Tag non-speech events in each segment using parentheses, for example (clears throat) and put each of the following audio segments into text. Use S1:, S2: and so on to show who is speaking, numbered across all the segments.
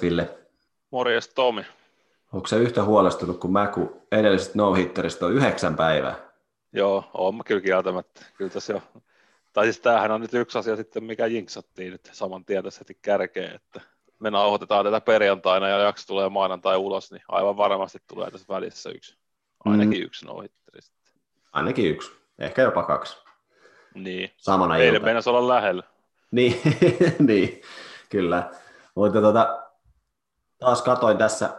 S1: Morjes Ville.
S2: Morjes Tomi.
S1: Onko se yhtä huolestunut kuin mä, kun edellisestä no-hitteristä on yhdeksän päivää?
S2: Joo, on mä kyllä kieltämättä. Kyllä tässä jo. Tai siis tämähän on nyt yksi asia sitten, mikä jinksattiin nyt saman tien tässä heti kärkeen, että me nauhoitetaan tätä perjantaina ja jakso tulee maanantai ulos, niin aivan varmasti tulee tässä välissä yksi, ainakin mm. yksi no
S1: Ainakin yksi, ehkä jopa kaksi.
S2: Niin.
S1: Samana
S2: meinasi olla lähellä.
S1: Niin, (laughs) niin kyllä. Mutta tota, taas katoin tässä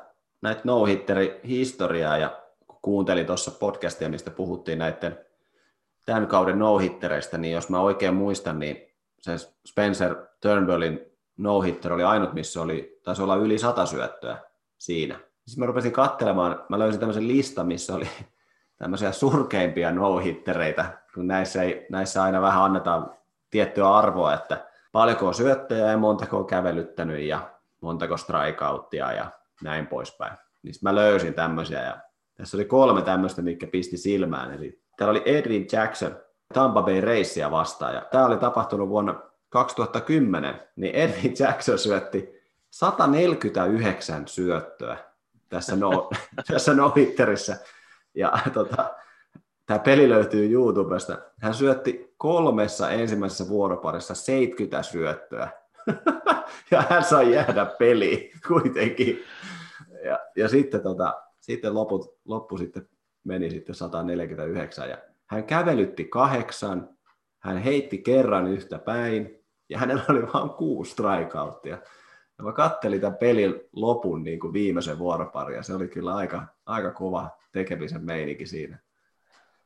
S1: näitä no historiaa ja kuuntelin tuossa podcastia, mistä puhuttiin näiden tämän kauden no niin jos mä oikein muistan, niin se Spencer Turnbullin no oli ainut, missä oli, taisi olla yli sata syöttöä siinä. Sitten mä rupesin katselemaan, mä löysin tämmöisen listan, missä oli (laughs) tämmöisiä surkeimpia no-hittereitä, kun näissä, ei, näissä aina vähän annetaan tiettyä arvoa, että paljonko on syöttöjä ja montako on kävelyttänyt ja montako strikeouttia ja näin poispäin. Niin mä löysin tämmöisiä ja tässä oli kolme tämmöistä, mikä pisti silmään. Eli täällä oli Edwin Jackson Tampa Bay Racea vastaan ja tämä oli tapahtunut vuonna 2010, niin Edwin Jackson syötti 149 syöttöä tässä, no, (laughs) tässä no Ja tota, tämä peli löytyy YouTubesta. Hän syötti kolmessa ensimmäisessä vuoroparissa 70 syöttöä. (laughs) ja hän sai jäädä peliin kuitenkin. Ja, ja sitten, tota, sitten loput, loppu sitten meni sitten 149 ja hän kävelytti kahdeksan, hän heitti kerran yhtä päin ja hänellä oli vain kuusi strikeouttia. Ja mä kattelin tämän pelin lopun niin kuin viimeisen vuoroparin ja se oli kyllä aika, aika kova tekemisen meininki siinä.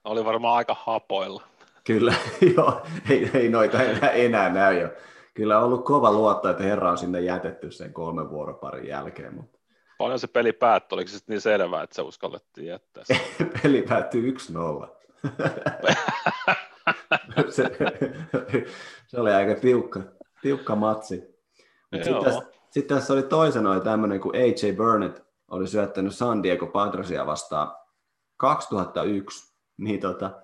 S2: Oli varmaan aika hapoilla.
S1: Kyllä, (laughs) joo, ei, ei noita enää, enää näy jo. Kyllä on ollut kova luotto, että herra on sinne jätetty sen kolmen vuoroparin jälkeen. Mutta...
S2: Paljon se peli päättyi, oliko se niin selvää, että se uskallettiin jättää? (laughs)
S1: peli päättyi 1-0. (laughs) se, se, oli aika tiukka, tiukka matsi. Sitten tässä, sit tässä oli toisena tämmöinen, kun AJ Burnett oli syöttänyt San Diego Padresia vastaan 2001, niin tota,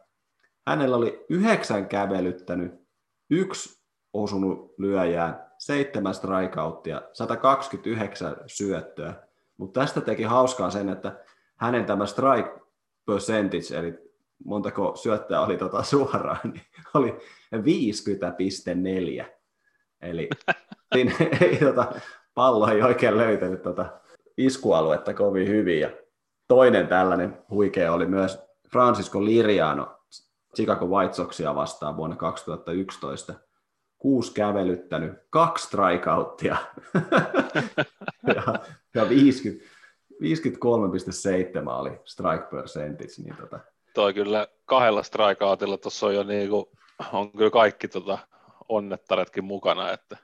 S1: hänellä oli yhdeksän kävelyttänyt, yksi osunut lyöjään, seitsemän strikeouttia, 129 syöttöä. Mutta tästä teki hauskaa sen, että hänen tämä strike percentage, eli montako syöttöä oli tota suoraan, (laughs) niin oli 50,4. Eli (laughs) siinä ei, tota, pallo ei oikein löytänyt tota iskualuetta kovin hyvin. Ja toinen tällainen huikea oli myös Francisco Liriano Chicago White Soxia vastaan vuonna 2011. Kuusi kävelyttänyt, kaksi strikeouttia (laughs) ja, ja 50, 53,7 oli strike percentage. Niin tota,
S2: toi kyllä kahdella strikeoutilla tuossa on jo niinku, on kyllä kaikki tota onnettaretkin mukana, että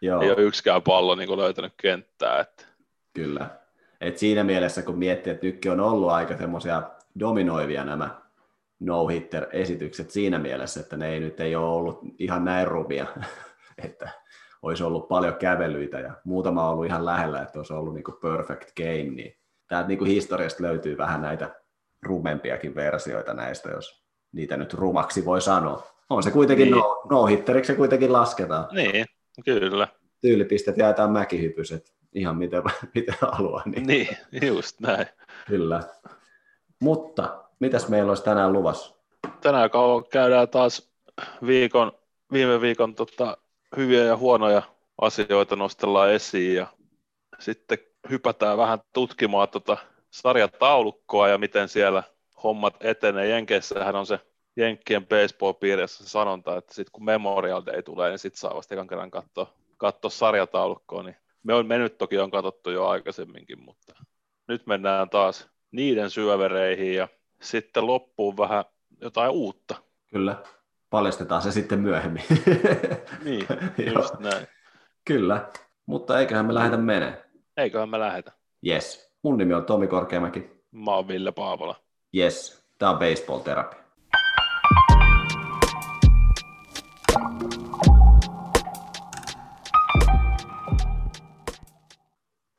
S2: Joo. ei ole yksikään pallo niinku löytänyt kenttää. Että.
S1: Kyllä. Et siinä mielessä, kun miettii, että nytkin on ollut aika semmoisia dominoivia nämä no-hitter-esitykset siinä mielessä, että ne ei nyt ei ole ollut ihan näin rumia, (laughs) että olisi ollut paljon kävelyitä ja muutama on ollut ihan lähellä, että olisi ollut niin kuin perfect game, niin täältä niin kuin historiasta löytyy vähän näitä rumempiakin versioita näistä, jos niitä nyt rumaksi voi sanoa. On se kuitenkin niin. no, no-hitteriksi se kuitenkin lasketaan.
S2: Niin, kyllä.
S1: Tyylipistet jaetaan mäkihypyset ihan miten, (laughs) miten haluaa.
S2: Niin. niin, just näin.
S1: Kyllä. Mutta mitäs meillä olisi tänään luvassa?
S2: Tänään käydään taas viikon, viime viikon tota, hyviä ja huonoja asioita nostellaan esiin ja sitten hypätään vähän tutkimaan tota sarjataulukkoa ja miten siellä hommat etenee. Jenkeissähän on se Jenkkien baseball-piirissä se sanonta, että sitten kun Memorial Day tulee, niin sitten saa vasta ekan kerran katsoa, katsoa sarjataulukkoa. Niin me, on, me nyt toki on katsottu jo aikaisemminkin, mutta nyt mennään taas niiden syövereihin ja sitten loppuun vähän jotain uutta.
S1: Kyllä, paljastetaan se sitten myöhemmin. (laughs)
S2: niin, (laughs) just näin.
S1: Kyllä, mutta eiköhän me lähdetä menee.
S2: Eiköhän me lähdetä.
S1: Yes. Mun nimi on Tomi Korkeamäki.
S2: Mä oon Ville Paavola.
S1: Yes, tää on Baseball Therapy.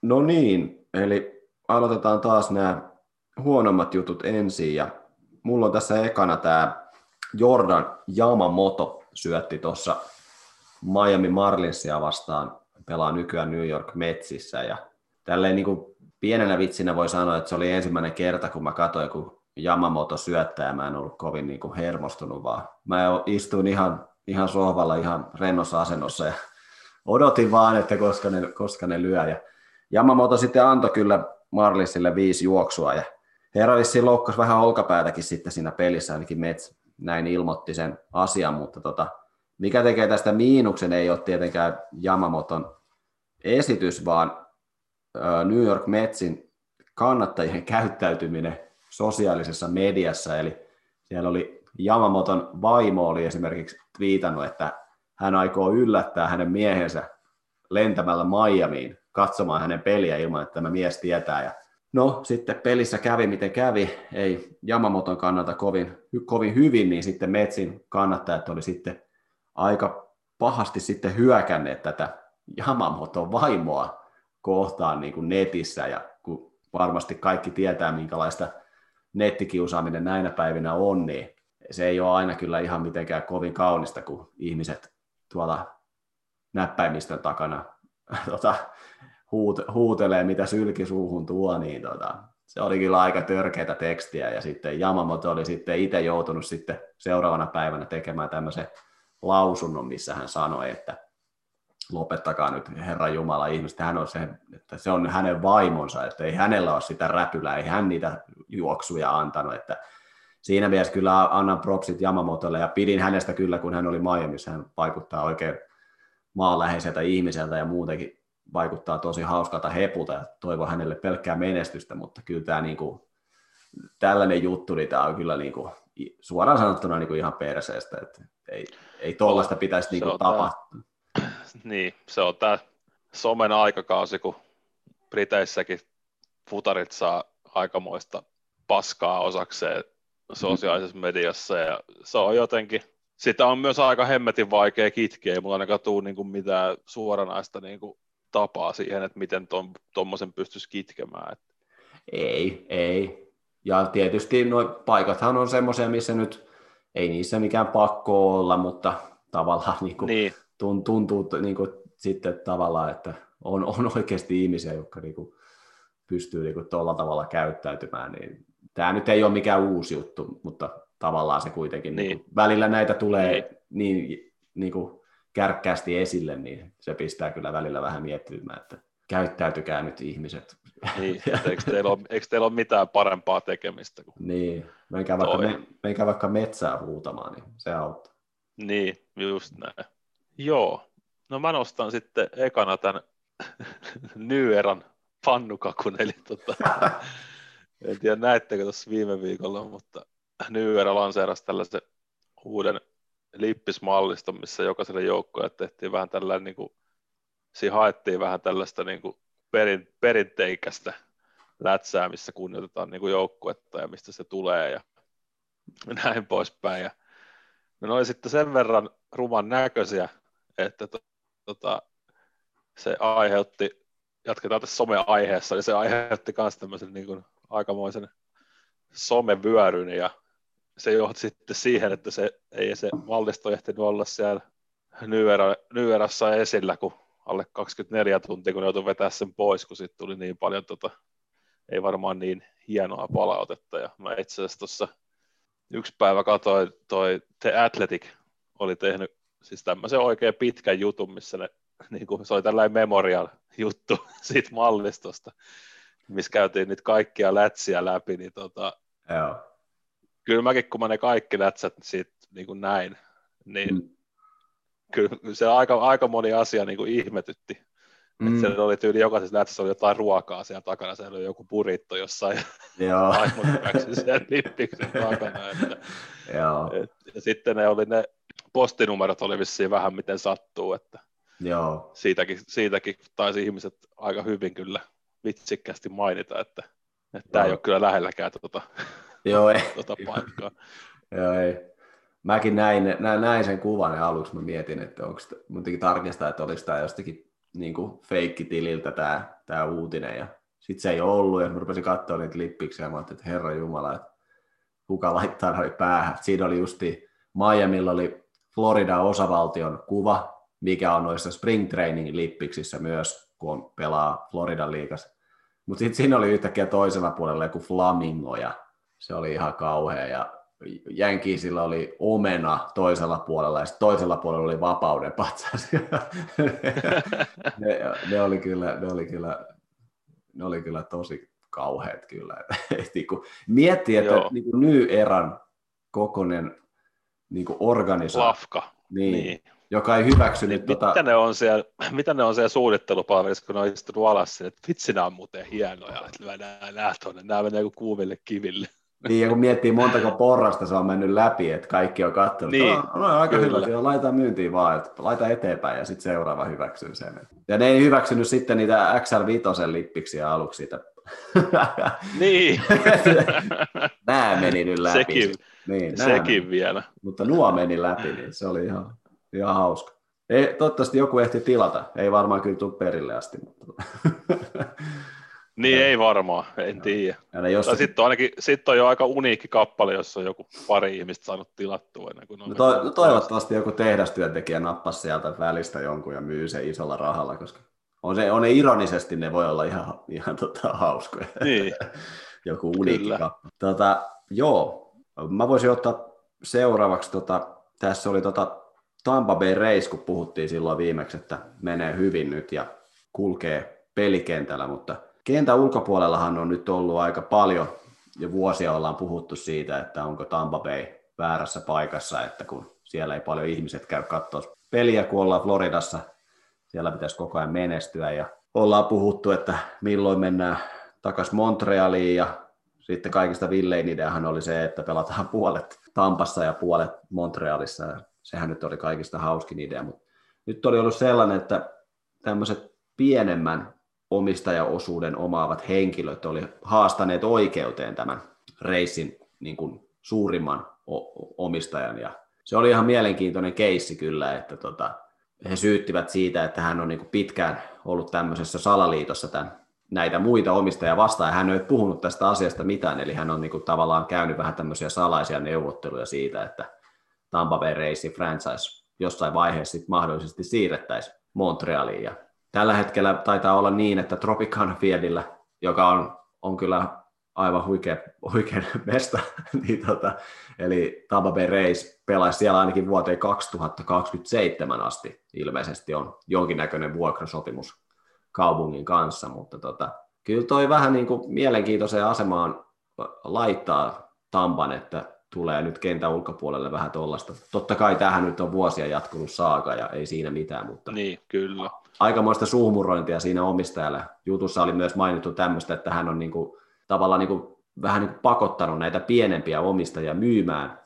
S1: No niin, eli aloitetaan taas nämä huonommat jutut ensin. Ja mulla on tässä ekana tämä Jordan Yamamoto syötti tuossa Miami Marlinsia vastaan pelaa nykyään New York Metsissä ja tälleen niin kuin pienenä vitsinä voi sanoa, että se oli ensimmäinen kerta, kun mä katsoin, kun Yamamoto syöttää, mä en ollut kovin niin kuin hermostunut, vaan mä istuin ihan, ihan sohvalla ihan rennossa asennossa ja odotin vaan, että koska ne, koska ne lyö. Ja Yamamoto sitten antoi kyllä Marlisille viisi juoksua ja herra vissiin loukkasi vähän olkapäätäkin sitten siinä pelissä, ainakin Mets näin ilmoitti sen asian, mutta tota, mikä tekee tästä miinuksen ei ole tietenkään Yamamoton esitys, vaan New York Metsin kannattajien (laughs) käyttäytyminen sosiaalisessa mediassa, eli siellä oli Yamamoton vaimo oli esimerkiksi viitannut, että hän aikoo yllättää hänen miehensä lentämällä Miamiin katsomaan hänen peliä ilman, että tämä mies tietää. Ja no, sitten pelissä kävi miten kävi, ei Yamamoton kannalta kovin, kovin hyvin, niin sitten Metsin kannattajat oli sitten aika pahasti sitten hyökänneet tätä Yamamoton vaimoa kohtaan niin kuin netissä, ja kun varmasti kaikki tietää, minkälaista nettikiusaaminen näinä päivinä on, niin se ei ole aina kyllä ihan mitenkään kovin kaunista, kun ihmiset tuolla näppäimistön takana (laughs) tota, huut, huutelee, mitä sylki suuhun tuo, niin tota, se oli kyllä aika törkeitä tekstiä, ja sitten Yamamoto oli sitten itse joutunut sitten seuraavana päivänä tekemään tämmöisen lausunnon, missä hän sanoi, että lopettakaa nyt Herra Jumala ihmiset, hän on se, että se on hänen vaimonsa, että ei hänellä ole sitä räpylää, ei hän niitä juoksuja antanut, että siinä mielessä kyllä annan propsit Yamamotolle. Ja pidin hänestä kyllä, kun hän oli Miamiissa, hän vaikuttaa oikein maanläheiseltä ihmiseltä ja muutenkin vaikuttaa tosi hauskalta hepulta ja toivon hänelle pelkkää menestystä, mutta kyllä tämä niin kuin, tällainen juttu, niin tämä on kyllä niin kuin, suoraan sanottuna niin kuin ihan perseestä, että ei, ei tuollaista pitäisi niin kuin tapahtua. (clears throat)
S2: Niin, se on tämä somen aikakausi, kun Briteissäkin futarit saa aikamoista paskaa osakseen sosiaalisessa mediassa ja se on jotenkin, sitä on myös aika hemmetin vaikea kitkeä, mulla ainakaan tule niin kuin mitään suoranaista niin kuin tapaa siihen, että miten tuommoisen pystyisi kitkemään.
S1: Ei, ei. Ja tietysti nuo paikathan on semmoisia, missä nyt ei niissä mikään pakko olla, mutta tavallaan niin kuin niin. tuntuu niin kuin sitten tavallaan, että on, on oikeasti ihmisiä, jotka niin kuin pystyy niin kuin tuolla tavalla käyttäytymään, niin tämä nyt ei ole mikään uusi juttu, mutta tavallaan se kuitenkin, niin. Niin kuin, välillä näitä tulee niin, niin, niin kuin kärkkäästi esille, niin se pistää kyllä välillä vähän miettimään, että käyttäytykää nyt ihmiset.
S2: Niin, (laughs) eikö teillä, ole, eikö teillä ole mitään parempaa tekemistä? Kuin
S1: niin, menkää vaikka, me, menkää vaikka metsää huutamaan, niin se auttaa.
S2: Niin, just näin. Joo, no mä nostan sitten ekana tämän (laughs) Nyeran pannukakun, eli tota, (laughs) en tiedä näettekö tuossa viime viikolla, mutta Nyera lanseerasi tällaisen uuden lippismallista, missä jokaiselle joukkoja tehtiin vähän tällainen, niin kuin, siinä haettiin vähän tällaista niin kuin perin, perinteikästä lätsää, missä kunnioitetaan niin kuin joukkuetta ja mistä se tulee ja näin poispäin. Ja ne oli sitten sen verran ruman näköisiä, että to, tota, se aiheutti, jatketaan tässä some-aiheessa, niin se aiheutti myös tämmöisen niin kuin aikamoisen somevyöryn ja se johti sitten siihen, että se ei se mallisto ehtinyt olla siellä Nyera, Nyerassa esillä, kun alle 24 tuntia, kun joutui vetää sen pois, kun sitten tuli niin paljon, tota, ei varmaan niin hienoa palautetta. Ja mä itse asiassa tuossa yksi päivä katsoin, toi The Athletic oli tehnyt siis tämmöisen oikein pitkän jutun, missä ne, niin kuin, se oli tällainen memorial juttu (laughs) siitä mallistosta, missä käytiin niitä kaikkia lätsiä läpi, niin tota,
S1: Joo
S2: kyllä mäkin, kun mä ne kaikki lätsät siitä niin kuin näin, niin mm. kyllä se aika, aika moni asia niin kuin ihmetytti. Mm. Että siellä oli tyyli jokaisessa lätsässä oli jotain ruokaa siellä takana, siellä oli joku puritto jossain
S1: Joo. (laughs)
S2: siellä lippiksen takana. Että, Joo. Et, ja sitten ne oli ne postinumerot oli vissiin vähän miten sattuu, että
S1: Joo.
S2: Siitäkin, siitäkin taisi ihmiset aika hyvin kyllä vitsikkästi mainita, että, että tämä ei ole kyllä lähelläkään tuota
S1: Joo, (laughs) ei.
S2: Tuota paikkaa.
S1: Joo, ei. Mäkin näin, näin, näin sen kuvan ja aluksi mä mietin, että onko muutenkin tarkistaa, että olisi tämä jostakin niin kuin feikkitililtä tämä, tämä uutinen ja sitten se ei ollut ja mä rupesin katsoa niitä lippiksiä ja mä ajattelin, että herra jumala, että kuka laittaa noin päähän. Siinä oli justi Miamilla oli Florida osavaltion kuva mikä on noissa spring training lippiksissä myös, kun on pelaa Floridan liigassa. Mutta sitten siinä oli yhtäkkiä toisella puolella joku flamingo ja se oli ihan kauhea ja Jänkiisillä oli omena toisella puolella ja toisella puolella oli vapauden patsas. (laughs) ne, ne, oli kyllä, ne, oli kyllä, ne oli kyllä tosi kauheat kyllä. (laughs) Niinku miettii, että niin kuin New Eran kokonen niin organisaatio.
S2: Lafka.
S1: Niin, niin. Joka ei hyväksynyt...
S2: Niin, tota... mitä, ne on siellä, mitä ne on siellä suunnittelupalvelussa, kun ne on istunut alas, että vitsi nämä on muuten hienoja, että nämä, nämä, tuonne, nämä menee kuin kuumille kiville.
S1: Niin, ja kun miettii montako porrasta se on mennyt läpi, että kaikki on katsonut, niin, no, no, aika kyllä. hyvä, laita myyntiin vaan, että laita eteenpäin ja sitten seuraava hyväksyy sen. Ja ne ei hyväksynyt sitten niitä XL5 lippiksiä aluksi siitä.
S2: Niin. (laughs)
S1: Nämä meni nyt läpi.
S2: Sekin, niin, sekin meni. vielä.
S1: Mutta nuo meni läpi, niin se oli ihan, ihan hauska. Ei, toivottavasti joku ehti tilata. Ei varmaan kyllä tule perille asti. Mutta... (laughs)
S2: Niin ei varmaan, en tiedä. Jossakin... Sitten on, ainakin, sit on jo aika uniikki kappale, jossa on joku pari ihmistä saanut tilattua. Ennen kuin
S1: no to, toivottavasti joku tehdastyöntekijä nappasi sieltä välistä jonkun ja myy se isolla rahalla, koska on, se, on ne ironisesti, ne voi olla ihan, ihan tota, hauskoja.
S2: Niin. (laughs)
S1: joku uniikki kappale. Tota, joo, mä voisin ottaa seuraavaksi, tota, tässä oli tota Tampa Bay Race, kun puhuttiin silloin viimeksi, että menee hyvin nyt ja kulkee pelikentällä, mutta kentän ulkopuolellahan on nyt ollut aika paljon, ja vuosia ollaan puhuttu siitä, että onko Tampa Bay väärässä paikassa, että kun siellä ei paljon ihmiset käy katsoa peliä, kun ollaan Floridassa, siellä pitäisi koko ajan menestyä, ja ollaan puhuttu, että milloin mennään takaisin Montrealiin, ja sitten kaikista villein ideahan oli se, että pelataan puolet Tampassa ja puolet Montrealissa, sehän nyt oli kaikista hauskin idea, mutta nyt oli ollut sellainen, että tämmöiset pienemmän omistajaosuuden omaavat henkilöt oli haastaneet oikeuteen tämän reissin niin kuin suurimman omistajan. Ja se oli ihan mielenkiintoinen keissi kyllä, että tota, he syyttivät siitä, että hän on niin kuin pitkään ollut tämmöisessä salaliitossa tämän, näitä muita omistajia vastaan, hän ei puhunut tästä asiasta mitään, eli hän on niin kuin tavallaan käynyt vähän tämmöisiä salaisia neuvotteluja siitä, että Tampa Bay Racing franchise jossain vaiheessa sit mahdollisesti siirrettäisiin Montrealiin, ja tällä hetkellä taitaa olla niin, että Tropicana Fieldillä, joka on, on kyllä aivan huikea, huikea mesta, (laughs) niin tota, eli Tampa Bay Rays pelaisi siellä ainakin vuoteen 2027 asti. Ilmeisesti on jonkinnäköinen vuokrasopimus kaupungin kanssa, mutta tota, kyllä toi vähän niin kuin mielenkiintoiseen asemaan laittaa Tampan, että tulee nyt kentän ulkopuolelle vähän tuollaista. Totta kai tähän nyt on vuosia jatkunut saaka ja ei siinä mitään, mutta
S2: niin, kyllä
S1: aikamoista suhmurointia siinä omistajalla. Jutussa oli myös mainittu tämmöistä, että hän on niin kuin, tavallaan niin kuin, vähän niin kuin pakottanut näitä pienempiä omistajia myymään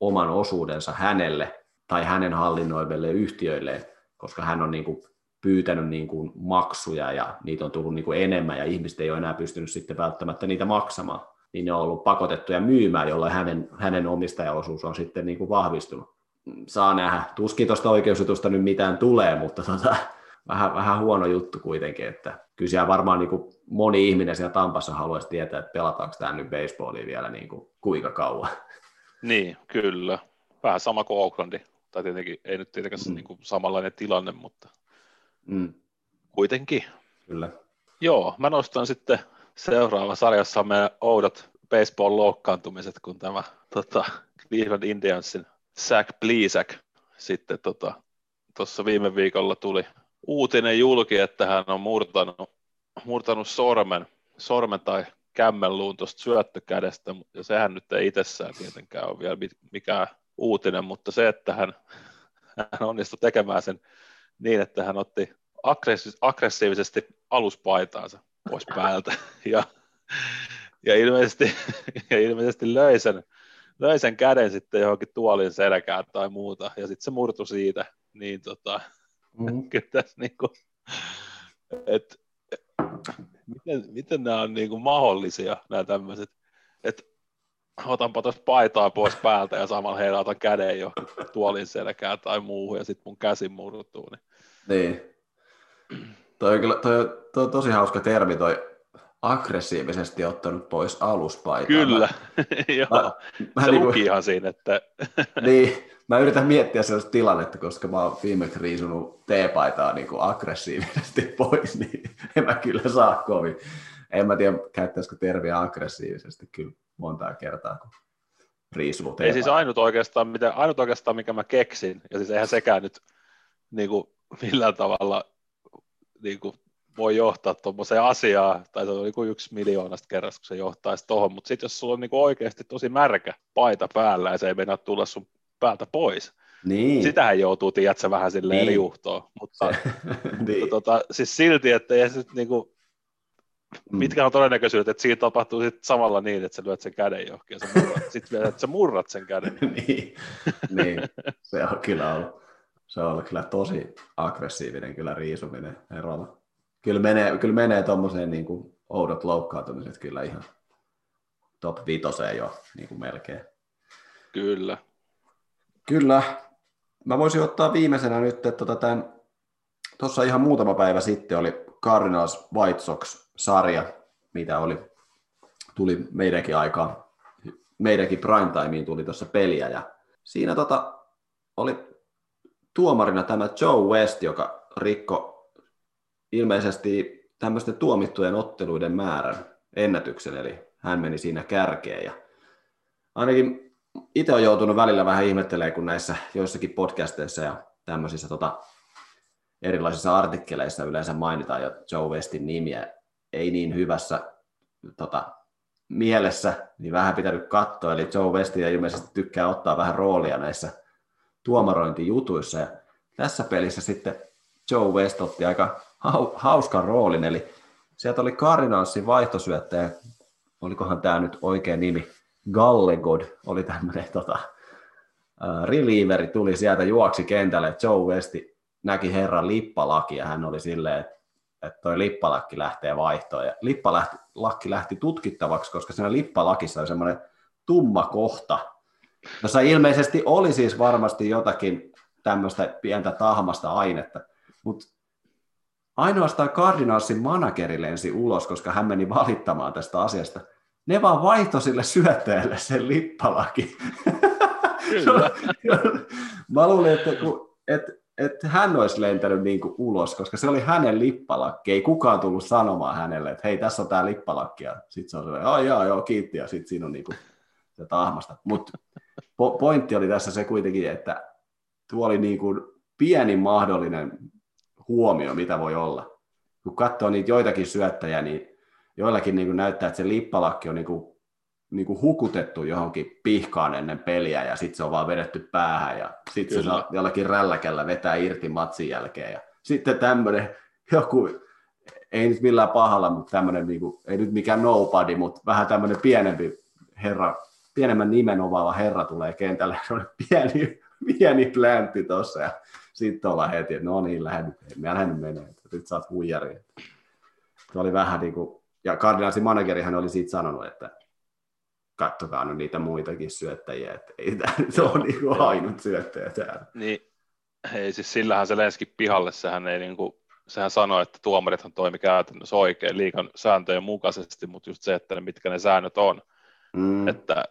S1: oman osuudensa hänelle tai hänen hallinnoiville yhtiöille, koska hän on niin kuin pyytänyt niin kuin maksuja ja niitä on tullut niin kuin enemmän ja ihmiset ei ole enää pystynyt sitten välttämättä niitä maksamaan, niin ne on ollut pakotettuja myymään, jolloin hänen, hänen omistajaosuus on sitten niin kuin vahvistunut. Saa nähdä. Tuskin tuosta oikeusjutusta nyt mitään tulee, mutta tota, vähän, vähän huono juttu kuitenkin, että kyllä siellä varmaan niin kuin moni ihminen siellä Tampassa haluaisi tietää, että pelataanko tämä nyt baseballia vielä niin kuin kuinka kauan.
S2: Niin, kyllä. Vähän sama kuin Oaklandi. Tai tietenkin ei nyt tietenkään mm. niin kuin samanlainen tilanne, mutta mm. kuitenkin.
S1: Kyllä.
S2: Joo, mä nostan sitten seuraava sarjassa meidän oudot baseball-loukkaantumiset, kun tämä tota, Cleveland Indiansin Zach Plesac sitten tuossa tota, viime viikolla tuli uutinen julki, että hän on murtanut, murtanut sormen, sormen tai kämmenluun tuosta syöttökädestä, ja sehän nyt ei itsessään tietenkään ole vielä mikään uutinen, mutta se, että hän, hän onnistui tekemään sen niin, että hän otti aggressiivisesti aluspaitaansa pois päältä, ja, ja, ilmeisesti, ja ilmeisesti löi sen, löi sen käden sitten johonkin tuolin selkään tai muuta, ja sitten se murtui siitä, niin tota, Mm. (laughs) Kyllä tässä niin kuin, että miten, miten nämä on niin kuin mahdollisia, nämä tämmöiset, että otanpa tuosta paitaa pois päältä ja samalla heilautan käden jo tuolin selkään tai muuhun ja sitten mun käsi murtuu. Niin.
S1: niin. Toi on, kyllä, toi, toi on tosi hauska termi toi aggressiivisesti ottanut pois aluspaitaa.
S2: Kyllä, (laughs) joo. Mä, mä se niin luki ihan siinä, että... (laughs)
S1: niin, mä yritän miettiä sellaista tilannetta, koska mä oon viimeksi riisunut T-paitaa niin kuin aggressiivisesti (laughs) pois, niin en mä kyllä saa kovin. En mä tiedä, käyttäisikö terviä aggressiivisesti kyllä montaa kertaa, kun riisunut
S2: Ei siis ainut oikeastaan, mitä, ainut oikeastaan, mikä mä keksin, ja siis eihän sekään nyt niin kuin, millään tavalla niin kuin, voi johtaa tuommoiseen asiaan, tai se on niin yksi miljoonasta kerrasta, kun se johtaisi tuohon, mutta sitten jos sulla on niin kuin oikeasti tosi märkä paita päällä ja se ei mennä tulla sun päältä pois, niin. sitähän joutuu, tiedätkö, vähän silleen niin. liuhtoon, mutta, (laughs) niin. mutta tota, siis silti, että ei se nyt niin kuin, mm. mitkä on todennäköisyydet, että siinä tapahtuu sit samalla niin, että sä lyöt sen käden johonkin ja sä murrat, sit vielä, että sä murrat sen käden. (laughs)
S1: niin. niin, se on kyllä ollut, se on ollut kyllä tosi aggressiivinen kyllä riisuminen erolla kyllä menee, kyllä menee tuommoiseen niin kuin oudot loukkaantumiset kyllä ihan top vitoseen jo niin kuin melkein.
S2: Kyllä.
S1: Kyllä. Mä voisin ottaa viimeisenä nyt, että tuossa ihan muutama päivä sitten oli Cardinals White Sox-sarja, mitä oli, tuli meidänkin aikaan, meidänkin primetimeen tuli tuossa peliä, ja siinä tota, oli tuomarina tämä Joe West, joka rikko ilmeisesti tämmöisten tuomittujen otteluiden määrän ennätyksen, eli hän meni siinä kärkeen. Ja ainakin itse on joutunut välillä vähän ihmettelemään, kun näissä joissakin podcasteissa ja tämmöisissä tota, erilaisissa artikkeleissa yleensä mainitaan jo Joe Westin nimiä, ei niin hyvässä tota, mielessä, niin vähän pitänyt katsoa, eli Joe Westia ilmeisesti tykkää ottaa vähän roolia näissä tuomarointijutuissa, ja tässä pelissä sitten Joe West otti aika hauskan roolin, eli sieltä oli Cardinalsin vaihtosyöttäjä, olikohan tämä nyt oikea nimi, Gallegod oli tämmöinen tota, relieveri, tuli sieltä, juoksi kentälle, Joe Westi näki herran lippalaki, ja hän oli silleen, että toi lippalakki lähtee vaihtoon. Ja lippalakki lähti tutkittavaksi, koska siinä lippalakissa oli semmoinen tumma kohta, jossa ilmeisesti oli siis varmasti jotakin tämmöistä pientä tahmasta ainetta, mutta ainoastaan Cardinalsin manageri lensi ulos, koska hän meni valittamaan tästä asiasta. Ne vaan vaihtoi sille syöttäjälle sen lippalaki. Kyllä. (laughs) Mä luulin, että, kun, että, että hän olisi lentänyt niin kuin ulos, koska se oli hänen lippalakki. Ei kukaan tullut sanomaan hänelle, että hei, tässä on tämä lippalakki. Ja sitten se on sellainen, oh, joo, joo, kiitti. Ja sitten siinä on niin kuin se tahmasta. Mutta po- pointti oli tässä se kuitenkin, että tuo oli niin kuin pieni mahdollinen huomio, mitä voi olla. Kun katsoo niitä joitakin syöttäjiä, niin joillakin niin kuin näyttää, että se lippalakki on niin kuin, niin kuin hukutettu johonkin pihkaan ennen peliä ja sitten se on vaan vedetty päähän ja sitten se saa jollakin rälläkällä vetää irti matsin jälkeen. Ja sitten tämmöinen joku, ei nyt millään pahalla, mutta tämmöinen, niin kuin, ei nyt mikään nobody, mutta vähän tämmöinen pienempi herra, pienemmän nimen omaava herra tulee kentälle, se on pieni, pieni pläntti tuossa ja sitten ollaan heti, että no niin, lähden, mä lähden menee, että nyt sä oot huijari. Se oli vähän niin kuin, ja Cardinalsin managerihan oli siitä sanonut, että kattokaa nyt niitä muitakin syöttäjiä, että ei tämä nyt ole niin kuin ainut syöttäjä täällä.
S2: Niin, ei siis sillähän se lenski pihalle, sehän ei niin kuin, sehän sanoi, että tuomarithan toimi käytännössä oikein liikan sääntöjen mukaisesti, mutta just se, että ne, mitkä ne säännöt on, mm. että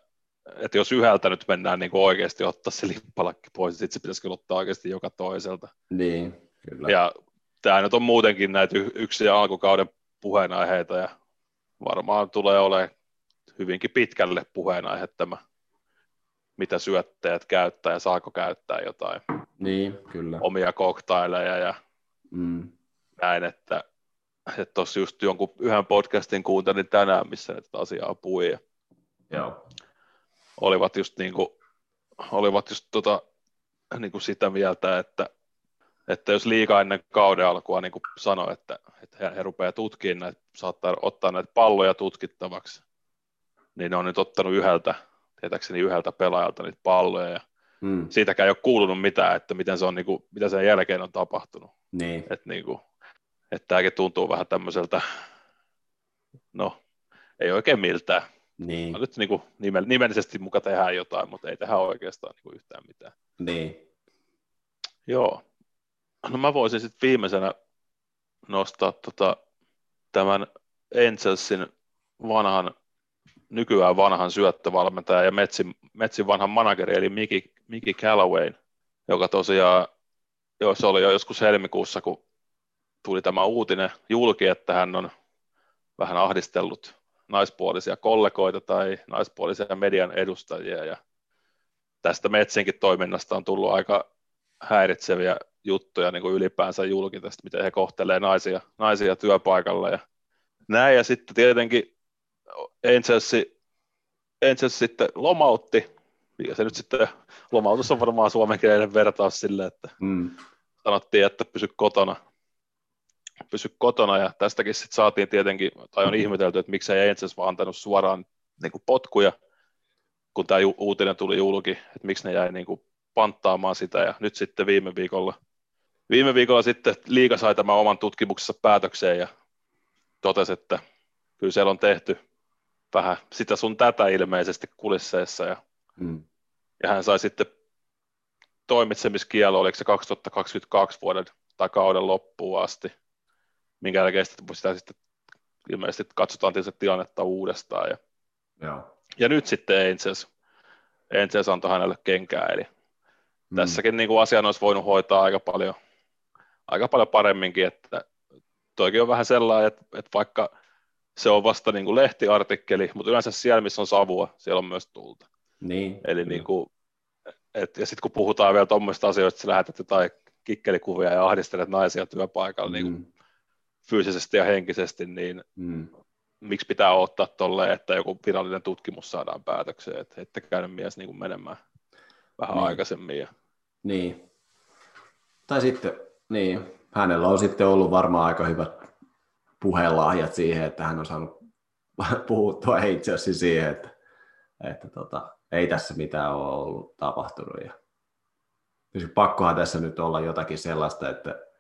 S2: että jos yhdeltä nyt mennään niin kuin oikeasti ottaa se lippalakki pois, niin sitten se pitäisi kyllä ottaa oikeasti joka toiselta.
S1: Niin, kyllä.
S2: Ja tämä nyt on muutenkin näitä yksi alkukauden puheenaiheita ja varmaan tulee olemaan hyvinkin pitkälle puheenaihe tämä, mitä syöttäjät käyttää ja saako käyttää jotain
S1: niin, kyllä.
S2: omia koktaileja ja mm. näin, että tuossa just jonkun yhden podcastin kuuntelin tänään, missä tätä asiaa puhui. Ja
S1: Joo
S2: olivat just, niin kuin, olivat just tota, niin kuin sitä mieltä, että, että jos liikaa ennen kauden alkua niin kuin sanoi, että, että he, he rupeaa tutkimaan näitä, saattaa ottaa näitä palloja tutkittavaksi, niin ne on nyt ottanut yhdeltä, tietääkseni yhdeltä pelaajalta niitä palloja, ja hmm. siitäkään ei ole kuulunut mitään, että miten se on, niin kuin, mitä sen jälkeen on tapahtunut.
S1: Niin.
S2: Että niin kuin, että tämäkin tuntuu vähän tämmöiseltä, no, ei oikein miltään.
S1: Niin.
S2: No, nyt niin kuin nimellisesti muka tehdään jotain, mutta ei tehdä oikeastaan niin kuin yhtään mitään.
S1: Niin.
S2: Joo. No mä voisin sitten viimeisenä nostaa tota, tämän Angelsin vanhan, nykyään vanhan syöttövalmentaja ja Metsin, Metsin vanhan manageri, eli Miki, Miki Callaway, joka tosiaan, jo, se oli jo joskus helmikuussa, kun tuli tämä uutinen julki, että hän on vähän ahdistellut naispuolisia kollegoita tai naispuolisia median edustajia ja tästä Metsinkin toiminnasta on tullut aika häiritseviä juttuja niin kuin ylipäänsä julki tästä, miten he kohtelee naisia, naisia työpaikalla ja näin. Ja sitten tietenkin Angelsi, Angels sitten lomautti, ja se nyt sitten, lomautus on varmaan suomenkielinen vertaus sille, että mm. sanottiin, että pysy kotona, pysy kotona, ja tästäkin sitten saatiin tietenkin, tai on ihmetelty, että miksei Angels vaan antanut suoraan niin kuin potkuja, kun tämä uutinen tuli julki, että miksi ne jäi niin kuin panttaamaan sitä, ja nyt sitten viime viikolla, viime viikolla sitten liiga sai tämän oman tutkimuksessa päätökseen, ja totesi, että kyllä siellä on tehty vähän sitä sun tätä ilmeisesti kulisseissa, ja, mm. ja hän sai sitten toimitsemiskielo, oliko se 2022 vuoden tai kauden loppuun asti, minkä jälkeen sitä, sitä sitten ilmeisesti katsotaan tietysti tilannetta uudestaan. Ja,
S1: Joo.
S2: ja nyt sitten Angels, Angels antoi hänelle kenkää, eli mm. tässäkin niin kuin asian olisi voinut hoitaa aika paljon, aika paljon paremminkin, että toikin on vähän sellainen, että, että vaikka se on vasta niin kuin lehtiartikkeli, mutta yleensä siellä, missä on savua, siellä on myös tulta.
S1: Niin.
S2: Eli niin kuin, et, ja sitten kun puhutaan vielä tuommoista asioista, että lähetät jotain kikkelikuvia ja ahdistelet naisia työpaikalla mm. niin kuin fyysisesti ja henkisesti, niin mm. miksi pitää ottaa tolleen, että joku virallinen tutkimus saadaan päätökseen, että ette käynyt mies niin kuin menemään vähän niin. aikaisemmin. Ja...
S1: Niin. Tai sitten, niin, hänellä on sitten ollut varmaan aika hyvät puhelahjat siihen, että hän on saanut (laughs) puhuttua itse asiassa siihen, että, että tota, ei tässä mitään ole ollut tapahtunut. Ja pakkohan tässä nyt olla jotakin sellaista, että,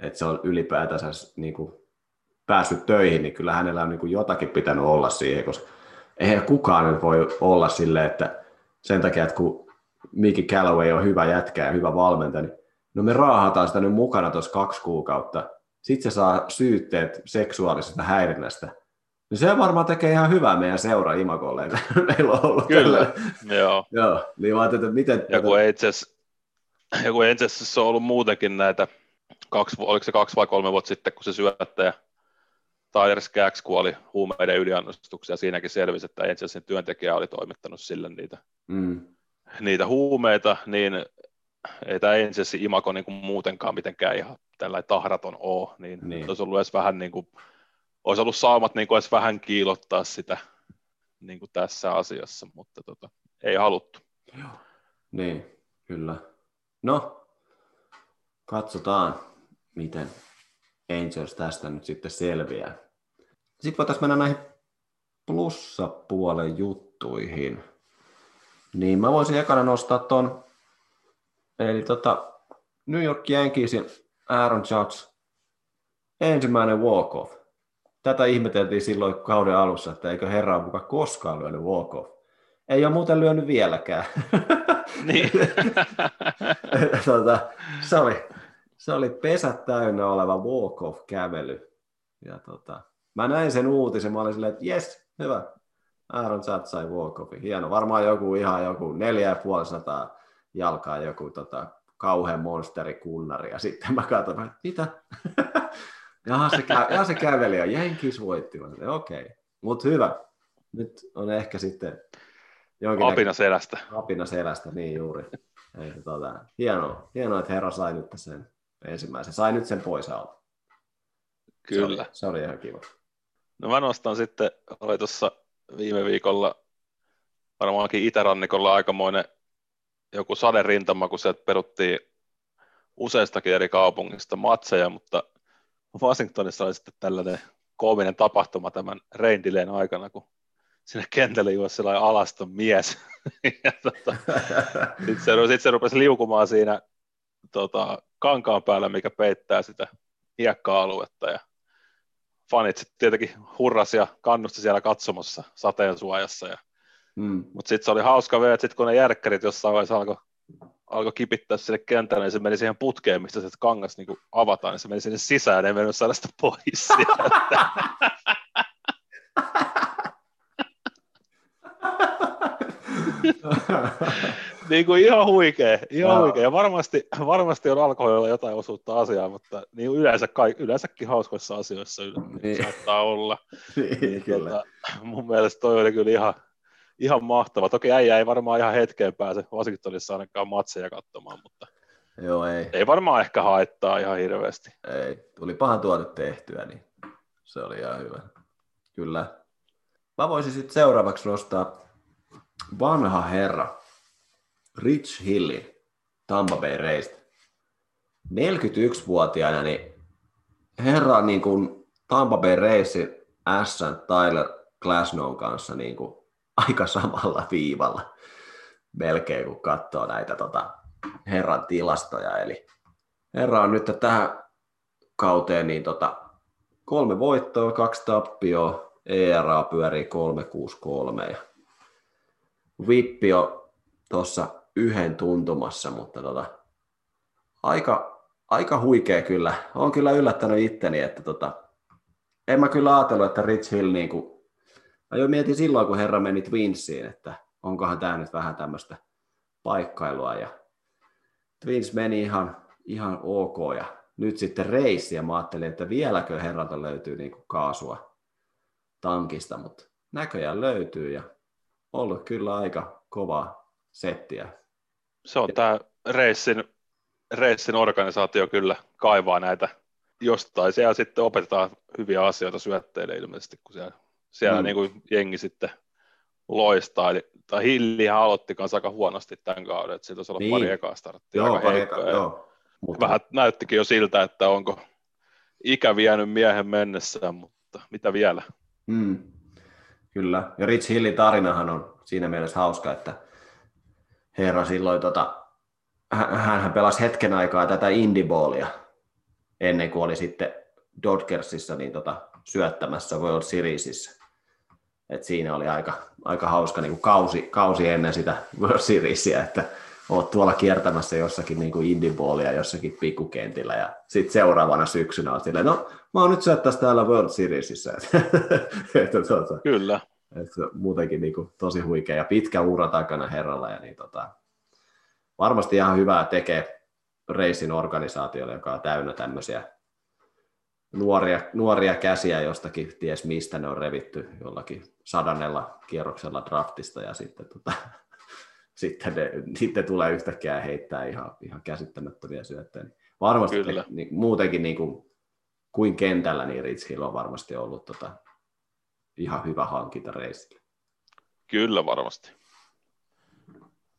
S1: että se on ylipäätänsä niin kuin päässyt töihin, niin kyllä hänellä on niin kuin jotakin pitänyt olla siihen, koska eihän kukaan nyt voi olla silleen, että sen takia, että kun Mickey Calloway on hyvä jätkä ja hyvä valmentaja, niin no me raahataan sitä nyt mukana tuossa kaksi kuukautta, sitten se saa syytteet seksuaalisesta häirinnästä. No se varmaan tekee ihan hyvää meidän seura imagolle, (laughs) meillä on ollut
S2: Kyllä, joo.
S1: joo. Niin vaan, että miten...
S2: Joku itse joku itse asiassa on ollut muutenkin näitä, kaksi, oliko se kaksi vai kolme vuotta sitten, kun se syöttäjä Tyler Skaggs kuoli huumeiden yliannostuksia. Siinäkin selvisi, että itse työntekijä oli toimittanut sille niitä, mm. niitä huumeita, niin ei tämä Angelsin imako niin kuin muutenkaan mitenkään ihan tällainen tahraton ole, niin, niin. olisi ollut edes vähän niin kuin, olisi ollut saumat niin kuin edes vähän kiilottaa sitä niin kuin tässä asiassa, mutta tota, ei haluttu.
S1: Joo. Niin, kyllä. No, katsotaan, miten Angels tästä nyt sitten selviää. Sitten voitaisiin mennä näihin plussapuolen juttuihin. Niin mä voisin ekana nostaa ton, eli tota, New York Yankeesin Aaron Judge, ensimmäinen walk-off. Tätä ihmeteltiin silloin kauden alussa, että eikö herra muka koskaan lyönyt walk-off. Ei ole muuten lyönyt vieläkään.
S2: Niin. (laughs)
S1: tota, se, oli, se oli pesät täynnä oleva walk-off-kävely. Ja tota, mä näin sen uutisen, mä olin silleen, että jes, hyvä. Aaron Judge sai walk-offin. Hieno, varmaan joku ihan joku neljä ja puoli sataa jalkaa joku tota, kauhean monsterikunnari, ja sitten mä katsoin, että mitä? (laughs) Jaha, se, kä- ja se käveli ja Jenkins voitti. Okei, okay. mutta hyvä. Nyt on ehkä sitten
S2: jonkin Apina selästä.
S1: Apina selästä, niin juuri. Ei, tota, hienoa, hienoa, että herra sai nyt sen ensimmäisen. Sai nyt sen pois alta.
S2: Kyllä.
S1: Se oli, se oli ihan kiva.
S2: No mä nostan sitten, oli tuossa viime viikolla varmaankin itärannikolla aikamoinen joku saderintama, kun sieltä peruttiin useistakin eri kaupungista matseja, mutta Washingtonissa oli sitten tällainen koominen tapahtuma tämän Reindileen aikana, kun sinne kentälle juosi sellainen alaston mies. (laughs) tota, sitten se, sit se rupesi liukumaan siinä tota, kankaan päällä, mikä peittää sitä hiekka-aluetta. Ja fanit sitten tietenkin hurras ja kannusti siellä katsomassa sateen suojassa. Ja Mm. Mutta sitten se oli hauska vielä, että sitten kun ne järkkärit jossain vaiheessa alkoi alko kipittää sinne kentälle, niin se meni siihen putkeen, mistä se kangas niin avataan, niin se meni sinne sisään, ja ei mennyt saada sitä pois (laughs) (laughs) niin kuin ihan huikea, ihan huikea. Ja varmasti, varmasti on alkoholilla jotain osuutta asiaa, mutta niin yleensä, yleensäkin hauskoissa asioissa niin. saattaa olla. (laughs) niin, niin, kyllä. Tota, mun mielestä toi oli kyllä ihan, ihan mahtava. Toki äijä ei varmaan ihan hetkeen pääse Washingtonissa ainakaan matseja katsomaan, mutta
S1: Joo, ei.
S2: ei varmaan ehkä haittaa ihan hirveästi.
S1: Ei, tuli pahan tuote tehtyä, niin se oli ihan hyvä. Kyllä. Mä voisin sitten seuraavaksi nostaa vanha herra Rich Hilli Tampa Bay Reista. 41-vuotiaana niin herra niin kuin Tampa Bay Racing S. Tyler Glasnow kanssa niin kuin aika samalla viivalla melkein, kun katsoo näitä tota, herran tilastoja. Eli herra on nyt tähän kauteen niin tota, kolme voittoa, kaksi tappioa, ERA pyörii 363 ja Vippi on tuossa yhden tuntumassa, mutta tota, aika, aika huikea kyllä. on kyllä yllättänyt itteni, että tota, en mä kyllä ajatellut, että Rich Hill niin kuin, mä jo mietin silloin, kun herra meni Twinsiin, että onkohan tämä nyt vähän tämmöistä paikkailua ja Twins meni ihan, ihan ok ja nyt sitten reissi ja mä ajattelin, että vieläkö herralta löytyy niin kuin kaasua tankista, mutta näköjään löytyy ja ollut kyllä aika kova settiä.
S2: Se on tämä reissin, reissin organisaatio kyllä kaivaa näitä jostain. Siellä sitten opetetaan hyviä asioita syötteille ilmeisesti, kun siellä, siellä mm. niin kuin jengi sitten loistaa. Tai Hillihän aloitti kanssa aika huonosti tämän kauden, että siitä olisi ollut niin. pari ekaa starttia joo, aika heikkoa. Joo. Mutta... Vähän näyttikin jo siltä, että onko ikä vienyt miehen mennessään, mutta mitä vielä?
S1: Mm. Kyllä, ja Rich Hillin tarinahan on siinä mielessä hauska, että herra silloin, tota, hän pelasi hetken aikaa tätä indie ennen kuin oli sitten Dodgersissa niin tota, syöttämässä World Seriesissä. Et siinä oli aika, aika hauska niin kuin kausi, kausi ennen sitä World Seriesia, että oot tuolla kiertämässä jossakin niin kuin indie jossakin pikkukentillä ja sitten seuraavana syksynä on silleen, no mä oon nyt syöttäisi täällä World Seriesissä. (laughs) että, tuota,
S2: Kyllä.
S1: Että muutenkin niin kuin, tosi huikea ja pitkä ura takana herralla ja niin, tota, varmasti ihan hyvää tekee reisin organisaatiolle, joka on täynnä tämmöisiä nuoria, nuoria käsiä jostakin, ties mistä ne on revitty jollakin sadannella kierroksella draftista ja sitten, tota, sitten, ne, sitten tulee yhtäkkiä heittää ihan, ihan käsittämättömiä syöttöjä. Niin varmasti Kyllä. Niin, muutenkin niin kuin, kuin kentällä, niin Rich Hill on varmasti ollut tota, ihan hyvä hankinta reisille.
S2: Kyllä varmasti.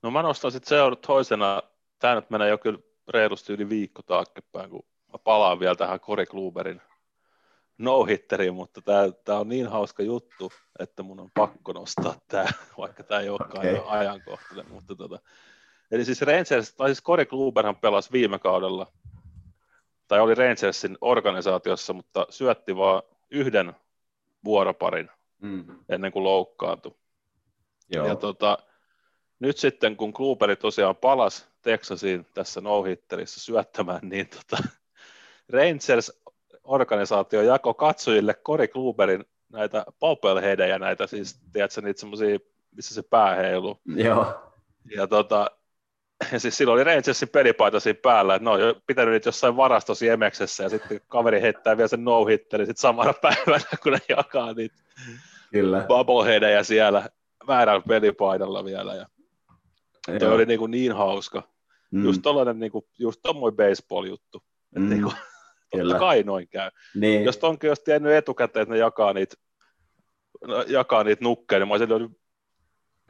S2: No mä nostan sitten seuraavat toisena, tämä nyt menee jo kyllä reilusti yli viikko taaksepäin, kun mä palaan vielä tähän Cory Kluberin no mutta tämä, tämä on niin hauska juttu, että mun on pakko nostaa tämä, (laughs) vaikka tämä ei olekaan okay. ajankohtainen. Mutta tota, eli siis Rangers, tai siis Corey Kluberhan pelasi viime kaudella, tai oli Rangersin organisaatiossa, mutta syötti vaan yhden vuoroparin mm. ennen kuin loukkaantui. Joo. Ja tota, nyt sitten kun Kluberi tosiaan palasi Texasiin tässä no syöttämään, niin tota, (laughs) Rangers organisaatio jako katsojille Cory Kluberin näitä ja näitä siis, tiedätkö, niitä semmoisia, missä se pää heilu.
S1: Joo.
S2: Ja tota, ja siis silloin oli Rangersin pelipaita siinä päällä, että ne on jo pitänyt niitä jossain varastossa Jemeksessä, ja sitten kaveri heittää vielä sen no hitteri sitten samana (laughs) päivänä, kun ne jakaa niitä Kyllä. bubbleheadejä siellä väärällä pelipaidalla vielä. Ja Joo. oli niin, kuin niin hauska. Mm. Just tollainen, niin kuin, just tommoinen baseball-juttu. Mm. Että niin kuin, Kyllä. Totta kai noin käy. Niin. Jos onkin jos tiennyt etukäteen, että ne jakaa niitä, jakaa niitä nukkeja, niin mä olisin löynyt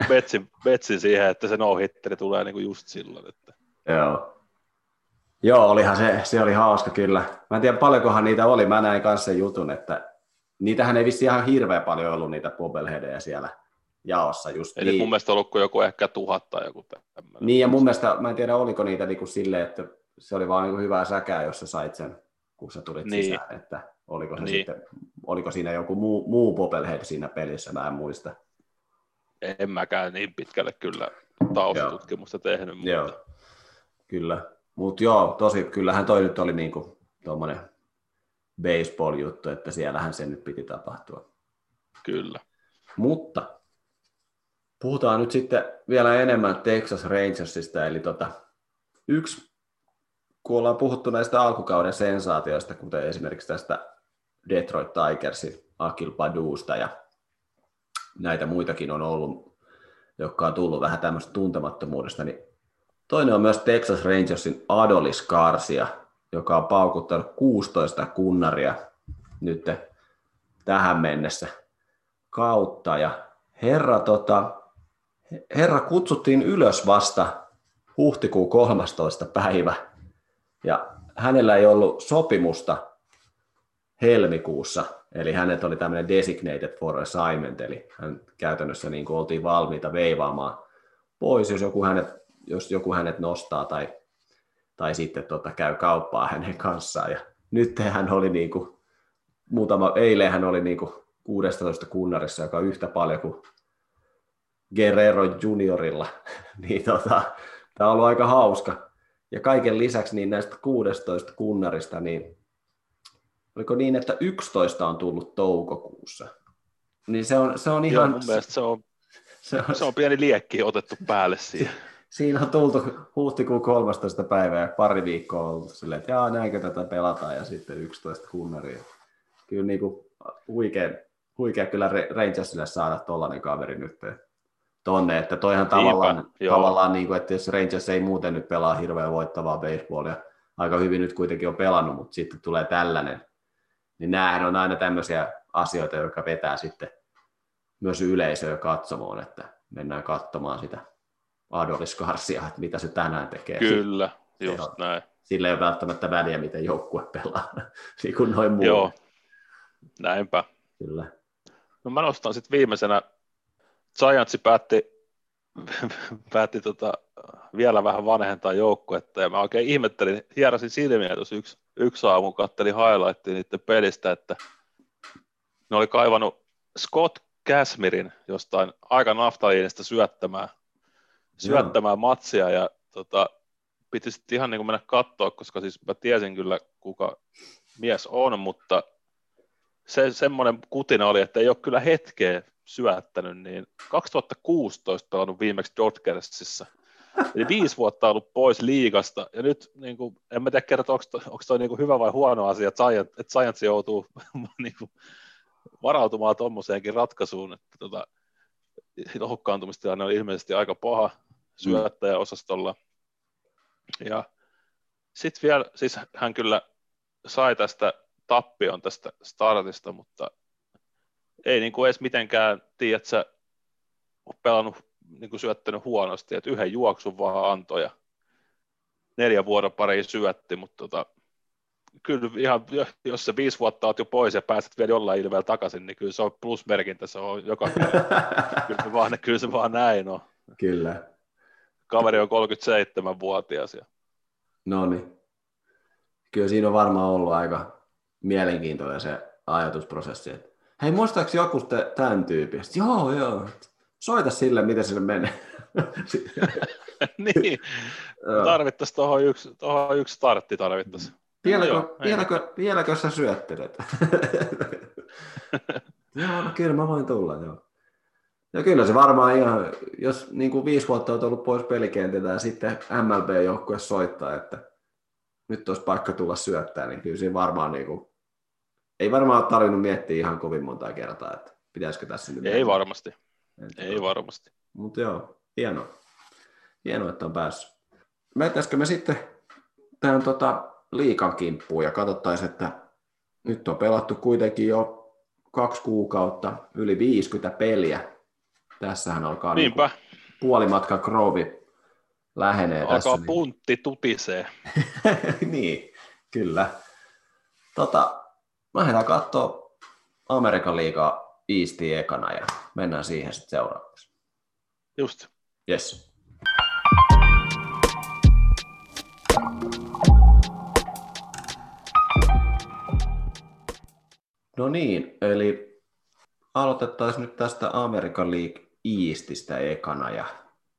S2: betsin, betsin siihen, että se no tulee niinku just silloin. Että.
S1: Joo. Joo, olihan se, se oli hauska kyllä. Mä en tiedä paljonkohan niitä oli, mä näin kanssa sen jutun, että niitähän ei vissi ihan hirveän paljon ollut niitä bobbleheadejä siellä jaossa. Just
S2: Eli niin. mun mielestä ollut joku ehkä tuhat tai joku tämmöinen.
S1: Niin, ja mun mielestä, mä en tiedä oliko niitä niinku silleen, että se oli vaan niinku hyvää säkää, jos sä sait sen kun sä tulit niin. sisään, että oliko, se niin. sitten, oliko siinä joku muu, muu Popelhead siinä pelissä, mä en muista.
S2: En mäkään niin pitkälle kyllä taustatutkimusta tehnyt. Mutta...
S1: Joo, kyllä. Mutta joo, tosi, kyllähän toi nyt oli niinku tuommoinen baseball-juttu, että siellähän se nyt piti tapahtua.
S2: Kyllä.
S1: Mutta Puhutaan nyt sitten vielä enemmän Texas Rangersista, eli tota, yksi, kun ollaan puhuttu näistä alkukauden sensaatioista, kuten esimerkiksi tästä Detroit Tigersin Akil Paduusta ja näitä muitakin on ollut, jotka on tullut vähän tämmöistä tuntemattomuudesta, niin toinen on myös Texas Rangersin Adolis Karsia, joka on paukuttanut 16 kunnaria nyt tähän mennessä kautta. Ja herra, tota, herra kutsuttiin ylös vasta huhtikuun 13. päivä. Ja hänellä ei ollut sopimusta helmikuussa, eli hänet oli tämmöinen designated for assignment, eli hän käytännössä niin kuin oltiin valmiita veivaamaan pois, jos joku hänet, jos joku hänet nostaa tai, tai sitten tota, käy kauppaa hänen kanssaan. Ja nyt hän oli niin kuin, muutama, eilen hän oli niin kuin 16 kunnarissa, joka on yhtä paljon kuin Guerrero juniorilla, (laughs) niin tota, tämä on ollut aika hauska. Ja kaiken lisäksi niin näistä 16 kunnarista, niin oliko niin, että 11 on tullut toukokuussa? Niin se on, se on ihan...
S2: Joo, mun mielestä se on, (laughs) se on, se on pieni liekki otettu päälle siihen. (laughs)
S1: Siinä on tultu huhtikuun 13. päivää ja pari viikkoa on ollut silleen, että jaa, näinkö tätä pelataan ja sitten 11 kunnaria. Kyllä niin kuin huikea, huikea kyllä Rangersille saada tollainen kaveri nyt tonne, että toihan tavallaan, Niinpä, tavallaan niin kuin, että jos Rangers ei muuten nyt pelaa hirveän voittavaa baseballia, aika hyvin nyt kuitenkin on pelannut, mutta sitten tulee tällainen, niin näähän on aina tämmöisiä asioita, jotka vetää sitten myös yleisöä katsomaan, että mennään katsomaan sitä Adolis Garcia, että mitä se tänään tekee.
S2: Kyllä, just on, näin.
S1: Sillä ei ole välttämättä väliä, miten joukkue pelaa, (laughs) niin kuin noin muu.
S2: Joo, näinpä.
S1: Kyllä.
S2: No mä nostan sitten viimeisenä Giants päätti, (laughs) päätti tota, vielä vähän vanhentaa joukkuetta, ja mä oikein ihmettelin, hierasin silmiä tuossa yksi, yksi aamu, kattelin highlightia niiden pelistä, että ne oli kaivannut Scott Casmirin jostain aika naftaliinista syöttämään, syöttämään matsia, ja tota, piti sitten ihan niin kuin mennä katsoa, koska siis mä tiesin kyllä, kuka mies on, mutta se semmoinen kutina oli, että ei ole kyllä hetkeä syöttänyt, niin 2016 pelannut viimeksi Dodgersissa. Eli viisi vuotta ollut pois liigasta, ja nyt niin kuin, en mä tiedä kertoa, onko, onko toi niin kuin hyvä vai huono asia, että Giants, että Giants joutuu (laughs) niin kuin, varautumaan tuommoiseenkin ratkaisuun, että tota, loukkaantumistilanne on ilmeisesti aika paha syöttäjäosastolla. Ja sitten vielä, siis hän kyllä sai tästä tappion tästä startista, mutta ei niin kuin edes mitenkään, tiedät sä, pelannut, niin kuin syöttänyt huonosti, että yhden juoksun vaan antoi ja neljä vuoden pari syötti, mutta tota, kyllä ihan, jos se viisi vuotta oot jo pois ja pääset vielä jollain ilmeellä takaisin, niin kyllä se on plusmerkintä, se on joka (laughs) kyllä, se vaan, kyllä se vaan näin on.
S1: Kyllä.
S2: Kaveri on 37-vuotias. Ja...
S1: No niin. Kyllä siinä on varmaan ollut aika mielenkiintoinen se ajatusprosessi, että hei muistaaks joku tämän tyypistä? Joo, joo. Soita sille, miten sille menee. (laughs) (laughs)
S2: niin, tarvittaisiin tuohon yksi, tohon yksi startti tarvittaisiin.
S1: Vieläkö, no, vieläkö, vieläkö sä syöttelet? (laughs) joo, no kyllä mä voin tulla, joo. Ja kyllä se varmaan ihan, jos niin kuin viisi vuotta on ollut pois pelikentiltä ja sitten MLB-joukkue soittaa, että nyt olisi paikka tulla syöttää, niin kyllä siinä varmaan niin kuin ei varmaan ole tarvinnut miettiä ihan kovin monta kertaa, että pitäisikö tässä nyt...
S2: Ei varmasti, että ei varmasti.
S1: Mutta joo, hienoa. Hienoa, että on päässyt. Mentäisikö me sitten tähän tota liikan kimppuun ja katsottaisiin, että nyt on pelattu kuitenkin jo kaksi kuukautta, yli 50 peliä. Tässähän alkaa
S2: niin Niinpä.
S1: Niin puolimatka krovi lähenee
S2: alkaa
S1: tässä. Alkaa
S2: puntti niin... tutisee. (laughs)
S1: niin, kyllä. Tota, lähdetään katsoa Amerikan liigaa Eastia ekana ja mennään siihen sitten seuraavaksi.
S2: Just.
S1: Yes. No niin, eli aloitettaisiin nyt tästä Amerikan League Eastistä ekana ja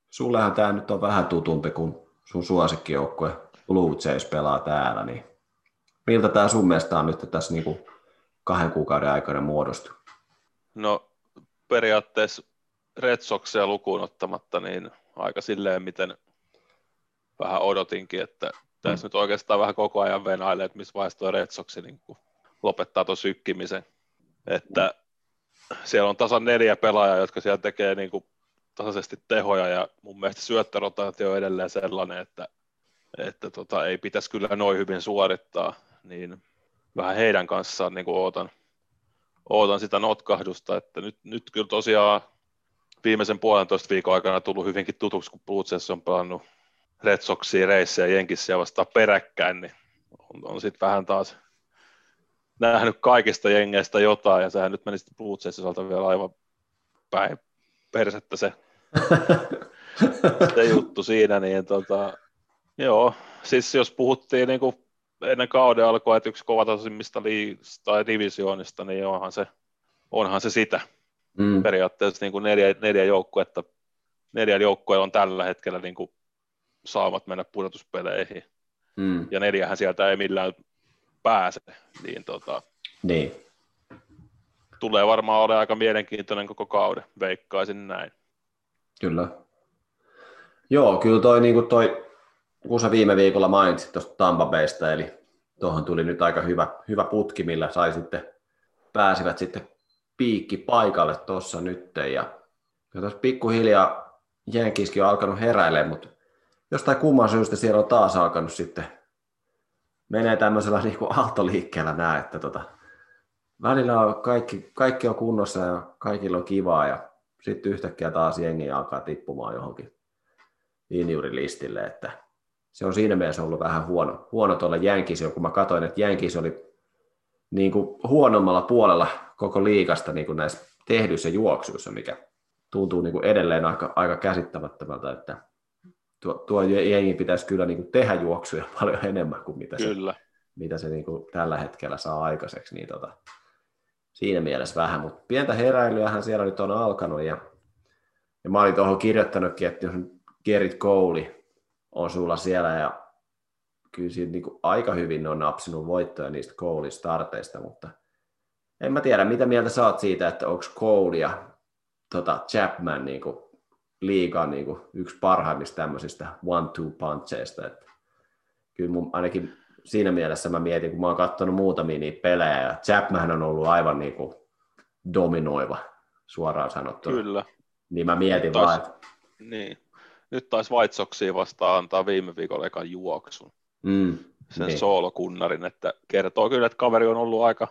S1: sullehan tämä nyt on vähän tutumpi kuin sun suosikkijoukkue Blue Jays pelaa täällä, niin Miltä tämä sun mielestä on nyt tässä niin kuin kahden kuukauden aikana muodostu?
S2: No periaatteessa Red Soxia lukuun ottamatta, niin aika silleen, miten vähän odotinkin, että tässä nyt oikeastaan vähän koko ajan venailee, että missä vaiheessa tuo Red Sox niin lopettaa tuon sykkimisen. Että siellä on tasan neljä pelaajaa, jotka siellä tekee niin kuin tasaisesti tehoja ja mun mielestä syöttörotaatio on edelleen sellainen, että, että tota, ei pitäisi kyllä noin hyvin suorittaa, niin vähän heidän kanssaan niin kuin ootan, ootan sitä notkahdusta, että nyt, nyt kyllä tosiaan viimeisen puolentoista viikon aikana tullut hyvinkin tutuksi, kun Blue Jays on pelannut Red Soxia, reissejä Jenkissä vastaan peräkkäin, niin on, on sitten vähän taas nähnyt kaikista jengeistä jotain, ja sehän nyt meni sitten Blue Jaysin vielä aivan päin persettä se, (laughs) se juttu siinä, niin tota, joo, siis jos puhuttiin niin kuin ennen kauden alkua, että yksi kovatasoisimmista liigista tai divisioonista, niin onhan se, onhan se sitä. Mm. Periaatteessa niin kuin neljä, neljä joukkuetta, neljä joukkueella on tällä hetkellä niin kuin saavat mennä pudotuspeleihin. Mm. Ja neljähän sieltä ei millään pääse. Niin, tota,
S1: niin.
S2: Tulee varmaan olemaan aika mielenkiintoinen koko kauden, veikkaisin näin.
S1: Kyllä. Joo, kyllä toi, niin kuin toi kun sä viime viikolla mainitsit tuosta Tampa Baysta, eli tuohon tuli nyt aika hyvä, hyvä putki, millä sai sitten, pääsivät sitten piikki paikalle tuossa nyt. Ja, ja tuossa pikkuhiljaa Jenkiskin on alkanut heräilemään, mutta jostain kumman syystä siellä on taas alkanut sitten menee tämmöisellä (laughs) niin kuin aaltoliikkeellä näin, että tota, välillä on kaikki, kaikki on kunnossa ja kaikilla on kivaa ja sitten yhtäkkiä taas jengi alkaa tippumaan johonkin injurilistille, että se on siinä mielessä ollut vähän huono, huono tuolla Jänkisillä, kun mä katsoin, että Jänkis oli niin kuin huonommalla puolella koko liikasta niin kuin näissä tehdyissä juoksuissa, mikä tuntuu niin kuin edelleen aika, aika käsittämättömältä, että tuo, tuo jengi pitäisi kyllä niin kuin tehdä juoksuja (laughs) paljon enemmän kuin mitä kyllä. se, mitä se niin kuin tällä hetkellä saa aikaiseksi. Niin tota, siinä mielessä vähän, mutta pientä heräilyähän siellä nyt on alkanut ja, ja mä olin tuohon kirjoittanutkin, että jos Gerrit Kouli on sulla siellä ja kyllä siinä niin kuin aika hyvin on napsinut voittoja niistä Koulin starteista, mutta en mä tiedä, mitä mieltä sä oot siitä, että onko Cole ja tota Chapman niin kuin liigan niin kuin yksi parhaimmista tämmöisistä one-two puncheista. Että kyllä mun, ainakin siinä mielessä mä mietin, kun mä oon katsonut muutamia niitä pelejä, ja Chapman on ollut aivan niin kuin dominoiva, suoraan sanottuna.
S2: Kyllä.
S1: Niin mä mietin taas, vaan, että...
S2: Niin. Nyt taisi White Soxia vastaan antaa viime viikolla ekan juoksun. Mm, sen niin. soolokunnarin, että kertoo kyllä, että kaveri on ollut aika,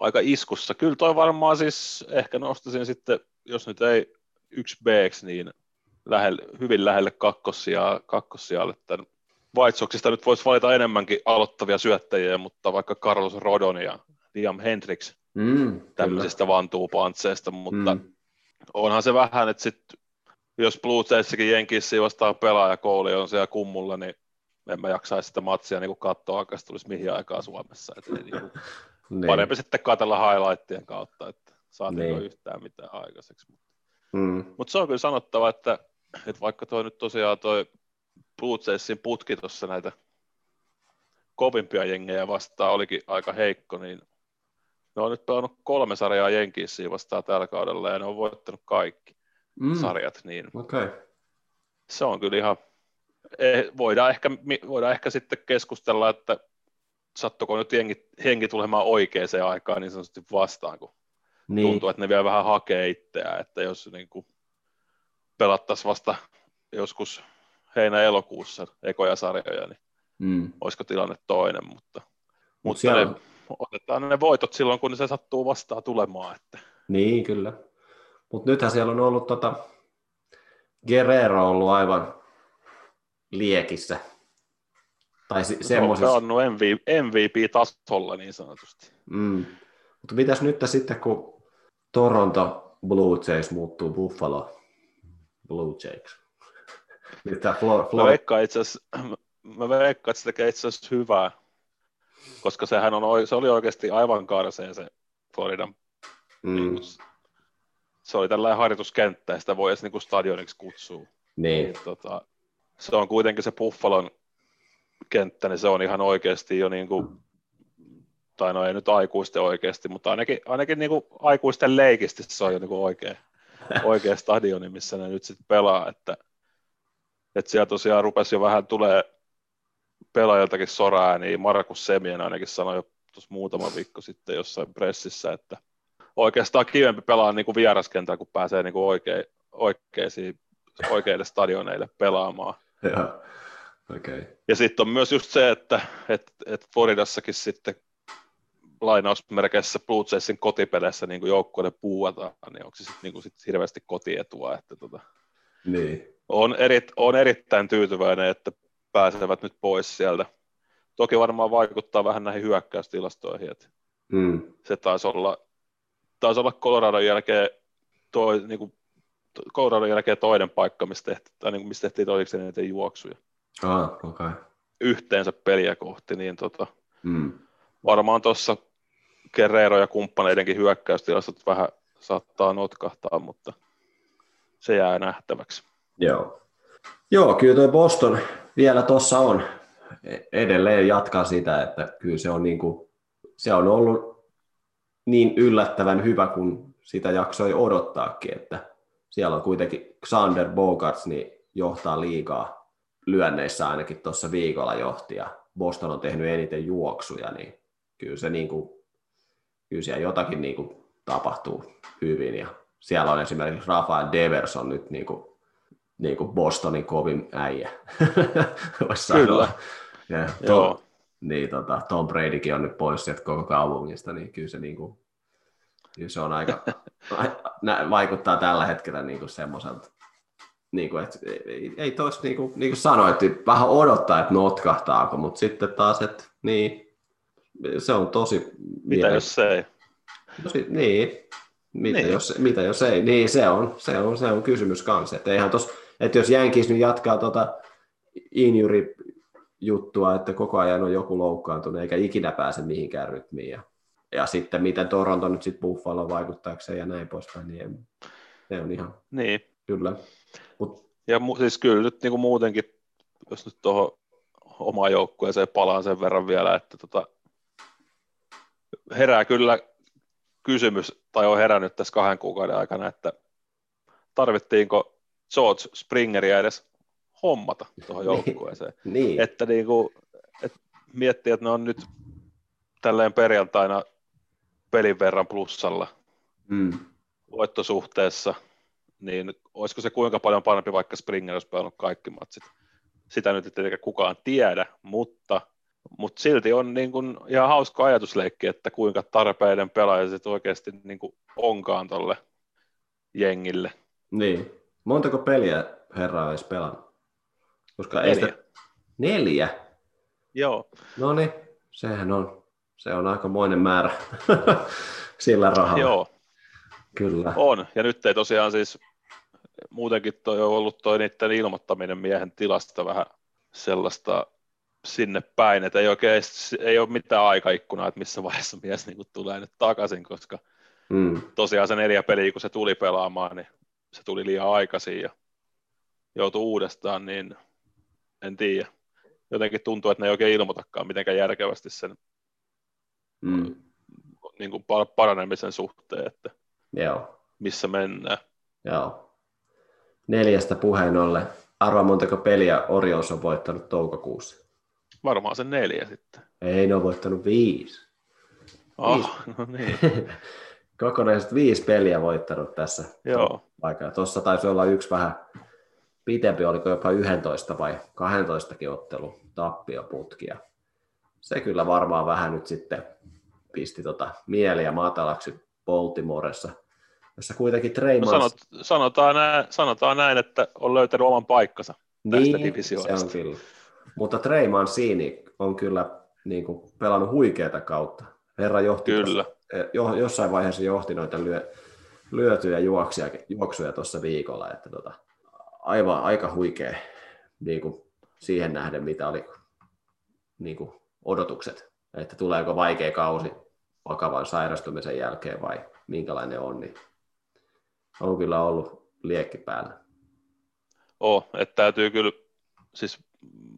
S2: aika iskussa. Kyllä toi varmaan siis, ehkä nostaisin sitten, jos nyt ei yksi b niin lähelle, hyvin lähelle kakkosia, kakkossijalle tämän White Soxista nyt voisi valita enemmänkin aloittavia syöttäjiä, mutta vaikka Carlos Rodon ja Liam Hendricks mm, tämmöisistä vantuupantseista, mutta mm. onhan se vähän, että sit, jos Blue Jayssakin Jenkissä vastaan pelaajakouli on siellä kummulla, niin en mä jaksaisi sitä matsia niin katsoa, vaikka se tulisi mihin aikaan Suomessa. Et ei, niin kuin, (laughs) niin. Parempi sitten katsella highlightien kautta, että saatiin niin. yhtään mitään aikaiseksi. Mm. Mutta se on kyllä sanottava, että, että vaikka tuo nyt tosiaan toi Blue Jaysin putki tuossa näitä kovimpia jengejä vastaan olikin aika heikko, niin ne on nyt pelannut kolme sarjaa Jenkissä vastaan tällä kaudella ja ne on voittanut kaikki mm. sarjat, niin okay. se on kyllä ihan, eh, voidaan ehkä, voidaan ehkä sitten keskustella, että sattuko nyt jengi, henki tulemaan oikeaan aikaan niin sanotusti vastaan, kun niin. tuntuu, että ne vielä vähän hakee itseään, että jos niin kuin pelattaisiin vasta joskus heinä-elokuussa ekoja sarjoja, niin mm. olisiko tilanne toinen, mutta, mutta siellä... ne, otetaan ne voitot silloin, kun se sattuu vastaan tulemaan. Että.
S1: Niin, kyllä. Mutta nythän siellä on ollut tota, Guerrero on ollut aivan liekissä.
S2: Tai se, semmoisissa... on MVP-tasolla niin sanotusti.
S1: Mm. Mutta mitäs nyt sitten, kun Toronto Blue Jays muuttuu Buffalo Blue Jays. (laughs)
S2: Tämä Flor- Flor- mä veikkaan itse mä veikkaan, että se tekee itse asiassa hyvää, koska sehän on, se oli oikeasti aivan karseen se Floridan. Mm. Niin, se oli tällainen harjoituskenttä, ja sitä voi edes niin stadioniksi kutsua.
S1: Niin. niin
S2: tota, se on kuitenkin se Buffalon kenttä, niin se on ihan oikeasti jo niin kuin tai no ei nyt aikuisten oikeasti, mutta ainakin, ainakin niin kuin aikuisten leikisti se on jo niin kuin oikein, (laughs) oikea stadioni, missä ne nyt sitten pelaa, että, että siellä tosiaan rupesi jo vähän tulee pelaajiltakin soraa, niin Markus Semien ainakin sanoi jo tuossa muutama viikko sitten jossain pressissä, että oikeastaan kivempi pelaa niin kuin vieraskentällä, kun pääsee niin kuin oikein, oikeisiin, oikeille stadioneille pelaamaan.
S1: Joo. Okay.
S2: Ja sitten on myös just se, että et, et Floridassakin sitten lainausmerkeissä Blue Jaysin kotipeleissä niin kuin puuataan, niin onko se sitten niin sit hirveästi kotietua. Että tota,
S1: niin.
S2: on, eri, on erittäin tyytyväinen, että pääsevät nyt pois sieltä. Toki varmaan vaikuttaa vähän näihin hyökkäystilastoihin, että
S1: Mm.
S2: se taisi olla, taisi olla Coloradon jälkeen, toi, niin kuin, Coloradon jälkeen toinen paikka, missä tehtiin, tai niin kuin, missä tehtiin toiseksi eniten juoksuja
S1: Ah. Okay.
S2: yhteensä peliä kohti, niin tota,
S1: Mm.
S2: varmaan tuossa Guerrero ja kumppaneidenkin hyökkäystilastot vähän saattaa notkahtaa, mutta se jää nähtäväksi.
S1: Joo. Joo, kyllä tuo Boston vielä tuossa on E- edelleen jatkaa sitä, että kyllä se on, niin kuin, se on ollut niin yllättävän hyvä, kun sitä jaksoi odottaakin, että siellä on kuitenkin Xander Bogarts niin johtaa liikaa lyönneissä ainakin tuossa viikolla johti ja Boston on tehnyt eniten juoksuja, niin kyllä se niin kuin, kyllä siellä jotakin niin kuin tapahtuu hyvin ja siellä on esimerkiksi Rafael Devers on nyt niin kuin, niin kuin Bostonin kovin äijä, (laughs) voisi sanoa.
S2: Kyllä.
S1: Ja
S2: Joo.
S1: Niin, tota, Tom Bradykin on nyt pois sieltä koko kaupungista, niin kyllä se, niin kuin, kyllä se on aika, (laughs) nä- vaikuttaa tällä hetkellä niin kuin semmoiselta, niin kuin, että ei, ei tois, niin kuin, niin kuin sanoit, että vähän odottaa, että notkahtaako, mutta sitten taas, että niin, se on tosi...
S2: Mitä jos se ei?
S1: Tosi, niin, mitä,
S2: Niin.
S1: Jos, mitä jos ei, niin se on, se on, se on kysymys kanssa, että eihän tos, että jos Jänkis nyt jatkaa tota injury juttua, että koko ajan on joku loukkaantunut eikä ikinä pääse mihinkään rytmiin ja, ja sitten miten Toronto nyt sitten Buffalo vaikuttaakseen ja näin poispäin, niin en- se on ihan
S2: Niin.
S1: kyllä. Mut,
S2: Ja mu- siis kyllä nyt niin kuin muutenkin, jos nyt tuohon omaan joukkueeseen palaan sen verran vielä, että tota, herää kyllä kysymys, tai on herännyt tässä kahden kuukauden aikana, että tarvittiinko George Springeria edes hommata tuohon
S1: Niin.
S2: joukkueeseen. (laughs)
S1: niin,
S2: että niin kuin, et miettii, että ne on nyt tälleen perjantaina pelin verran plussalla
S1: mm,
S2: voittosuhteessa, niin olisiko se kuinka paljon parempi, vaikka Springer olisi pelannut kaikki matsit. Sitä nyt ei tietenkään kukaan tiedä, mutta, mutta silti on niin kuin ihan hauska ajatusleikki, että kuinka tarpeiden pelaaja sitten oikeasti niin kuin onkaan tuolle jengille.
S1: niin. Montako peliä herra edes pelannut? Koska ei
S2: Neljä.
S1: sitä, neljä?
S2: Joo,
S1: No niin, sehän on, se on aikamoinen määrä (laughs) sillä rahalla.
S2: joo.
S1: Kyllä.
S2: On, ja nyt ei tosiaan siis muutenkin toi on ollut toi niiden ilmoittaminen miehen tilasta vähän sellaista sinne päin, että ei oikein ei ole mitään aikaikkunaa, että missä vaiheessa mies niin kuin tulee nyt takaisin, koska
S1: Mm.
S2: tosiaan se neljä peliä, kun se tuli pelaamaan, niin se tuli liian aikaisin ja joutui uudestaan, niin en tiedä. Jotenkin tuntuu, että ne ei oikein ilmoitakaan mitenkään järkevästi sen
S1: Mm.
S2: niin kuin par- paranemisen suhteen, että
S1: Joo,
S2: missä mennään.
S1: joo. Neljästä puheen ollen. Arvaa montako peliä Orioles on voittanut toukokuussa.
S2: Varmaan se neljä sitten.
S1: Ei, ne on voittanut viisi.
S2: Oh, (laughs) no niin.
S1: Kokonaiset viisi peliä voittanut tässä
S2: Joo.
S1: aikaa. Tuossa taisi olla yksi vähän pitempi, oliko jopa 11 vai 12 ottelu tappioputkia. Se kyllä varmaan vähän nyt sitten pisti tota mieliä matalaksi Baltimoressa, jossa kuitenkin Trey
S2: No sanot, sanotaan, näin, sanotaan näin, että on löytänyt oman paikkansa tästä
S1: niin, se
S2: divisioonasta.
S1: on kyllä. Mutta Trey Mancini on kyllä niin kuin, pelannut huikeata kautta. Herra johti
S2: Kyllä.
S1: Tossa, jo, jossain vaiheessa johti noita lyö, lyötyjä juoksuja, juoksuja tuossa viikolla, että tota, aivan aika huikea niin kuin siihen nähden, mitä oli niin kuin odotukset, että tuleeko vaikea kausi vakavan sairastumisen jälkeen vai minkälainen on, niin on kyllä ollut liekki päällä.
S2: Oh, että täytyy kyllä, siis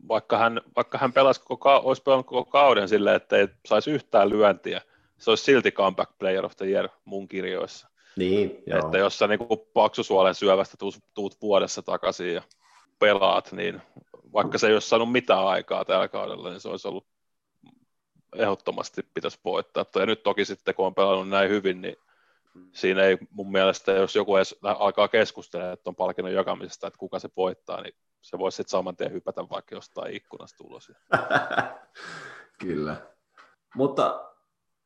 S2: vaikka hän, vaikka hän pelasi koko, olisi pelannut koko kauden silleen, että ei saisi yhtään lyöntiä, se olisi silti comeback player of the year mun kirjoissa.
S1: Niin, joo.
S2: Että jos sä niin paksusuolen syövästä tuut, tuut vuodessa takaisin ja pelaat, niin vaikka se ei olisi saanut mitään aikaa tällä kaudella, niin se olisi ollut ehdottomasti pitäisi voittaa. Ja nyt toki sitten, kun on pelannut näin hyvin, niin siinä ei mun mielestä, jos joku edes alkaa keskustella, että on palkinnon jakamisesta, että kuka se voittaa, niin se voisi sitten saman tien hypätä vaikka jostain ikkunasta ulos. (laughs)
S1: Kyllä. Mutta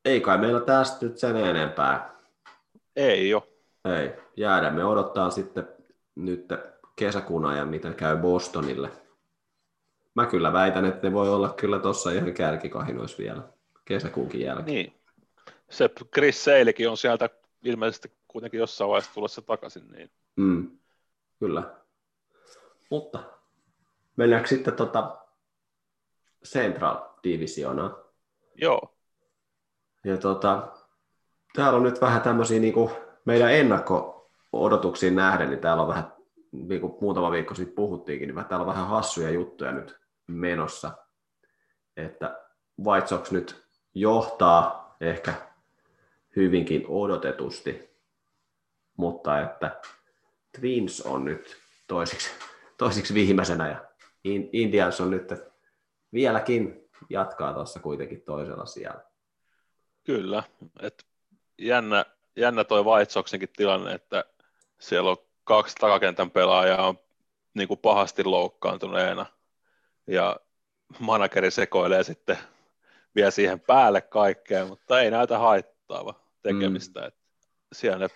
S1: ei kai meillä tästä nyt sen enempää.
S2: Ei jo.
S1: Ei, jäädämme odottaa sitten nyt kesäkuun ajan, mitä käy Bostonille. Mä kyllä väitän, että ne voi olla kyllä tuossa ihan kärkikahinoissa vielä kesäkuunkin jälkeen.
S2: Niin. Se Chris Seilikin on sieltä ilmeisesti kuitenkin jossain vaiheessa tulossa takaisin. Niin.
S1: Mm, kyllä. Mutta mennäänkö sitten tota Central Divisionaan?
S2: Joo.
S1: Ja tota, täällä on nyt vähän tämmöisiä niin meidän ennakko-odotuksiin nähden, niin täällä on vähän, niin kuin muutama viikko sitten puhuttiinkin, niin täällä on vähän hassuja juttuja nyt menossa. Että White Sox nyt johtaa ehkä hyvinkin odotetusti, mutta että Twins on nyt toisiksi, toisiksi viimeisenä ja Indians on nyt vieläkin jatkaa tuossa kuitenkin toisella siellä.
S2: Kyllä, että jännä, jännä toi White tilanne, että siellä on kaksi takakentän pelaajaa on niin kuin pahasti loukkaantuneena ja manageri sekoilee sitten vielä siihen päälle kaikkea, mutta ei näytä haittaava tekemistä. Mm. Että siellä ne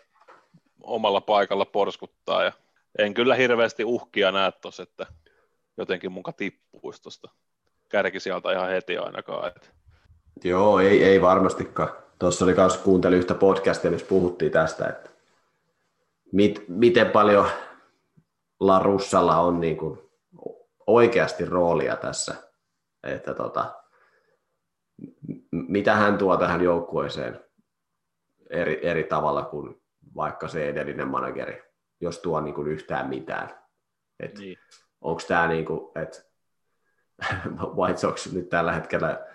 S2: omalla paikalla porskuttaa ja en kyllä hirveästi uhkia näe tuossa, että jotenkin muka tippuisi tuosta kärki sieltä ihan heti ainakaan. Että.
S1: Joo, ei, ei varmastikaan. Tuossa oli myös kuuntelin yhtä podcastia, missä puhuttiin tästä, että mit, miten paljon Larussalla on niin kuin oikeasti roolia tässä, että tota, mitä hän tuo tähän joukkueeseen eri, eri tavalla kuin vaikka se edellinen manageri, jos tuo niin kuin yhtään mitään. Et niin. Onko tämä niin kuin, että White (laughs) Sox nyt tällä hetkellä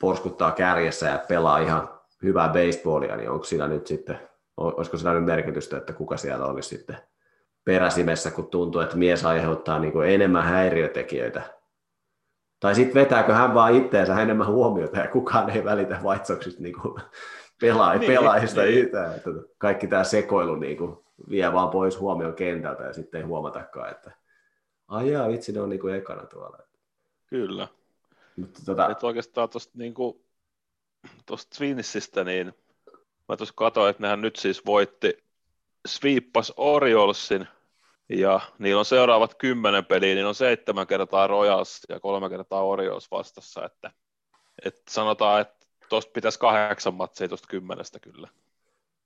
S1: porskuttaa kärjessä ja pelaa ihan hyvää baseballia, niin onko siinä nyt sitten, olisiko siinä nyt merkitystä, että kuka siellä olisi sitten peräsimessä, kun tuntuu, että mies aiheuttaa niin kuin enemmän häiriötekijöitä. Tai sitten vetääkö hän vaan itteensä enemmän huomiota ja kukaan ei välitä White Soxista niin kuin pelaa, niin, pelaajista niin. yhtään. Että kaikki tämä sekoilu niin kuin vie vaan pois huomion kentältä ja sitten ei huomatakaan, että ajaa vitsi, ne on niin kuin ekana tuolla.
S2: Kyllä. Mutta tota... Et oikeastaan tuosta niin kuin, Twinsistä, niin mä tuossa katsoin, että nehän nyt siis voitti, sweeppas Oriolsin, ja niillä on seuraavat kymmenen peliä, niin on seitsemän kertaa Royals ja kolme kertaa Orioles vastassa, että, että sanotaan, että tuosta pitäisi kahdeksan matseja tuosta kymmenestä kyllä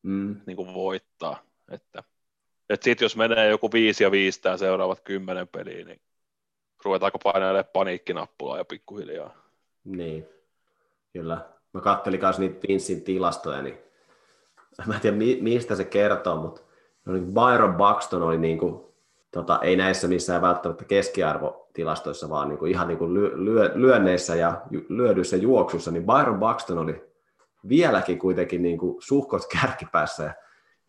S2: mm. niin kuin voittaa, että, että sitten jos menee joku viisi ja viisi tämä seuraavat kymmenen peliä, niin ruvetaanko painaa paniikkinappulaa ja pikkuhiljaa.
S1: Niin, kyllä. Mä kattelin myös niitä Vincein tilastoja, niin (laughs) mä en tiedä mistä se kertoo, mutta niin Byron Buxton oli niin kuin, tota, ei näissä missään välttämättä keskiarvotilastoissa, vaan niin kuin ihan niin kuin lyö, lyönneissä ja lyödyissä juoksussa, niin Byron Buxton oli vieläkin kuitenkin niin kuin suhkot kärkipäässä ja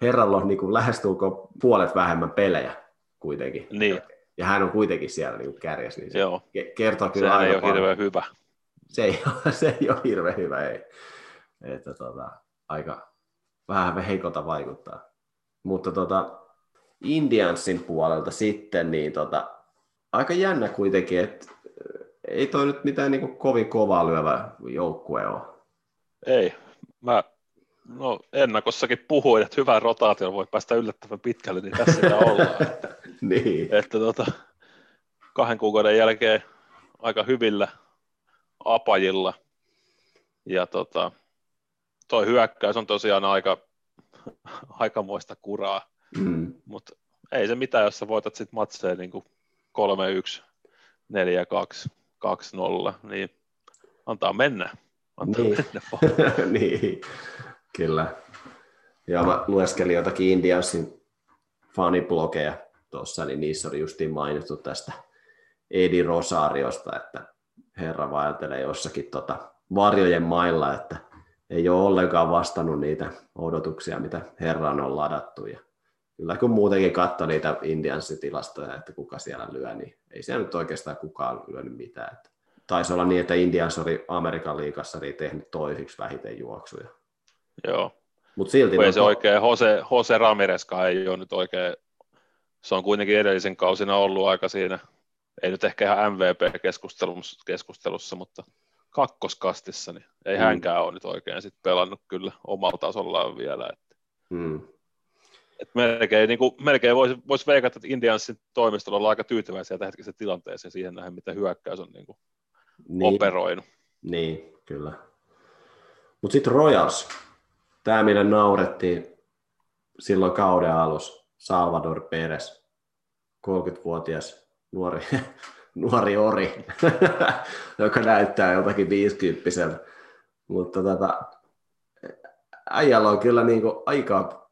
S1: herralla on niin kuin lähestulko puolet vähemmän pelejä kuitenkin.
S2: Niin
S1: ja hän on kuitenkin siellä niin kärjessä, niin se
S2: Joo.
S1: kertoo kyllä
S2: Sehän aika ei ole hirveän hyvä.
S1: Se ei, (laughs) ole, se ei ole hirveän hyvä, ei. Että tota, aika vähän heikolta vaikuttaa. Mutta tota, Indiansin puolelta sitten, niin tota, aika jännä kuitenkin, että ei toi nyt mitään niin kuin kovin kovaa lyövä joukkue ole.
S2: Ei. Mä no, ennakossakin puhuin, että hyvän rotaation voi päästä yllättävän pitkälle, niin tässä sitä (laughs) ollaan. Että, (laughs)
S1: niin.
S2: että tota, kahden kuukauden jälkeen aika hyvillä apajilla. Ja tota, toi hyökkäys on tosiaan aika, (laughs) aikamoista kuraa, mm. mutta ei se mitään, jos sä voitat sitten matseja niin 3-1, 4-2, 2-0, niin antaa mennä. Antaa
S1: niin.
S2: mennä (laughs)
S1: niin. Kyllä. Ja mä lueskelin jotakin Indiansin faniblogeja tuossa, niin niissä oli justiin mainittu tästä Edi Rosariosta, että herra vaeltelee jossakin tota varjojen mailla, että ei ole ollenkaan vastannut niitä odotuksia, mitä herran on ladattu. Ja kyllä kun muutenkin katsoi niitä Indians-tilastoja, että kuka siellä lyö, niin ei siellä nyt oikeastaan kukaan lyönyt mitään. Että taisi olla niin, että Indians oli Amerikan liigassa niin tehnyt toisiksi vähiten juoksuja.
S2: Joo.
S1: Mutta silti...
S2: Ei se oikein, Jose, Jose Ramirezkaan ei ole nyt oikein, se on kuitenkin edellisen kausina ollut aika siinä, ei nyt ehkä ihan MVP-keskustelussa, mutta kakkoskastissa, niin ei mm. hänkään ole nyt oikein sit pelannut kyllä omalla tasollaan vielä. Että. Mm. Et melkein, niin kuin, melkein voisi vois veikata, että Indiansin toimistolla on aika tyytyväisiä hetkisen tilanteeseen siihen nähden, mitä hyökkäys on niin kuin, niin. operoinut.
S1: Niin, kyllä. Mutta sitten Royals, tämä millä naurettiin silloin kauden alussa, Salvador Perez, 30-vuotias nuori, (laughs) nuori ori, (laughs) joka näyttää jotakin 50 mutta tota, äijällä on kyllä niinku aika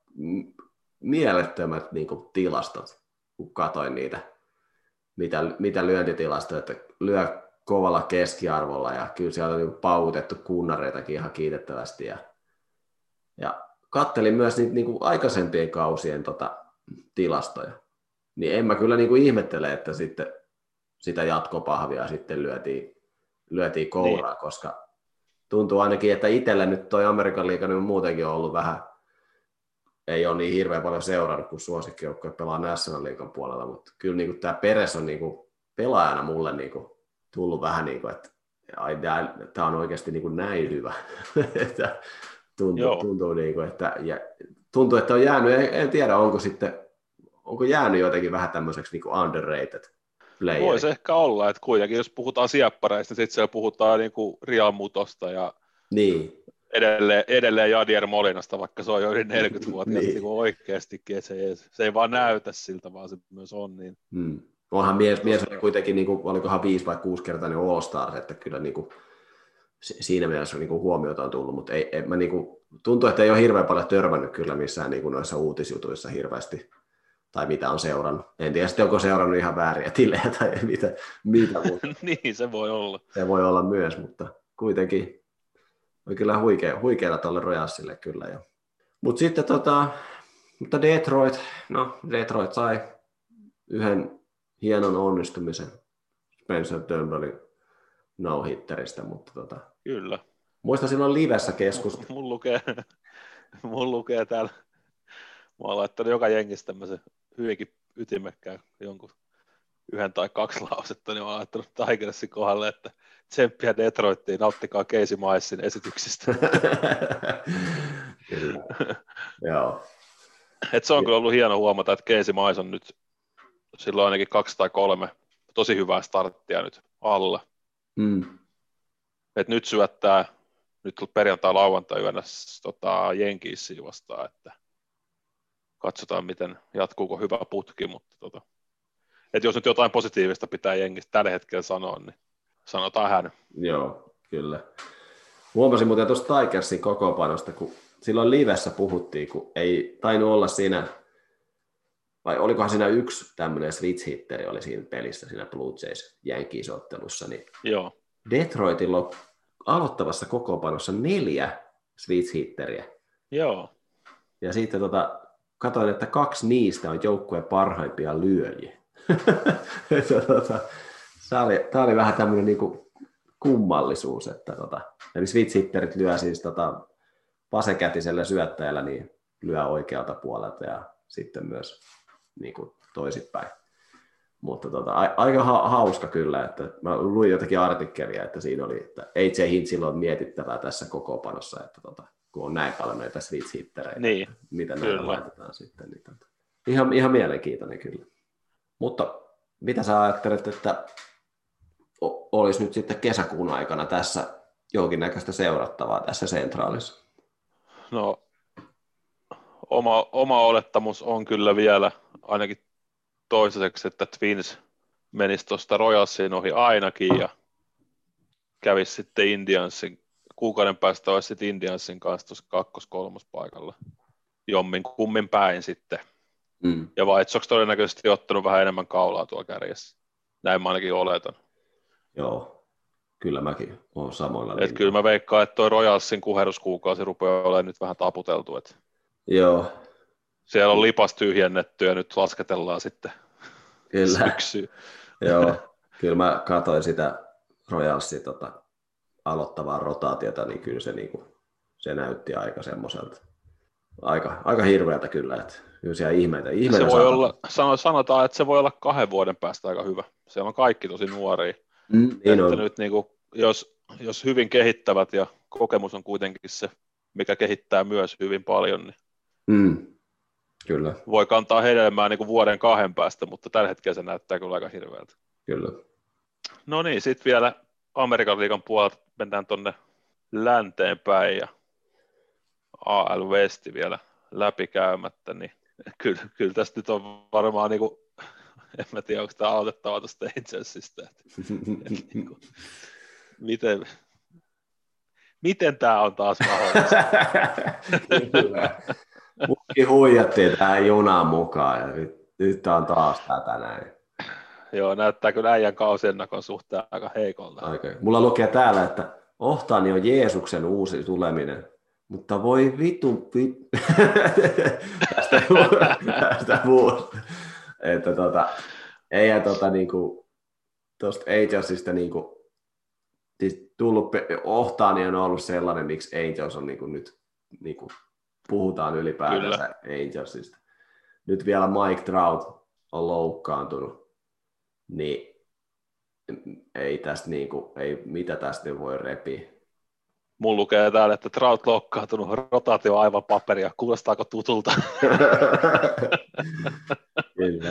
S1: mielettömät niinku tilastot, kun katsoin niitä, mitä, mitä lyöntitilastoja, että lyö kovalla keskiarvolla ja kyllä siellä on niinku pautettu kunnareitakin ihan kiitettävästi ja, ja kattelin myös niitä niinku aikaisempien kausien tota, tilastoja, niin en mä kyllä niinku ihmettele, että sitten sitä jatkopahvia sitten lyötiin, lyötiin kouraa, niin. koska tuntuu ainakin, että itselle nyt toi Amerikan liiga niin muutenkin on ollut vähän, ei ole niin hirveän paljon seurannut, kun suosikkijoukkue pelaa National Leaguean puolella, mutta kyllä niin tämä Peres on niin kuin pelaajana mulle niin kuin tullut vähän niin kuin, että tämä on oikeasti niin kuin näin hyvä. (laughs) että tuntuu, tuntuu, niin kuin, että, ja, tuntuu, että on jäänyt, en, en tiedä onko sitten, onko jäänyt jotenkin vähän tämmöiseksi niin underrated
S2: player. Voisi ehkä olla, että kuitenkin jos puhutaan sieppareista, sitten siellä puhutaan niin kuin Real Mutosta ja
S1: niin.
S2: edelleen, edelleen Jadier Molinasta, vaikka se on jo yli 40 vuotta niin. niin oikeastikin, se ei, se ei vaan näytä siltä, vaan se myös on. Niin.
S1: Hmm. Onhan mies, mies oli kuitenkin, niin kuin, olikohan viisi vai kuusi kertaa niin All Stars, että kyllä niin kuin, siinä mielessä niin kuin huomiota on tullut, mutta ei, ei, mä, niin kuin, tuntuu, että ei ole hirveän paljon törmännyt kyllä missään niin kuin noissa uutisjutuissa hirveästi tai mitä on seurannut. En tiedä sitten, onko seurannut ihan vääriä tilejä tai mitä, mitä mutta (laughs)
S2: niin, se voi olla.
S1: Se voi olla myös, mutta kuitenkin oli kyllä huikea, huikeaa tuolle Rojassille kyllä. Jo. Mutta sitten tota, mutta Detroit, no Detroit sai yhden hienon onnistumisen Spencer Turnbullin no mutta tota,
S2: Kyllä.
S1: Muista silloin livessä keskusta.
S2: Mun lukee, mun lukee täällä, mä oon laittanut joka jengissä tämmöisen hyvinkin ytimekkään jonkun yhden tai kaksi lausetta, niin olen laittanut Tigersin kohdalle, että tsemppiä Detroittiin, nauttikaa Casey Maissin esityksistä. (laughs)
S1: Joo.
S2: Et se on kyllä ollut hieno huomata, että Casey Mais on nyt silloin ainakin kaksi tai kolme tosi hyvää starttia nyt alla. Mm. Et nyt syöttää, nyt perjantai lauantai yönä tota, Jenkiissiin vastaan, että katsotaan, miten jatkuuko hyvä putki, mutta tota, että jos nyt jotain positiivista pitää jengistä tällä hetkellä sanoa, niin sanotaan hän.
S1: Joo, kyllä. Huomasin muuten tuosta Tigersin kokoopanosta, kun silloin livessä puhuttiin, kun ei tainnut olla siinä, vai olikohan siinä yksi tämmöinen switch hitteri oli siinä pelissä, siinä Blue Jays Yankees-ottelussa, niin
S2: Joo.
S1: Detroitilla on aloittavassa kokoopanossa neljä switch hitteriä.
S2: Joo.
S1: Ja sitten tota, katsoin, että kaksi niistä on joukkueen parhaimpia lyöjiä. (laughs) tota, tämä, oli, tämä oli vähän tämmöinen niin kummallisuus, että tota, eli switch lyö siis tota, vasenkätisellä syöttäjällä niin lyö oikealta puolelta ja sitten myös niin kuin toisinpäin. Mutta tota, aika ha, hauska kyllä, että mä luin jotakin artikkelia, että siinä oli, että AJ Hinchillä on mietittävää tässä panossa, että tota, kun on näin paljon näitä switch hittereitä,
S2: niin,
S1: mitä näitä kyllä. laitetaan sitten. Niin tota, ihan, ihan mielenkiintoinen kyllä. Mutta mitä sä ajattelet, että olisi nyt sitten kesäkuun aikana tässä jonkinnäköistä seurattavaa tässä sentraalissa?
S2: No, oma, oma olettamus on kyllä vielä ainakin toiseksi, että Twins menisi tuosta Royalsiin ohi ainakin ja kävisi sitten Indiansin kuukauden päästä olisi sitten Indiansin kanssa tuossa kakkos paikalla. Jommin kummin päin sitten. Mm. Ja White Sox todennäköisesti ottanut vähän enemmän kaulaa tuolla kärjessä. Näin mä ainakin oletan.
S1: Joo, kyllä mäkin olen samoilla
S2: Et kyllä mä veikkaan, että toi Royalsin kuheruskuukausi rupeaa olemaan nyt vähän taputeltu. Et
S1: Joo,
S2: siellä on lipas tyhjennetty ja nyt lasketellaan sitten
S1: kyllä.
S2: syksyyn.
S1: Joo, (laughs) kyllä mä katsoin sitä Royalsin tota, aloittavaa rotaatiota, niin kyllä se, niinku, se näytti aika semmoiselta. Aika, aika hirveältä kyllä, että kyllä siellä ihmeitä. ihmeitä
S2: Se voi olla, sano- sanotaan, että se voi olla kahden vuoden päästä aika hyvä. Siellä on kaikki tosi nuoria.
S1: Mm, niin
S2: että
S1: on.
S2: nyt niin kuin, jos, jos hyvin kehittävät ja kokemus on kuitenkin se, mikä kehittää myös hyvin paljon, niin
S1: Mm, kyllä,
S2: voi kantaa hedelmää niin kuin vuoden kahden päästä, mutta tällä hetkellä se näyttää kyllä aika hirveältä.
S1: kyllä.
S2: No niin, sitten vielä Amerikan liigan puolelta mennään tuonne länteen päin ja AL Westi vielä läpikäymättä, niin kyllä, kyllä tästä nyt on varmaan, niin kuin, en mä tiedä, onko tämä aloitettava tuosta Angelsista, että, että (laughs) niin kuin, miten, miten tämä on taas mahdollista? (laughs)
S1: Mutkin huijattiin tähän junaan mukaan ja nyt, nyt on taas tätä näin.
S2: Joo, näyttää kyllä äijän kausiennakon suhteen aika heikolta.
S1: Aika. Mulla lukee täällä, että Ohtaani on Jeesuksen uusi tuleminen, mutta voi vittu, vittu. (laughs) tästä, tästä muusta. Että tota, eihän tota niinku, tosta Angelsista niinku, siis tullut, Ohtaani on ollut sellainen, miksi Angels on niinku nyt, niinku, puhutaan ylipäätänsä Angelsista. Nyt vielä Mike Trout on loukkaantunut, niin ei tästä niinku, ei, mitä tästä nyt voi repiä.
S2: Mulla lukee täällä, että Trout loukkaantunut, rotaatio aivan paperia. Kuulostaako tutulta? (laughs)
S1: kyllä,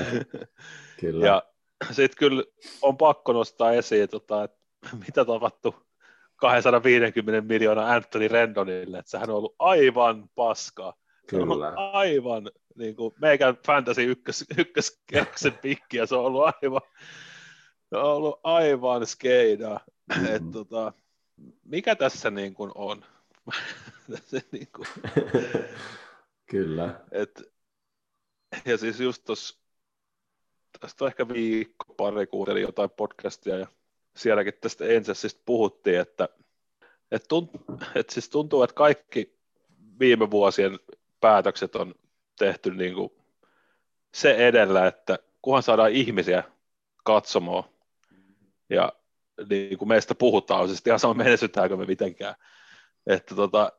S1: kyllä.
S2: Ja sitten kyllä on pakko nostaa esiin, tota, että mitä tapahtui 250 miljoonaa Anthony Rendonille, että sehän on ollut aivan ollut
S1: kyllä.
S2: aivan niin kuin meikän fantasy ykkös, ykköskerroksen pikki, ja se on ollut aivan, se on ollut aivan skeidaa.
S1: Mhm.
S2: Et, tota, mikä tässä niin kuin on? (laughs) se, niin kuin,
S1: kyllä.
S2: et, ja siis just tuossa, tästä on ehkä viikko, pari kuuntelin jotain podcastia ja sielläkin tästä Angelsista puhuttiin, että, että, tunt, että siis tuntuu, että kaikki viime vuosien päätökset on tehty niin kuin se edellä, että kunhan saadaan ihmisiä katsomaan ja niin kuin meistä puhutaan, on siis ihan sama menestytäänkö me mitenkään. Että tota,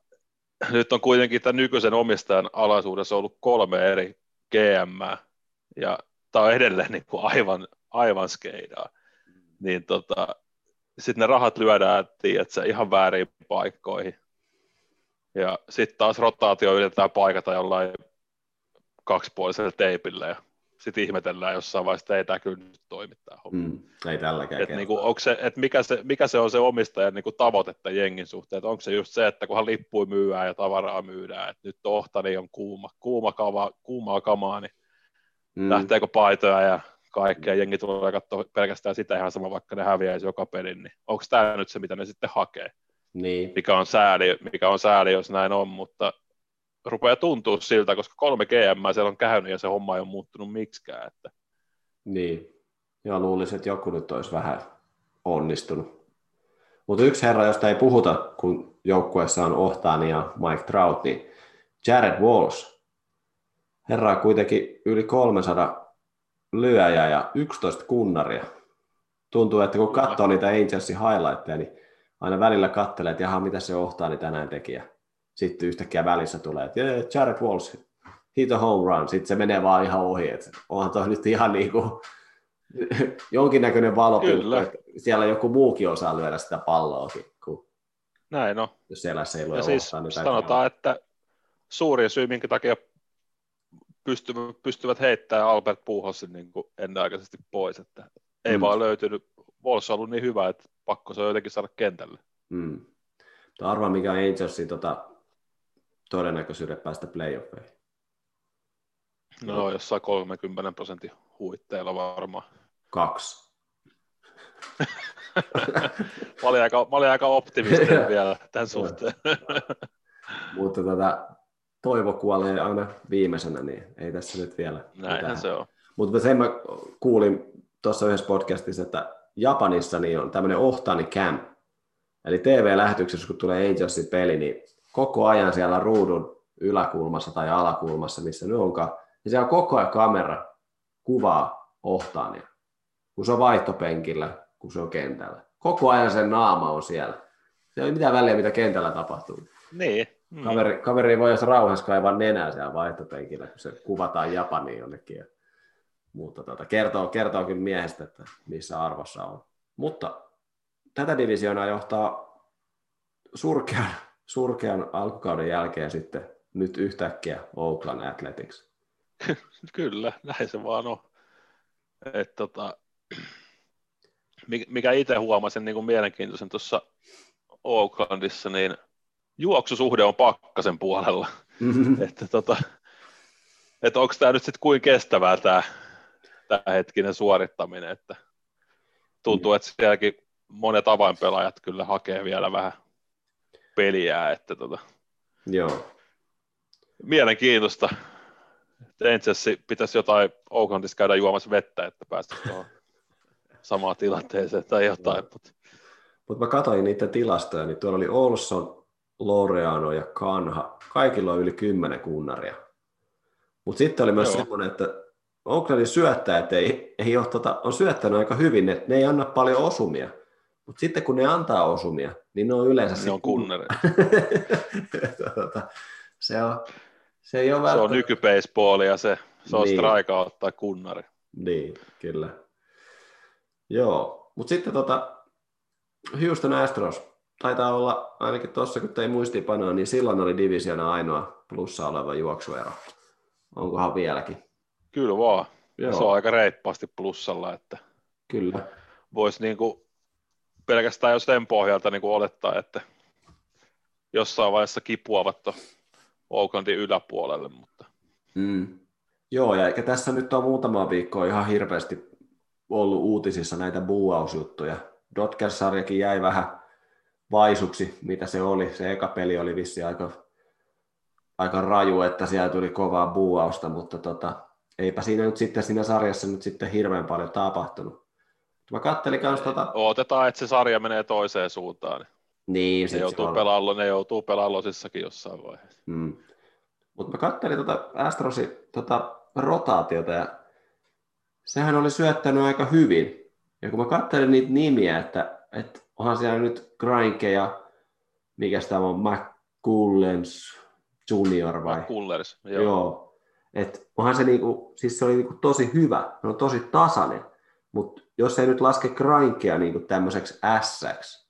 S2: nyt on kuitenkin tämän nykyisen omistajan alaisuudessa ollut kolme eri GM, ja tämä on edelleen niin kuin aivan, aivan skeidaa. Niin tota, sitten ne rahat lyödään, tiedätkö, ihan väärin paikkoihin. Ja sitten taas rotaatio yritetään paikata jollain kaksipuolisella teipillä ja sitten ihmetellään jossain vaiheessa, että ei tämä kyllä nyt toimi tämä homma.
S1: Mm, ei tälläkään
S2: Et niinku, se, et mikä, se, mikä se on se omistajan niinku tavoite tämän jengin suhteen, että onko se just se, että kunhan lippui myydään ja tavaraa myydään, että nyt Ohtani on kuuma, kuuma kava, kuumaa kamaa, niin
S1: mm.
S2: lähteekö paitoja ja kaikkea, jengi tulee katsoa pelkästään sitä ihan sama, vaikka ne häviäisi joka pelin, niin onko tämä nyt se, mitä ne sitten hakee,
S1: niin,
S2: mikä on sääli, mikä on sääli jos näin on, mutta rupeaa tuntua siltä, koska kolme GM siellä on käynyt ja se homma ei ole muuttunut miksikään, että
S1: niin. Joo, luulisin, että joku nyt olisi vähän onnistunut. Mutta yksi herra, josta ei puhuta, kun joukkueessa on Ohtaani ja Mike Trout, niin Jared Walsh. Herra on kuitenkin yli 300 lyöjää ja 11 kunnaria. Tuntuu, että kun katsoo niitä Angelsin highlightteja, niin aina välillä katselee, että jaha, mitä se Ohtaani tänään teki. Ja sitten yhtäkkiä välissä tulee, että "Jee, Jared Walsh, hit a home run. Sitten se menee vaan ihan ohi. Että onhan toi nyt ihan niin kuin (laughs) jonkinnäköinen valopilkku, että siellä joku muukin osaa lyödä sitä palloakin, kun
S2: näin on.
S1: jos siellä se ei lue
S2: Ja siis
S1: tai
S2: sanotaan, että suurin syy, minkä takia pystyvät, heittämään Albert Puuhosin niin kuin ennenaikaisesti pois, että ei
S1: Mm.
S2: vaan löytynyt, Vols on ollut niin hyvä, että pakko se on jotenkin saada kentälle.
S1: Mm. Arvaa, mikä on Angelsin tota, todennäköisyyden päästä playoffeihin.
S2: No,
S1: Joo.
S2: jossain 30 prosentin huitteilla varmaan.
S1: Kaksi. (laughs)
S2: Mä olin aika, mä olin aika optimistinen (laughs) vielä tämän suhteen. (laughs)
S1: Mutta tota, toivo kuolee aina viimeisenä, niin ei tässä nyt vielä
S2: Näinhän se on.
S1: Mutta sen mä kuulin tuossa yhdessä podcastissa, että Japanissa niin on tämmöinen Ohtani Camp, Eli TV-lähetyksessä, kun tulee Angelsin peli, niin koko ajan siellä ruudun yläkulmassa tai alakulmassa, missä nyt onkaan, niin siellä on koko ajan kamera kuvaa Ohtaania, kun se on vaihtopenkillä, kun se on kentällä. Koko ajan sen naama on siellä. Se ei ole mitään väliä, mitä kentällä tapahtuu.
S2: Niin.
S1: Mm. Kaveri, kaveri voi jos rauhassa kaivaa nenää siellä vaihtopenkillä, kun se kuvataan Japaniin jonnekin. Ja, mutta tota, kertoo, kertoo kyllä miehestä, että missä arvossa on. Mutta tätä divisioonaa johtaa surkean, surkean alkukauden jälkeen sitten nyt yhtäkkiä Oakland Athletics. (laughs)
S2: Kyllä, näin se vaan on. Et, tota, mikä itse huomasin niin kuin mielenkiintoisen tuossa Oaklandissa, niin juoksusuhde on pakkasen puolella. Mm-hmm. (laughs) että tota, että onko tämä nyt sitten kuin kestävää tämä, tämä hetkinen suorittaminen, että tuntuu, että sielläkin monet avainpelaajat kyllä hakee vielä vähän peliä, että tota,
S1: Joo.
S2: mielenkiintoista. Angels pitäisi jotain Oaklandissa käydä juomassa vettä, että päästäisiin tuohon (laughs) samaan tilanteeseen tai jotain. Mutta
S1: Mut mä katsoin niitä tilastoja, niin tuolla oli Olson, Loreano ja Kanha. Kaikilla on yli kymmenen kunnaria. Mutta sitten oli myös Joo. semmoinen, että Oaklandin syöttäjät ei, ei ole, tota, on syöttänyt aika hyvin, että ne ei anna paljon osumia. Mutta sitten kun ne antaa osumia, niin ne on yleensä...
S2: Ne on kunnari. (laughs)
S1: tota, se, on, se ei ole
S2: välttämättä... Se on nykybaseballia ja se, se on niin. strikeout tai kunnari.
S1: Niin, kyllä. Joo, mutta sitten tota, Houston Astros taitaa olla, ainakin tuossa kun ei muistipanoa, niin silloin oli divisiona ainoa plussa oleva juoksuero. Onkohan vieläkin?
S2: Kyllä vaan. Joo. Se on aika reippaasti plussalla, että
S1: Kyllä.
S2: voisi niinku pelkästään jo sen pohjalta niinku olettaa, että jossain vaiheessa kipuavat Oaklandin yläpuolelle. Mutta...
S1: Mm. Joo, ja eikä tässä nyt ole muutama viikko ihan hirveästi ollut uutisissa näitä buuausjuttuja. Dodgers-sarjakin jäi vähän vaisuksi, mitä se oli. Se eka peli oli vissi aika, aika raju, että siellä tuli kovaa buuausta, mutta tota, eipä siinä nyt sitten siinä sarjassa nyt sitten hirveän paljon tapahtunut. Mä kattelin kans tota...
S2: Otetaan, että se sarja menee toiseen suuntaan.
S1: Niin,
S2: ne joutuu, on... pelaallo, ne joutuu pelaallosissakin jossain vaiheessa.
S1: Mm. Mutta mä kattelin tota Astrosi tota rotaatiota ja sehän oli syöttänyt aika hyvin. Ja kun mä katselin niitä nimiä, että, että onhan siellä nyt Granke ja mikä tämä on, McCullens Junior vai?
S2: McCullers, joo.
S1: joo. Et onhan se niinku, siis se oli niinku tosi hyvä, se on tosi tasainen, mutta jos ei nyt laske Grankea niinku tämmöiseksi S,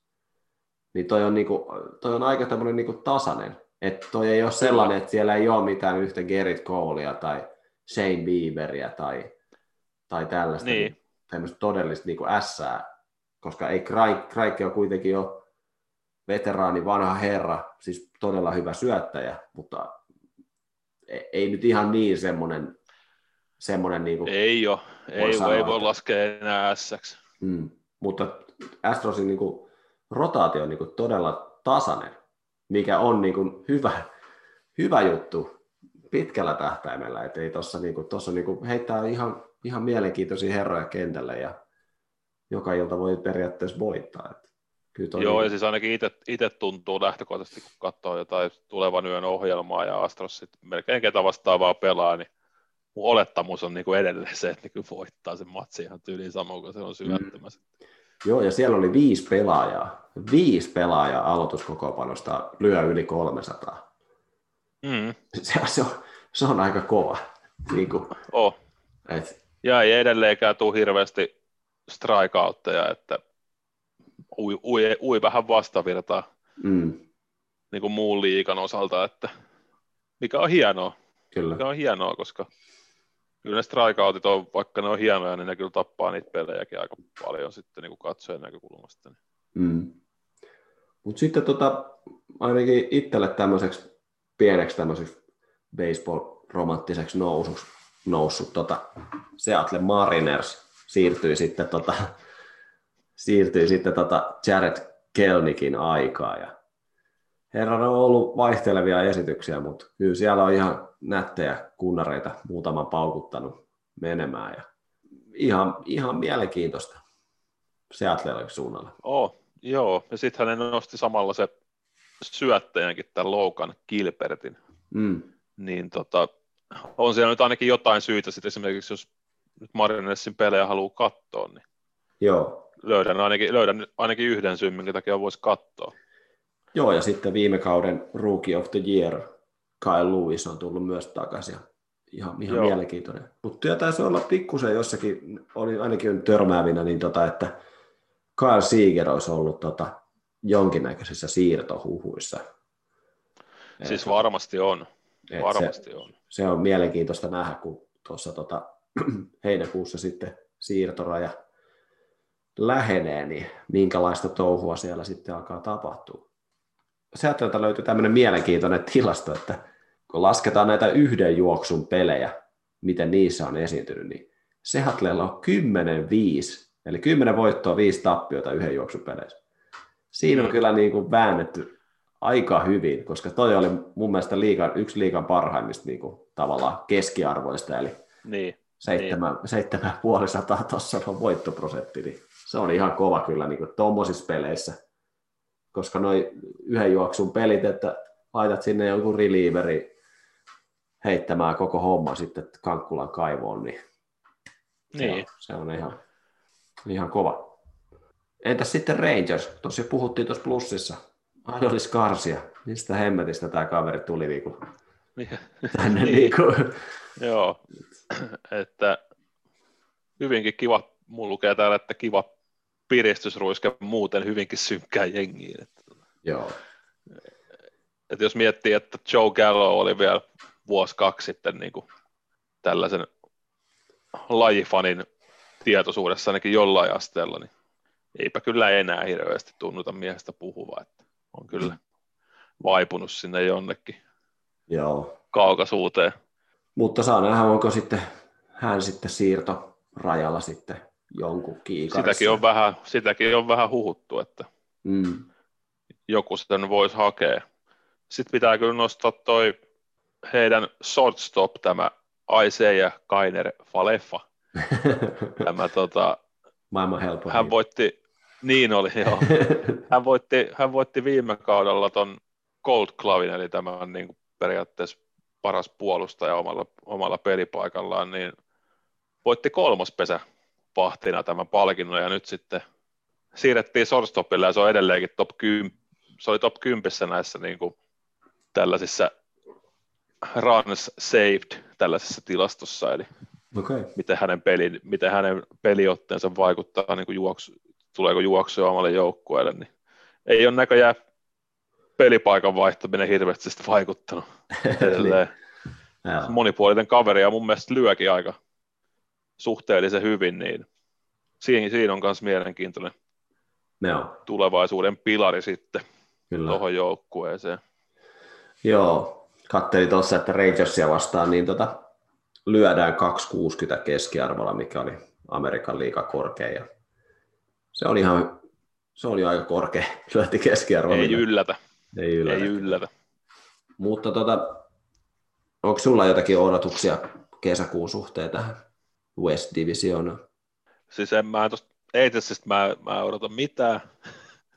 S1: niin toi on, niinku, toi on aika tämmöinen niinku tasainen. Että toi ei ole sellainen, että siellä ei ole mitään yhtä Gerrit Colea tai Shane Bieberia tai, tai tällaista niin. tämmöistä todellista niinku ässää, koska ei Kraike ole kuitenkin jo veteraani, vanha herra, siis todella hyvä syöttäjä, mutta ei, ei nyt ihan niin semmoinen, semmoinen niin kuin
S2: Ei ole, ei, sanoa, ei voi laskea enää S.
S1: Mm, mutta Astrosin niin kuin, rotaatio on niin kuin, todella tasainen, mikä on niin kuin, hyvä, hyvä juttu pitkällä tähtäimellä, että ei tuossa niin kuin, tossa, niin kuin, heittää ihan, ihan mielenkiintoisia herroja kentälle ja joka ilta voi periaatteessa voittaa. Että
S2: kyllä Joo, niin... ja siis ainakin itse tuntuu lähtökohtaisesti, kun katsoo jotain tulevan yön ohjelmaa ja Astros sitten melkein ketä vastaavaa pelaa, niin mun olettamus on niin kuin edelleen se, että niin voittaa sen matsi ihan tyyliin samoin kuin se on syöttämässä. Mm.
S1: Joo, ja siellä oli viisi pelaajaa. Viisi pelaajaa aloituskokopanosta lyö yli 300. Mm. Se, se, on, se on aika kova. Niin kuin,
S2: oh. et... Ja ei edelleenkään tule hirveästi strikeoutteja, että ui, ui, ui vähän vastavirtaa mm. niin kuin muun liikan osalta, että mikä on hienoa.
S1: Kyllä.
S2: Mikä on hienoa, koska kyllä ne strikeoutit on, vaikka ne on hienoja, niin ne kyllä tappaa niitä pelejäkin aika paljon sitten niin kuin katsojen näkökulmasta.
S1: Mm. Mutta sitten tota, ainakin itselle tämmöiseksi pieneksi tämmöiseksi baseball-romanttiseksi nousuksi noussut tota Seattle Mariners siirtyi sitten, tota, siirtyi sitten tota Jared Kelnikin aikaa. Ja herran on ollut vaihtelevia esityksiä, mutta kyllä siellä on ihan nättejä kunnareita muutaman paukuttanut menemään. Ja ihan, ihan mielenkiintoista Seattle suunnalla.
S2: Oh, Joo, ja sitten hän nosti samalla se syöttäjänkin tämän Loukan Kilpertin.
S1: Mm.
S2: Niin tota, on siellä nyt ainakin jotain syitä sitten esimerkiksi, jos nyt Marinessin pelejä haluaa katsoa, niin
S1: Joo.
S2: löydän ainakin, löydän ainakin yhden syyn, minkä takia voisi katsoa.
S1: Joo, ja sitten viime kauden Rookie of the Year Kyle Lewis on tullut myös takaisin. Ihan, ihan
S2: Joo.
S1: mielenkiintoinen. Mutta taisi olla pikkusen jossakin, oli ainakin törmäävinä, niin tota, että Kyle Seeger olisi ollut tota, jonkinnäköisissä siirtohuhuissa.
S2: Siis varmasti on, varmasti
S1: se,
S2: on.
S1: se on mielenkiintoista nähdä, kun tuossa tota, (clears throat) heinäkuussa sitten siirtoraja lähenee, niin minkälaista touhua siellä sitten alkaa tapahtua. Sieltä löytyy tämmöinen mielenkiintoinen tilasto, että kun lasketaan näitä yhden juoksun pelejä, miten niissä on esiintynyt, niin Sehatlella on 10-5, eli 10 voittoa, 5 tappiota yhden juoksun peleissä. Siinä on kyllä niin kuin väännetty aika hyvin, koska toi oli mun mielestä liigan, yksi liigan parhaimmista niin kuin, tavallaan keskiarvoista, eli
S2: Niin,
S1: seitsemän, seitsemän puoli sataa tuossa on voittoprosentti, niin se on ihan kova kyllä niin tuommoisissa peleissä, koska noin yhden juoksun pelit, että laitat sinne joku relieveri heittämään koko homma sitten Kankkulan kaivoon, niin, se, on,
S2: niin.
S1: se on ihan, ihan kova. Entäs sitten Rangers? Tuossa puhuttiin tuossa plussissa. Adolis Karsia. Mistä hemmetistä tämä kaveri tuli niinku tänne (laughs)
S2: Niin.
S1: niinku.
S2: Joo, (clears throat) että hyvinkin kiva, mulla lukee täällä, että kiva piristysruiske muuten hyvinkin synkkää jengiin.
S1: Joo.
S2: että jos miettii, että Joe Gallo oli vielä vuosi kaksi sitten niin kuin tällaisen lajifanin tietoisuudessa ainakin jollain asteella, niin eipä kyllä enää hirveästi tunnuta miehestä puhuva, että on kyllä vaipunut sinne jonnekin
S1: Joo.
S2: kaukaisuuteen.
S1: Mutta saa nähdä, onko sitten hän sitten siirto rajalla sitten jonkun kiikarissa.
S2: Sitäkin on, vähän, sitäkin on vähän huhuttu, että
S1: Mm.
S2: joku sen voisi hakea. Sitten pitää kyllä nostaa toi heidän shortstop, tämä Isaiah Kainer Faleffa. (laughs) Tämä, tota,
S1: Maailman helpoin.
S2: hän voitti, niin oli (laughs) joo, hän voitti, hän voitti viime kaudella ton Gold Glovin, eli tämän niin kuin periaatteessa paras puolustaja omalla, omalla pelipaikallaan, niin voitti kolmospesä pahtina tämän palkinnon, ja nyt sitten siirrettiin shortstopille, ja se on edelleenkin top 10, se oli top 10 näissä niin kuin tällaisissa runs saved tällaisessa tilastossa, eli
S1: Okei.
S2: miten hänen, peli, miten hänen peliotteensa vaikuttaa, niin kuin juoksu, tuleeko juoksuja omalle joukkueelle, niin ei ole näköjään pelipaikan vaihtaminen hirveästi sitä vaikuttanut. (laughs)
S1: Joo.
S2: Monipuolinen kaveri ja mun mielestä lyökin aika suhteellisen hyvin, niin siinä, siinä on myös mielenkiintoinen
S1: Joo,
S2: tulevaisuuden pilari sitten tuohon joukkueeseen.
S1: Joo, kattelin tuossa, että Rangersia vastaan, niin tota, lyödään 260 keskiarvolla, mikä oli Amerikan liiga korkea. Ja se oli ihan se oli aika korkea (laughs) lyötti keskiarvo.
S2: Ei yllätä,
S1: ei yllätä.
S2: ei yllätä.
S1: Mutta tota, onko sulla jotakin odotuksia kesäkuun suhteen tähän West Divisionaan?
S2: Siis en mä tosta, ei tässä mä, mä en odota mitään.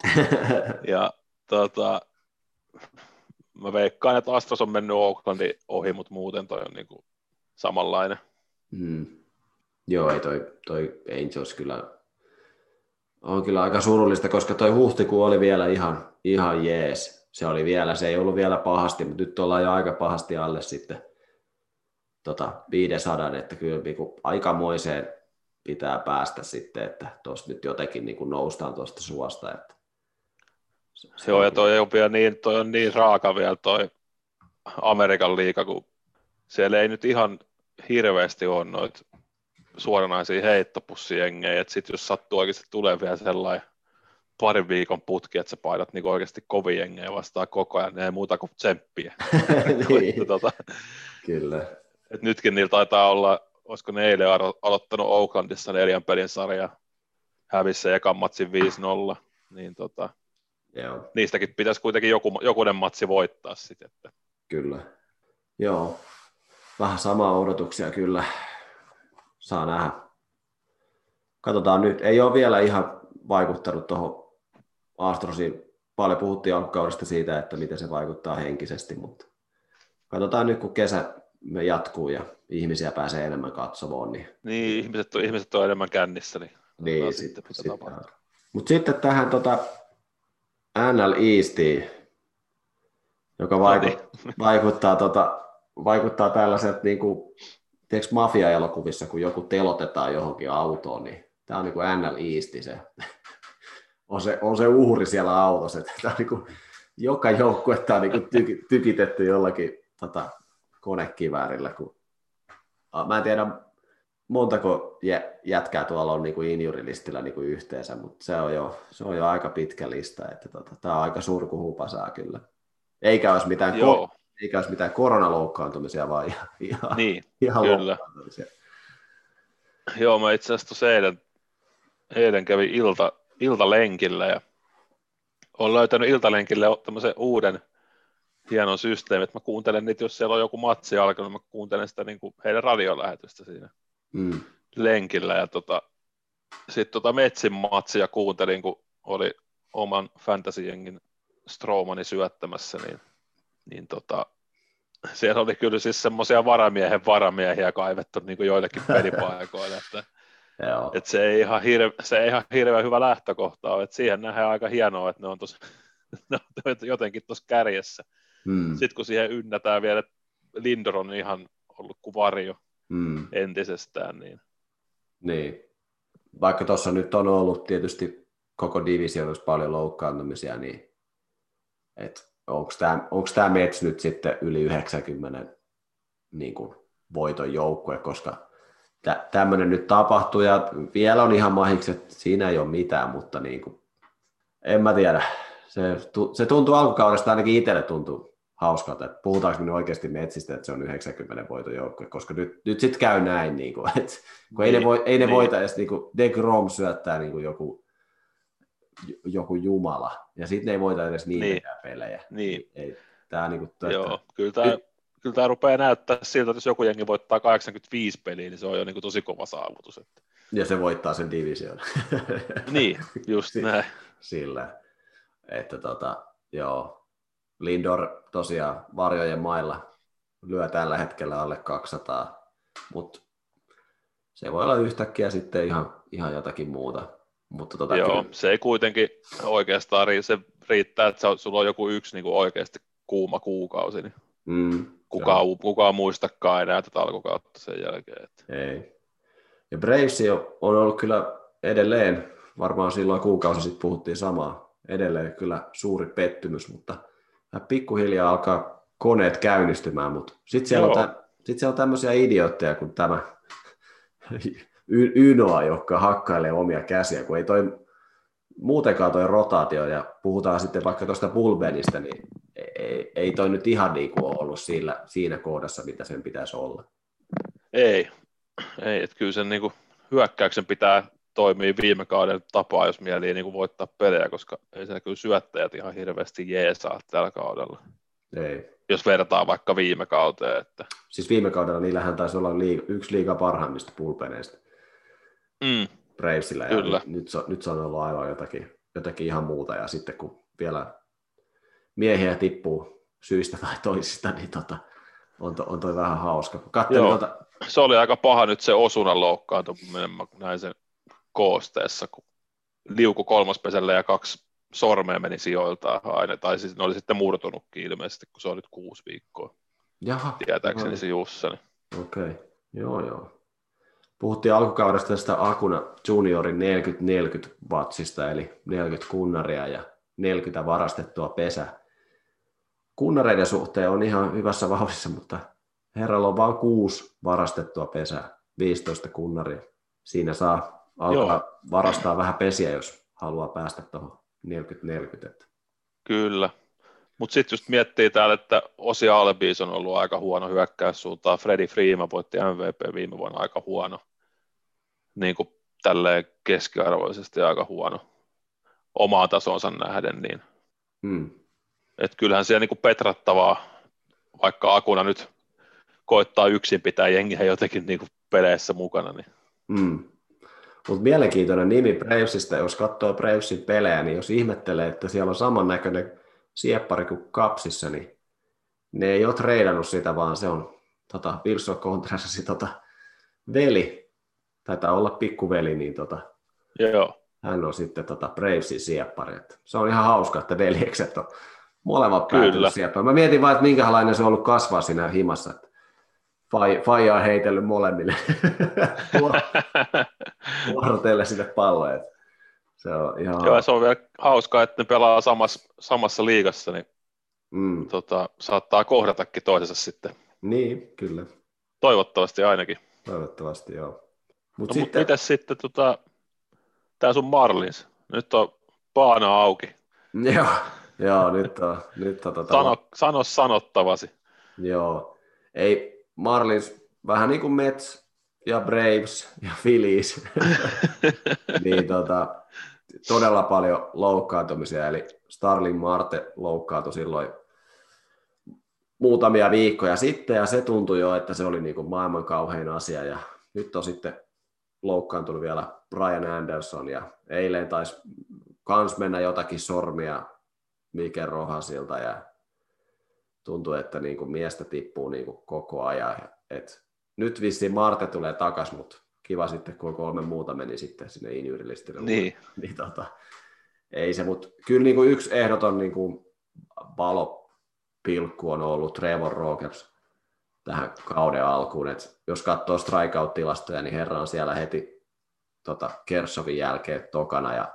S2: (laughs) Ja tota, mä veikkaan, että Astros on mennyt Oaklandin ohi, mutta muuten toi on niinku samanlainen.
S1: Mm. Joo, ei toi, toi Angels kyllä on kyllä aika surullista, koska toi huhtikuu oli vielä ihan, ihan jees. Se oli vielä, se ei ollut vielä pahasti, mutta nyt ollaan jo aika pahasti alle sitten tota, 500, että kyllä niinku aikamoiseen pitää päästä sitten, että tuosta nyt jotenkin niin noustaan tuosta suosta. Että se, on
S2: ja toi on, vielä niin, toi on niin raaka vielä toi Amerikan liiga, kun siellä ei nyt ihan hirveästi ole noita suoranaisia heittopussijengejä, että sit jos sattuu oikeasti tulee vielä sellainen parin viikon putki, että sä painat niin oikeasti kovin jengejä vastaan koko ajan, niin ei muuta kuin tsemppiä. (laughs)
S1: niin,
S2: Että tota,
S1: kyllä.
S2: Et nytkin niillä taitaa olla, olisiko ne eilen alo- aloittanut Oaklandissa neljän pelin sarja, hävissä ekan matsin 5-0, niin tota,
S1: Joo.
S2: niistäkin pitäisi kuitenkin joku, jokunen matsi voittaa sitten. Että.
S1: Kyllä. Joo. Vähän samaa odotuksia kyllä. Saa nähdä. Katsotaan nyt. Ei ole vielä ihan vaikuttanut tuohon Astrosi paljon puhuttiin alkukaudesta siitä, että miten se vaikuttaa henkisesti, mutta katsotaan nyt, kun kesä me jatkuu ja ihmisiä pääsee enemmän katsomaan. Niin,
S2: niin ihmiset, on, ihmiset on enemmän kännissä, niin,
S1: niin sitten, sit, sitten Mutta sitten tähän tota NL Eastiin, joka no niin. (laughs) vaikuttaa, tota, vaikuttaa tällaiset, niin kuin, tiedätkö mafia-elokuvissa, kun joku telotetaan johonkin autoon, niin tämä on niin kuin NL Easti se, (laughs) on se, on se uhri siellä autossa, että tämä on niin kuin, joka joukkue on niin kuin tyk, tykitetty jollakin tota, konekiväärillä. Kun... Mä en tiedä, montako jätkää tuolla on niin kuin injurilistillä niin kuin yhteensä, mutta se on, jo, se on jo aika pitkä lista, että tota, tämä on aika surkuhupasaa kyllä. Eikä olisi mitään, Joo. Ko- eikä olisi mitään koronaloukkaantumisia, vaan ihan, ihan,
S2: niin, ihan kyllä. Joo, mä itse asiassa eilen, eilen kävin ilta, iltalenkillä ja olen löytänyt iltalenkille tämmöisen uuden hienon systeemin, että mä kuuntelen niitä, jos siellä on joku matsi alkanut, mä kuuntelen sitä niin kuin heidän radiolähetystä siinä mm. lenkillä ja tota, sitten tota Metsin matsia kuuntelin, kun oli oman fantasy-jengin Strowmani syöttämässä, niin, niin tota, siellä oli kyllä siis semmoisia varamiehen varamiehiä kaivettu niin kuin joillekin (laughs) pelipaikoille, että, että se, ei ihan hirve, se ei ihan hirveän hyvä lähtökohta ole, että siihen nähdään aika hienoa, että ne on, tos, (laughs) ne on jotenkin tuossa kärjessä. Mm. Sitten kun siihen ynnätään vielä, että Lindor on ihan ollut kuin varjo mm. entisestään. Niin.
S1: niin. Vaikka tuossa nyt on ollut tietysti koko divisioonassa paljon loukkaantumisia, niin onko tämä onko tämä Mets nyt sitten yli 90 niin kuin voiton joukkue, koska tä, tämmöinen nyt tapahtuu ja vielä on ihan mahiksi, että siinä ei ole mitään, mutta niin kuin, en mä tiedä. Se, se tuntuu alkukaudesta, ainakin itselle tuntuu hauskalta, että puhutaanko me nyt oikeasti metsistä, että se on 90 voiton joukkue, koska nyt, nyt sitten käy näin, niin kuin, (laughs) että kun niin, ei ne, voi, ei ne niin. voita edes, niin kuin De Grom syöttää niin kuin joku, joku jumala, ja sitten ne ei voita edes niin. pelejä.
S2: Niin.
S1: Ei, tää, niin kuin,
S2: Joo, kyllä tämä, kyllä tämä rupeaa näyttää siltä, että jos joku jengi voittaa 85 peliä, niin se on jo niin kuin tosi kova saavutus. Että...
S1: Ja se voittaa sen division.
S2: niin, just (laughs) näin.
S1: Sillä, että tota, joo, Lindor tosiaan varjojen mailla lyö tällä hetkellä alle 200, mutta se voi olla yhtäkkiä sitten ihan, ihan jotakin muuta. Mutta tota,
S2: Joo, kyllä... se ei kuitenkin oikeastaan se riittää, että sulla on joku yksi niin kuin oikeasti kuuma kuukausi, niin mm, kukaan, kukaan muistakaan enää tätä alkukautta sen jälkeen. Että...
S1: Ei. Ja Braves on ollut kyllä edelleen, varmaan silloin kuukausi sitten puhuttiin samaa, edelleen kyllä suuri pettymys, mutta – pikkuhiljaa alkaa koneet käynnistymään, mutta sitten siellä, on sit siellä on tämmöisiä idiootteja kuin tämä Ynoa, joka hakkailee omia käsiä, kun ei toi muutenkaan toi rotaatio, ja puhutaan sitten vaikka tuosta Bulbenista, niin ei, ei toi nyt ihan niin kuin ollut siinä, siinä kohdassa, mitä sen pitäisi olla.
S2: Ei, ei että kyllä sen niin kuin hyökkäyksen pitää toimii viime kauden tapaa, jos mieli niin kuin voittaa pelejä, koska ei se kyllä syöttäjät ihan hirveästi jeesaa tällä kaudella.
S1: Ei.
S2: Jos vertaa vaikka viime kauteen. Että...
S1: Siis viime kaudella niillähän taisi olla liiga, yksi liiga parhaimmista pulpeneista.
S2: Mm.
S1: Bravesillä, ja Kyllä. Nyt, nyt se on ollut aivan jotakin, jotakin ihan muuta, ja sitten kun vielä miehiä tippuu syistä tai toisista, niin tota, on, to, on toi vähän hauska. Kattelin tota...
S2: Se oli aika paha nyt se osunan loukkaantuminen, mä näin sen koosteessa, kun liuku kolmospesälle ja kaksi sormea meni sijoiltaan aina, tai siis ne oli sitten murtunutkin ilmeisesti, kun se on nyt kuusi viikkoa.
S1: Jaha.
S2: Tietääkseni no. se Jussani.
S1: Okei, okay. joo joo. Puhuttiin alkukaudesta tästä Akuna Juniorin 40-40 vatsista, eli 40 kunnaria ja 40 varastettua pesä. Kunnareiden suhteen on ihan hyvässä vauhdissa, mutta herralla on vain kuusi varastettua pesää, 15 kunnaria. Siinä saa alkaa Joo. varastaa vähän pesiä, jos haluaa päästä tuohon 40-40.
S2: Kyllä. Mutta sitten just miettii täällä, että Osi Albiis on ollut aika huono hyökkäyssuuntaan. Freddy Freeman voitti MVP viime vuonna aika huono. Niin kuin tälleen keskiarvoisesti aika huono omaan tasonsa nähden. Niin. Hmm. Et kyllähän siellä niinku petrattavaa, vaikka Akuna nyt koittaa yksin pitää jengiä jotenkin niinku peleissä mukana. Niin.
S1: Hmm. Mutta mielenkiintoinen nimi Bravesista, jos katsoo Bravesin pelejä, niin jos ihmettelee, että siellä on samannäköinen sieppari kuin Kapsissa, niin ne ei ole treidannut sitä, vaan se on tota, Wilson Contrassi tota, veli, taitaa olla pikkuveli, niin tota,
S2: Joo.
S1: hän on sitten tota Bravesin sieppari. Et se on ihan hauska, että veljekset on molemmat päätynyt sieppari. Mä mietin vain, että minkälainen se on ollut kasvaa siinä himassa. Että Faija on heitellyt molemmille (laughs) vuorotelle sinne palloja. Se on ihan
S2: Joo, se on vielä hauskaa, että ne pelaa samassa, samassa liigassa, niin mm. tota, saattaa kohdatakin toisensa sitten.
S1: Niin, kyllä.
S2: Toivottavasti ainakin.
S1: Toivottavasti, joo.
S2: Mut no, sitten... Mitäs sitten tota, tämä sun Marlins? Nyt on paana auki. (laughs)
S1: Joo, joo nyt on. Nyt on tota...
S2: sano, sano sanottavasi.
S1: Joo, ei Marlins vähän niin kuin Mets ja Braves ja Phillies, (laughs) niin tota, todella paljon loukkaantumisia, eli Starling Marte loukkaantui silloin muutamia viikkoja sitten, ja se tuntui jo, että se oli niin kuin maailman kauhein asia, ja nyt on sitten loukkaantunut vielä Brian Anderson, ja eilen taisi kans mennä jotakin sormia Mike Rohasilta, ja tuntuu, että niin kuin miestä tippuu niin kuin koko ajan. Et nyt vissiin Marte tulee takas, mutta kiva sitten, kun kolme muuta meni sitten sinne injurilistille.
S2: Niin.
S1: niin tota, ei se, mutta kyllä niin kuin yksi ehdoton niin kuin valopilkku on ollut Trevor Rogers tähän kauden alkuun. Et jos katsoo strikeout-tilastoja, niin herra on siellä heti tota, Kersovin jälkeen tokana ja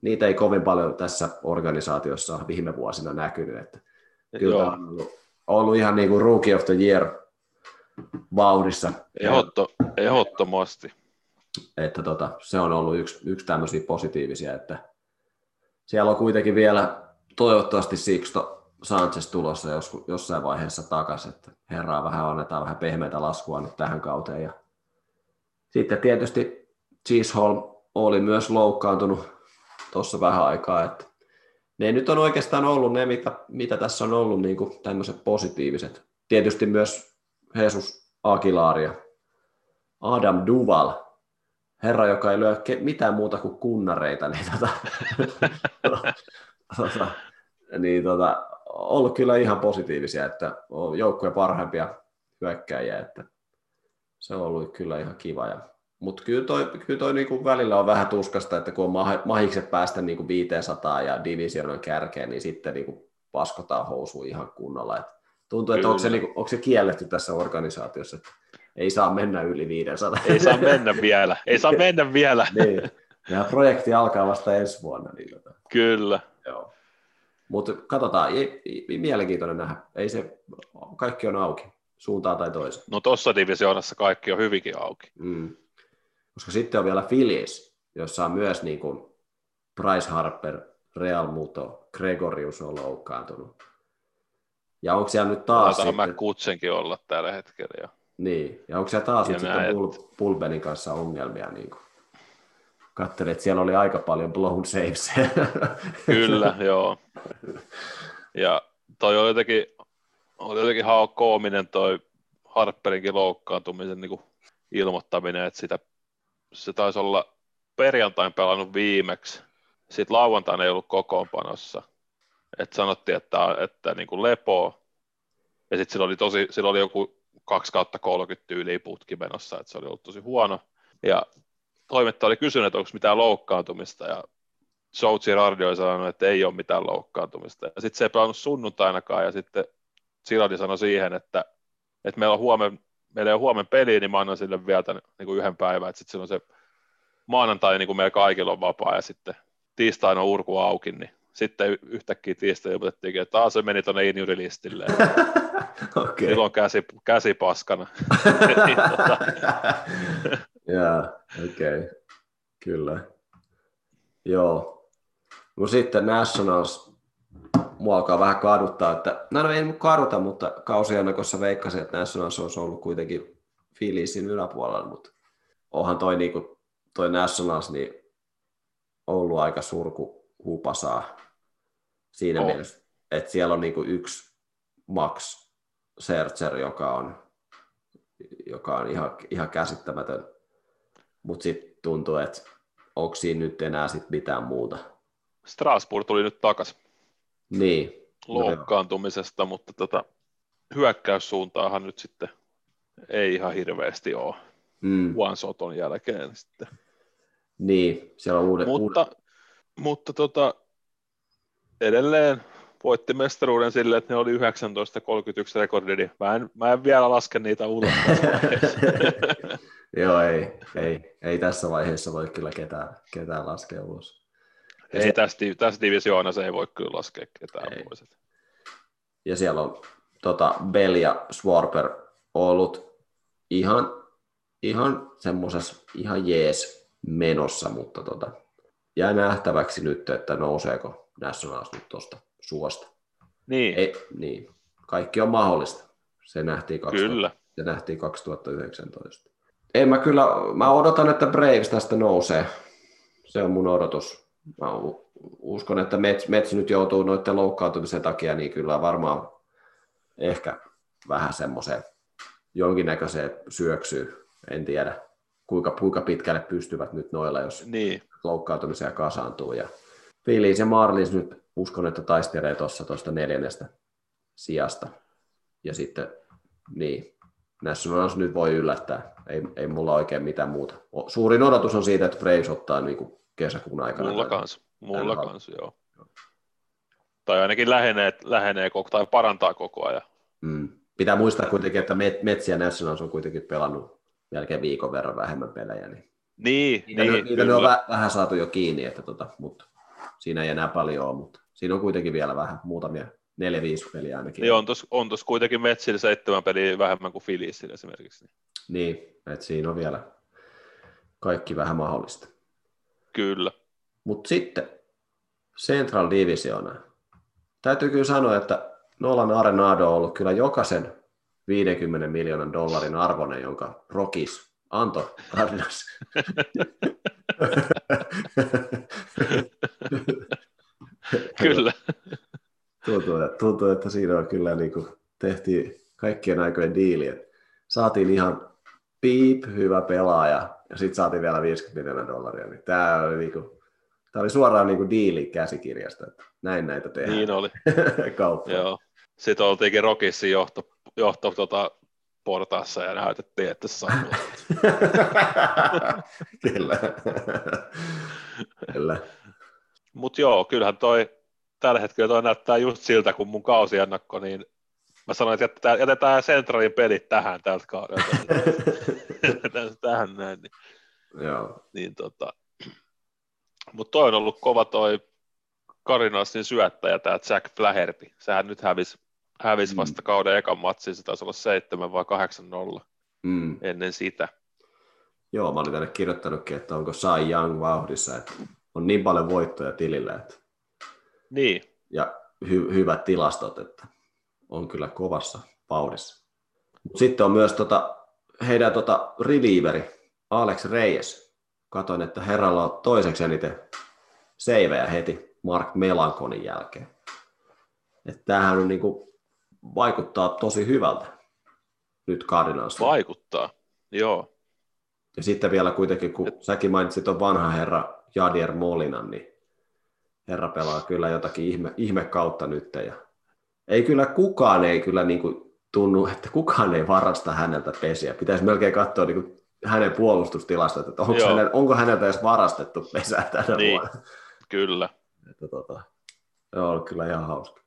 S1: niitä ei kovin paljon tässä organisaatiossa viime vuosina näkynyt. Että kyllä Joo. on ollut, ollut ihan niin kuin rookie of the year vauhdissa.
S2: Ehotto, ehdottomasti.
S1: Että tota, se on ollut yksi, yksi tämmöisiä positiivisia, että siellä on kuitenkin vielä toivottavasti Sixto Sanchez tulossa jos, jossain vaiheessa takaisin, että herraa vähän annetaan vähän pehmeitä laskua nyt tähän kauteen. Ja sitten tietysti Cheeseholm oli myös loukkaantunut tuossa vähän aikaa, että ne nyt on oikeastaan ollut ne, mitä, mitä tässä on ollut niin kuin tämmöiset positiiviset. Tietysti myös Jesus Aguilar ja Adam Duval, herra, joka ei lyö mitään muuta kuin kunnareita, niin, tota, (laughs) tota, niin tota, ollut kyllä ihan positiivisia, että on joukkoja parhaimpia hyökkäjiä, että se on ollut kyllä ihan kiva. Ja mutta kyllä toi, kyllä toi niinku välillä on vähän tuskasta, että kun on mahikset päästä niinku 500 ja divisionan kärkeen, niin sitten niinku paskotaan housuun ihan kunnolla. Et tuntuu, että onko se, niinku, onko se kielletty tässä organisaatiossa, että ei saa mennä yli 500.
S2: Ei saa (laughs) mennä vielä, ei saa mennä vielä. (laughs)
S1: niin. Ja projekti alkaa vasta ensi vuonna. Niin tota.
S2: Kyllä.
S1: Joo. Mutta katsotaan, ei, ei, mielenkiintoinen nähdä. Ei se, kaikki on auki, suuntaan tai toiseen.
S2: No tuossa divisioonassa kaikki on hyvinkin auki.
S1: Mm koska sitten on vielä Phillies, jossa on myös niin kuin Bryce Harper, Real Muto, Gregorius on loukkaantunut. Ja onko siellä nyt taas...
S2: Sitten... mä kutsenkin olla tällä hetkellä jo.
S1: Niin, ja onko siellä taas nyt sitten et... Pulbenin kanssa ongelmia? Niin kuin... Katselin, että siellä oli aika paljon blown saves. (laughs)
S2: Kyllä, joo. Ja toi oli jotenkin, oli jotenkin koominen toi Harperinkin loukkaantumisen niin kuin ilmoittaminen, että sitä se taisi olla perjantain pelannut viimeksi, sitten lauantaina ei ollut kokoonpanossa. Et sanottiin, että, että niin kuin lepo, ja sitten sillä oli, tosi, sillä oli joku 2 kautta 30 tyyliä putki menossa, että se oli ollut tosi huono. Ja toimittaja oli kysynyt, että onko mitään loukkaantumista, ja Joe Girardi oli sanonut, että ei ole mitään loukkaantumista. Ja sitten se ei pelannut sunnuntainakaan, ja sitten Girardi sanoi siihen, että, että meillä on huomenna meillä ei ole huomenna peliä, niin mä annan sille vielä tämän, niin kuin yhden päivän, että sitten se maanantai niin kuin meillä kaikilla on vapaa ja sitten tiistaina on urku auki, niin sitten yhtäkkiä tiistaina ilmoitettiinkin, että se meni tuonne injurilistille. (laughs) okay. Silloin käsi, käsi paskana.
S1: Niin, tota. Joo, okei. Okay. Kyllä. Joo. No sitten Nationals mua alkaa vähän kaduttaa, että, no, no ei kaduta, mutta kausiannakossa veikkasin, että Nationals olisi ollut kuitenkin Phillysin yläpuolella, mutta onhan toi, niin kuin, toi Nationals niin ollut aika surku hupasaa siinä oh. mielessä, että siellä on niin kuin yksi Max Serger, joka on, joka on ihan, ihan käsittämätön mutta sitten tuntuu, että onko siinä nyt enää sit mitään muuta.
S2: Strasbourg tuli nyt takaisin
S1: Niin.
S2: loukkaantumisesta, mutta tota, hyökkäyssuuntaahan nyt sitten ei ihan hirveästi ole
S1: Mm.
S2: Soton jälkeen sitten.
S1: Niin, siellä on uudet,
S2: Mutta, mutta tota, edelleen voitti mestaruuden sille, että ne oli 19.31 rekordi, niin mä en, mä en vielä laske niitä ulos. (laughs)
S1: Joo, ei, (laughs) ei, ei, tässä vaiheessa voi kyllä ketään, ketään laskea ulos.
S2: Ei
S1: se,
S2: tässä, tässä divisioonassa ei voi kyllä laskea ketään
S1: Ei.
S2: pois.
S1: ja siellä on tota, Bell ja Swarper ollut ihan, ihan semmoisessa ihan jees menossa, mutta tota, jää nähtäväksi nyt, että nouseeko Nationals nyt tuosta suosta.
S2: Niin,
S1: Ei, niin, kaikki on mahdollista. Se nähtiin, 2000,
S2: kyllä.
S1: se nähtiin 2019. En mä kyllä, mä odotan, että Braves tästä nousee. Se on mun odotus. Mä uskon, että Mets, Mets nyt joutuu noiden loukkaantumisen takia, niin kyllä varmaan ehkä vähän semmoiseen jonkinnäköiseen syöksyyn. En tiedä, kuinka, kuinka pitkälle pystyvät nyt noilla, jos
S2: Niin,
S1: loukkaantumisia kasaantuu. Ja Phillies ja Marlins nyt uskon, että taistelee tuossa tuosta neljännestä sijasta. Ja sitten, niin, Nationals nyt voi yllättää. Ei, ei mulla oikein mitään muuta. Suurin odotus on siitä, että Braves ottaa niin kuin kesäkuun aikana.
S2: mulla kanssa. Mulla
S1: NHL.
S2: kanssa, joo. Tai ainakin lähenee, lähenee koko, tai parantaa koko ajan.
S1: Mm. Pitää muistaa kuitenkin, että Met- Mets ja Nationals on kuitenkin pelannut melkein viikon verran vähemmän pelejä. Niin
S2: Niin,
S1: niitä,
S2: niin
S1: niitä ne on vähän saatu jo kiinni, että tota, mutta siinä ei enää paljon ole, mutta siinä on kuitenkin vielä vähän, muutamia, neljä-viisi peliä ainakin.
S2: Niin on tuossa on tos kuitenkin Metsillä seitsemän peliä vähemmän kuin Philliesillä esimerkiksi.
S1: Niin, että siinä on vielä kaikki vähän mahdollista.
S2: Kyllä.
S1: Mutta sitten Central Divisiona. Täytyy kyllä sanoa, että Nolan Arenado on ollut kyllä jokaisen 50 miljoonan dollarin arvoinen, jonka Rockies antoi Cardinals.
S2: Kyllä.
S1: tuntuu, tuntuu, että siinä on kyllä niin kuin tehtiin kaikkien aikojen diili. Saatiin ihan piip hyvä pelaaja ja sitten saatiin vielä 50 miljoonaa dollaria. Niin tämä oli, niin kuin, tämä oli suoraan niin kuin diili käsikirjasta. Että näin näitä tehdään
S2: Niin oli. (laughs)
S1: kauppa.
S2: Joo. Sitten oltiinkin Rokissin johto, johto tota, portaassa ja näytettiin, että se saa (laughs)
S1: kyllä. kyllä.
S2: Mutta joo, kyllähän toi tällä hetkellä toi näyttää just siltä, kun mun kausiennakko, niin mä sanoin, että jätetään, jätetään Centralin pelit tähän tältä kaudelta. (laughs) (laughs) tähän näin. Niin,
S1: Joo.
S2: niin tota. Mutta toi on ollut kova toi Cardinalsin syöttäjä, tämä Jack Flaherty. Sehän nyt hävisi hävis
S1: Mm.
S2: vasta kauden ekan matsin, se taisi olla 7 vai 8-0
S1: Mm.
S2: ennen sitä.
S1: Joo, mä olin tänne kirjoittanutkin, että onko Sai Young vauhdissa, että on niin paljon voittoja tilillä, että
S2: Niin,
S1: ja hy- hyvät tilastot, että on kyllä kovassa vauhdissa. Mut sitten on myös tota, heidän tota relieveri, Alex Reyes. Katoin, että herralla on toiseksi eniten seivejä heti Mark Melankonin jälkeen. Että tämähän on niinku, vaikuttaa tosi hyvältä nyt Cardinals.
S2: vaikuttaa. Joo,
S1: Ja sitten vielä kuitenkin, kun säkin mainitsit on vanha herra Jadier Molinan, niin herra pelaa kyllä jotakin ihme, ihme kautta nyt. Ja ei kyllä kukaan ei kyllä niin kuin tunnu, että kukaan ei varasta häneltä pesiä. Pitäisi melkein katsoa niin kuin hänen puolustustilastot, että onko, hänen, onko häneltä edes varastettu pesää tänä
S2: Niin.
S1: vuonna.
S2: kyllä.
S1: Että, tota, se on ollut kyllä ihan hauska.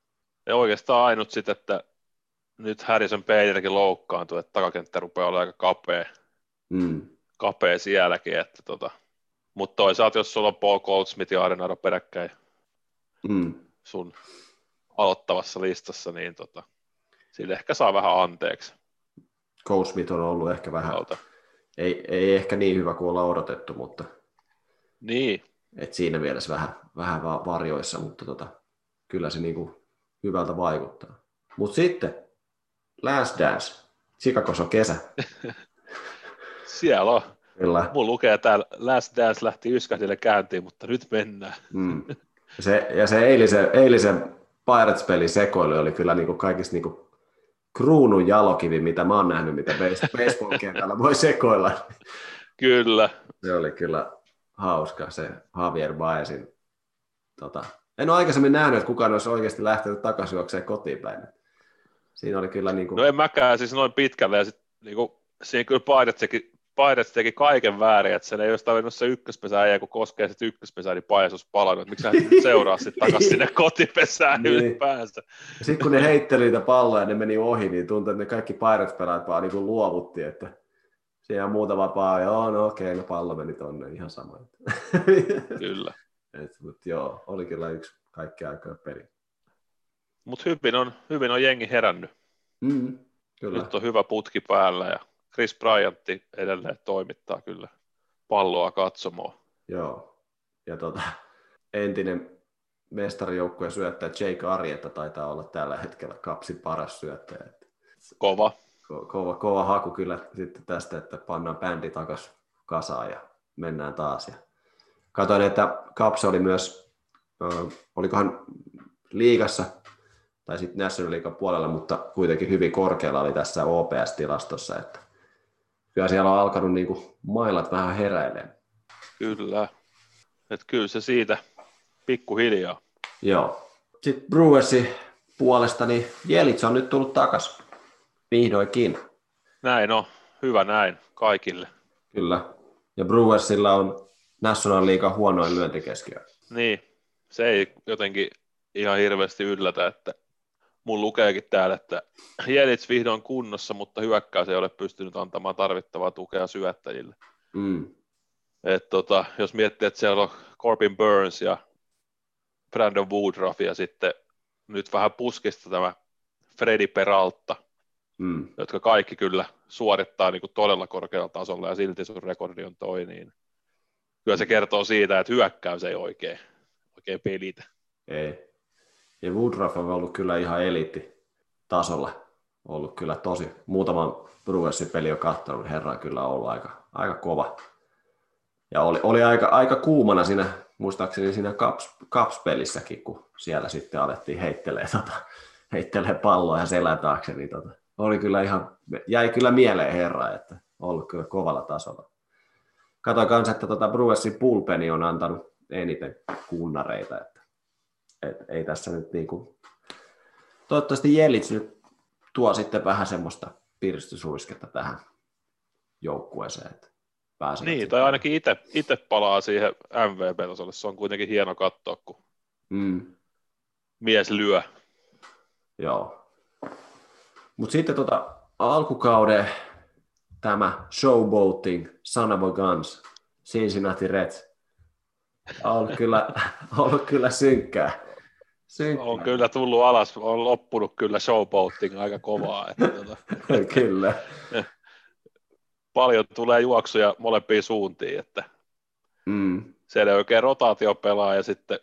S2: Ja oikeastaan ainut sitten, että nyt Harrison Paynerkin loukkaantui, että takakenttä rupeaa olemaan aika kapea,
S1: Mm.
S2: kapea sielläkin. Että tota. Mutta toisaalta, jos sulla on Paul Goldsmith ja Arenado peräkkäin
S1: Mm.
S2: sun aloittavassa listassa, niin tota, sille ehkä saa vähän anteeksi.
S1: Cole Smith on ollut ehkä vähän, ei, ei ehkä niin hyvä kuin ollaan odotettu, mutta
S2: Niin,
S1: et siinä mielessä vähän, vähän va- varjoissa, mutta tota, kyllä se niinku hyvältä vaikuttaa. Mutta sitten Last Dance, Chicagossa on kesä. (laughs)
S2: siellä on.
S1: Kyllä.
S2: Mulla lukee täällä Last Dance lähti yskähdille käyntiin, mutta nyt mennään.
S1: Mm. Se, ja se eilisen, eilisen Pirates-pelin sekoilu oli kyllä niinku kaikista niinku kruunun jalokivi, mitä mä oon nähnyt, mitä base- (laughs) baseball-kentällä voi sekoilla.
S2: Kyllä.
S1: Se oli kyllä hauska se Javier Baezin. Tota, en ole aikaisemmin nähnyt, että kukaan olisi oikeasti lähtenyt takaisin juokseen kotiin päin. Siinä oli kyllä niin kuin...
S2: No en mäkään siis noin pitkälle, ja sit, niin kuin, siinä kyllä Pirates Pirates teki kaiken väärin, että sen ei olisi tarvinnut se ykköspesä ja kun koskee sitten ykköspesää, niin Pajas olisi palannut, miksi hän seuraa sitten takaisin sinne kotipesään niin. ylipäänsä.
S1: Sitten kun ne heitteli niitä palloja ja ne meni ohi, niin tuntui, että ne kaikki Pirates-pelaajat vaan niin luovutti, että siellä on muutama paa, joo, no okei, okay, no pallo meni tonne, ihan sama. (laughs)
S2: Kyllä.
S1: Et, mutta joo, oli kyllä yksi kaikki aikaa peli.
S2: Mutta hyvin on, hyvin on jengi herännyt.
S1: Mm, kyllä.
S2: Nyt on hyvä putki päällä ja Chris Bryantti edelleen toimittaa kyllä palloa katsomoon.
S1: Joo, ja tota, entinen mestarijoukkueen syöttäjä Jake Arjetta taitaa olla tällä hetkellä kapsin paras syöttäjä.
S2: Kova.
S1: Ko- kova, kova haku kyllä sitten tästä, että pannaan bändi takaisin kasaan ja mennään taas. Ja katoin, että Kaps oli myös, äh, olikohan liigassa tai sitten National League puolella, mutta kuitenkin hyvin korkealla oli tässä OPS-tilastossa, että kyllä siellä on alkanut niin kuin mailat vähän heräilemään.
S2: Kyllä, että kyllä se siitä pikkuhiljaa.
S1: Joo. Sitten Brewersin puolesta, niin Jelits on nyt tullut takaisin. Vihdoinkin.
S2: Näin on, hyvä näin kaikille.
S1: Kyllä. Ja Brewersilla on National League huonoin lyöntikeskiö.
S2: Niin, se ei jotenkin ihan hirveästi yllätä, että mun lukeekin täällä, että Jelits vihdoin kunnossa, mutta hyökkäys ei ole pystynyt antamaan tarvittavaa tukea syöttäjille.
S1: Mm.
S2: Et tota, jos miettii, että siellä on Corbin Burns ja Brandon Woodruff ja sitten nyt vähän puskista tämä Freddy Peralta,
S1: Mm.
S2: jotka kaikki kyllä suorittaa niin kuin todella korkealla tasolla ja silti sun rekordi on toi, niin kyllä se kertoo siitä, että hyökkäys ei oikein, oikein pelitä.
S1: Ei. Ja Woodruff on ollut kyllä ihan eliitti tasolla. Ollut kyllä tosi. Muutaman Brewersin peli on katsonut, niin herra on kyllä ollut aika, aika kova. Ja oli, oli aika, aika kuumana siinä, muistaakseni siinä Caps, Caps-pelissäkin, kun siellä sitten alettiin heittelee, tota, heittelee palloa ja selän taakse, niin tota, oli kyllä ihan, jäi kyllä mieleen herra, että ollut kyllä kovalla tasolla. Katoin kanssa, että tota Brewersin pulpeni on antanut eniten kunnareita, että et ei tässä nyt niin kuin... Toivottavasti Jelits nyt tuo sitten vähän semmoista piristysruisketta tähän joukkueeseen, että pääsevät
S2: Niin,
S1: sitten-
S2: tai ainakin itse, itse palaa siihen MVP-tasolle. Se on kuitenkin hieno katsoa, kun
S1: Mm,
S2: mies lyö.
S1: joo. Mutta sitten tota, alkukauden tämä showboating, son of a guns, Cincinnati Reds, on ollut kyllä, (laughs) ollut kyllä synkkää. Synkkää.
S2: On kyllä tullut alas, on loppunut kyllä showboating aika kovaa. Että tota, (laughs)
S1: kyllä.
S2: paljon tulee juoksuja molempiin suuntiin, että
S1: Mm,
S2: siellä ei oikein rotaatio pelaa ja sitten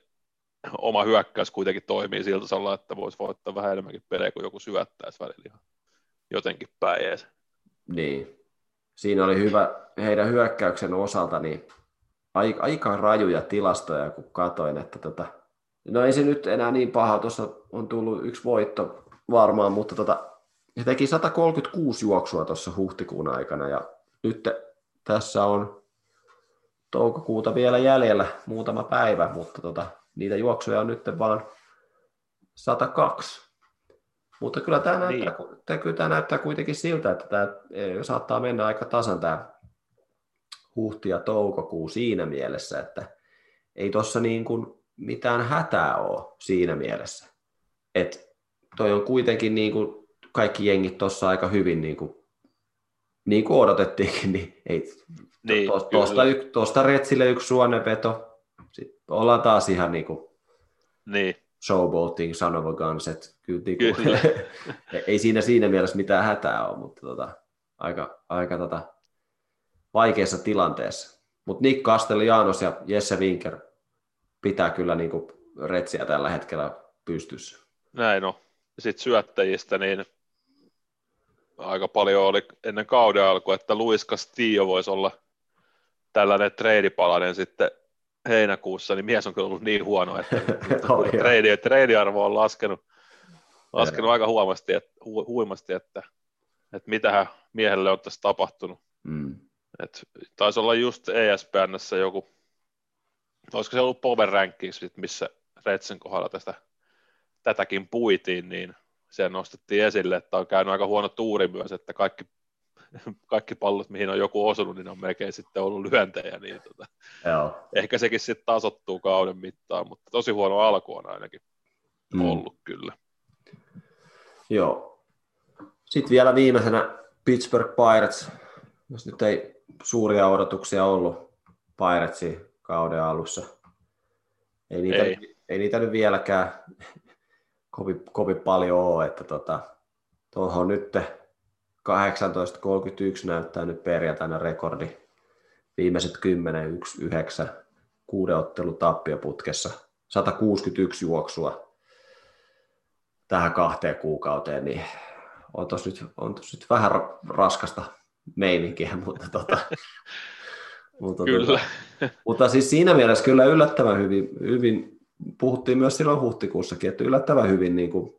S2: oma hyökkäys kuitenkin toimii siltä tasolla, että voisi voittaa vähän enemmänkin pelejä kuin joku syöttäisi välillä ihan jotenkin päin ees.
S1: niin. Siinä oli hyvä heidän hyökkäyksen osalta, niin aika, aika rajuja tilastoja, kun katoin, että tota, no ei se nyt enää niin paha, tuossa on tullut yksi voitto varmaan, mutta tota, he teki 136 juoksua tuossa huhtikuun aikana ja nyt tässä on toukokuuta vielä jäljellä muutama päivä, mutta tota, niitä juoksuja on nyt vaan 102. Mutta kyllä tämä,
S2: Niin.
S1: näyttää, kyllä tämä näyttää kuitenkin siltä, että tämä eh, saattaa mennä aika tasan tämä huhti ja toukokuu siinä mielessä, että ei tuossa niin kuin mitään hätää ole siinä mielessä. että toi on kuitenkin niin kuin kaikki jengit tuossa aika hyvin niin kuin, niin kuin odotettiinkin, niin ei,
S2: Niin,
S1: tuosta,
S2: kyllä.
S1: tuosta, y- tuosta Retsille yksi suonenveto, sitten ollaan taas ihan niin kuin
S2: Niin,
S1: showboating, son of a guns, että kyllä, niin kuin,
S2: Kyllä. (laughs)
S1: ei siinä siinä mielessä mitään hätää ole, mutta tota, aika, aika tota, vaikeassa tilanteessa. Mutta Nick Castellanos ja Jesse Winker pitää kyllä niin kuin retsiä tällä hetkellä pystyssä.
S2: näin on. Sitten syöttäjistä, niin aika paljon oli ennen kauden alkua, että Luis Castillo voisi olla tällainen treidipalainen sitten heinäkuussa, niin mies on kyllä ollut niin huono, että (laughs) treidi, treidiarvo on laskenut, laskenut aika huomasti, että, hu, huimasti, että, että mitähän miehelle on tässä tapahtunut.
S1: Mm.
S2: Et taisi olla just ESPNssä joku, olisiko se ollut Power Rankings, missä Retsen kohdalla tästä tätäkin puitiin, niin se nostettiin esille, että on käynyt aika huono tuuri myös, että kaikki, (laughs) kaikki pallot, mihin on joku osunut, niin on melkein sitten ollut lyöntejä, niin tota,
S1: Joo.
S2: ehkä sekin sitten tasottuu kauden mittaan, mutta tosi huono alku on ainakin mm. ollut kyllä.
S1: Joo. Sitten vielä viimeisenä Pittsburgh Pirates, jos nyt ei suuria odotuksia ollut Piratesin kauden alussa. Ei niitä, ei. ei niitä nyt vieläkään (laughs) kovin, kovin paljon ole, että tota, tuohon nyt 18.31 näyttää nyt perjantaina rekordi. Viimeiset 10, 1, 9, kuuden ottelu tappioputkessa, 161 juoksua tähän kahteen kuukauteen, niin on tuossa nyt, on tossa nyt vähän raskasta meininkiä, (laughs) mutta, tota, (laughs) mutta,
S2: kyllä.
S1: Tota, mutta siis siinä mielessä kyllä yllättävän hyvin, hyvin puhuttiin myös silloin huhtikuussakin, että yllättävän hyvin niin kuin,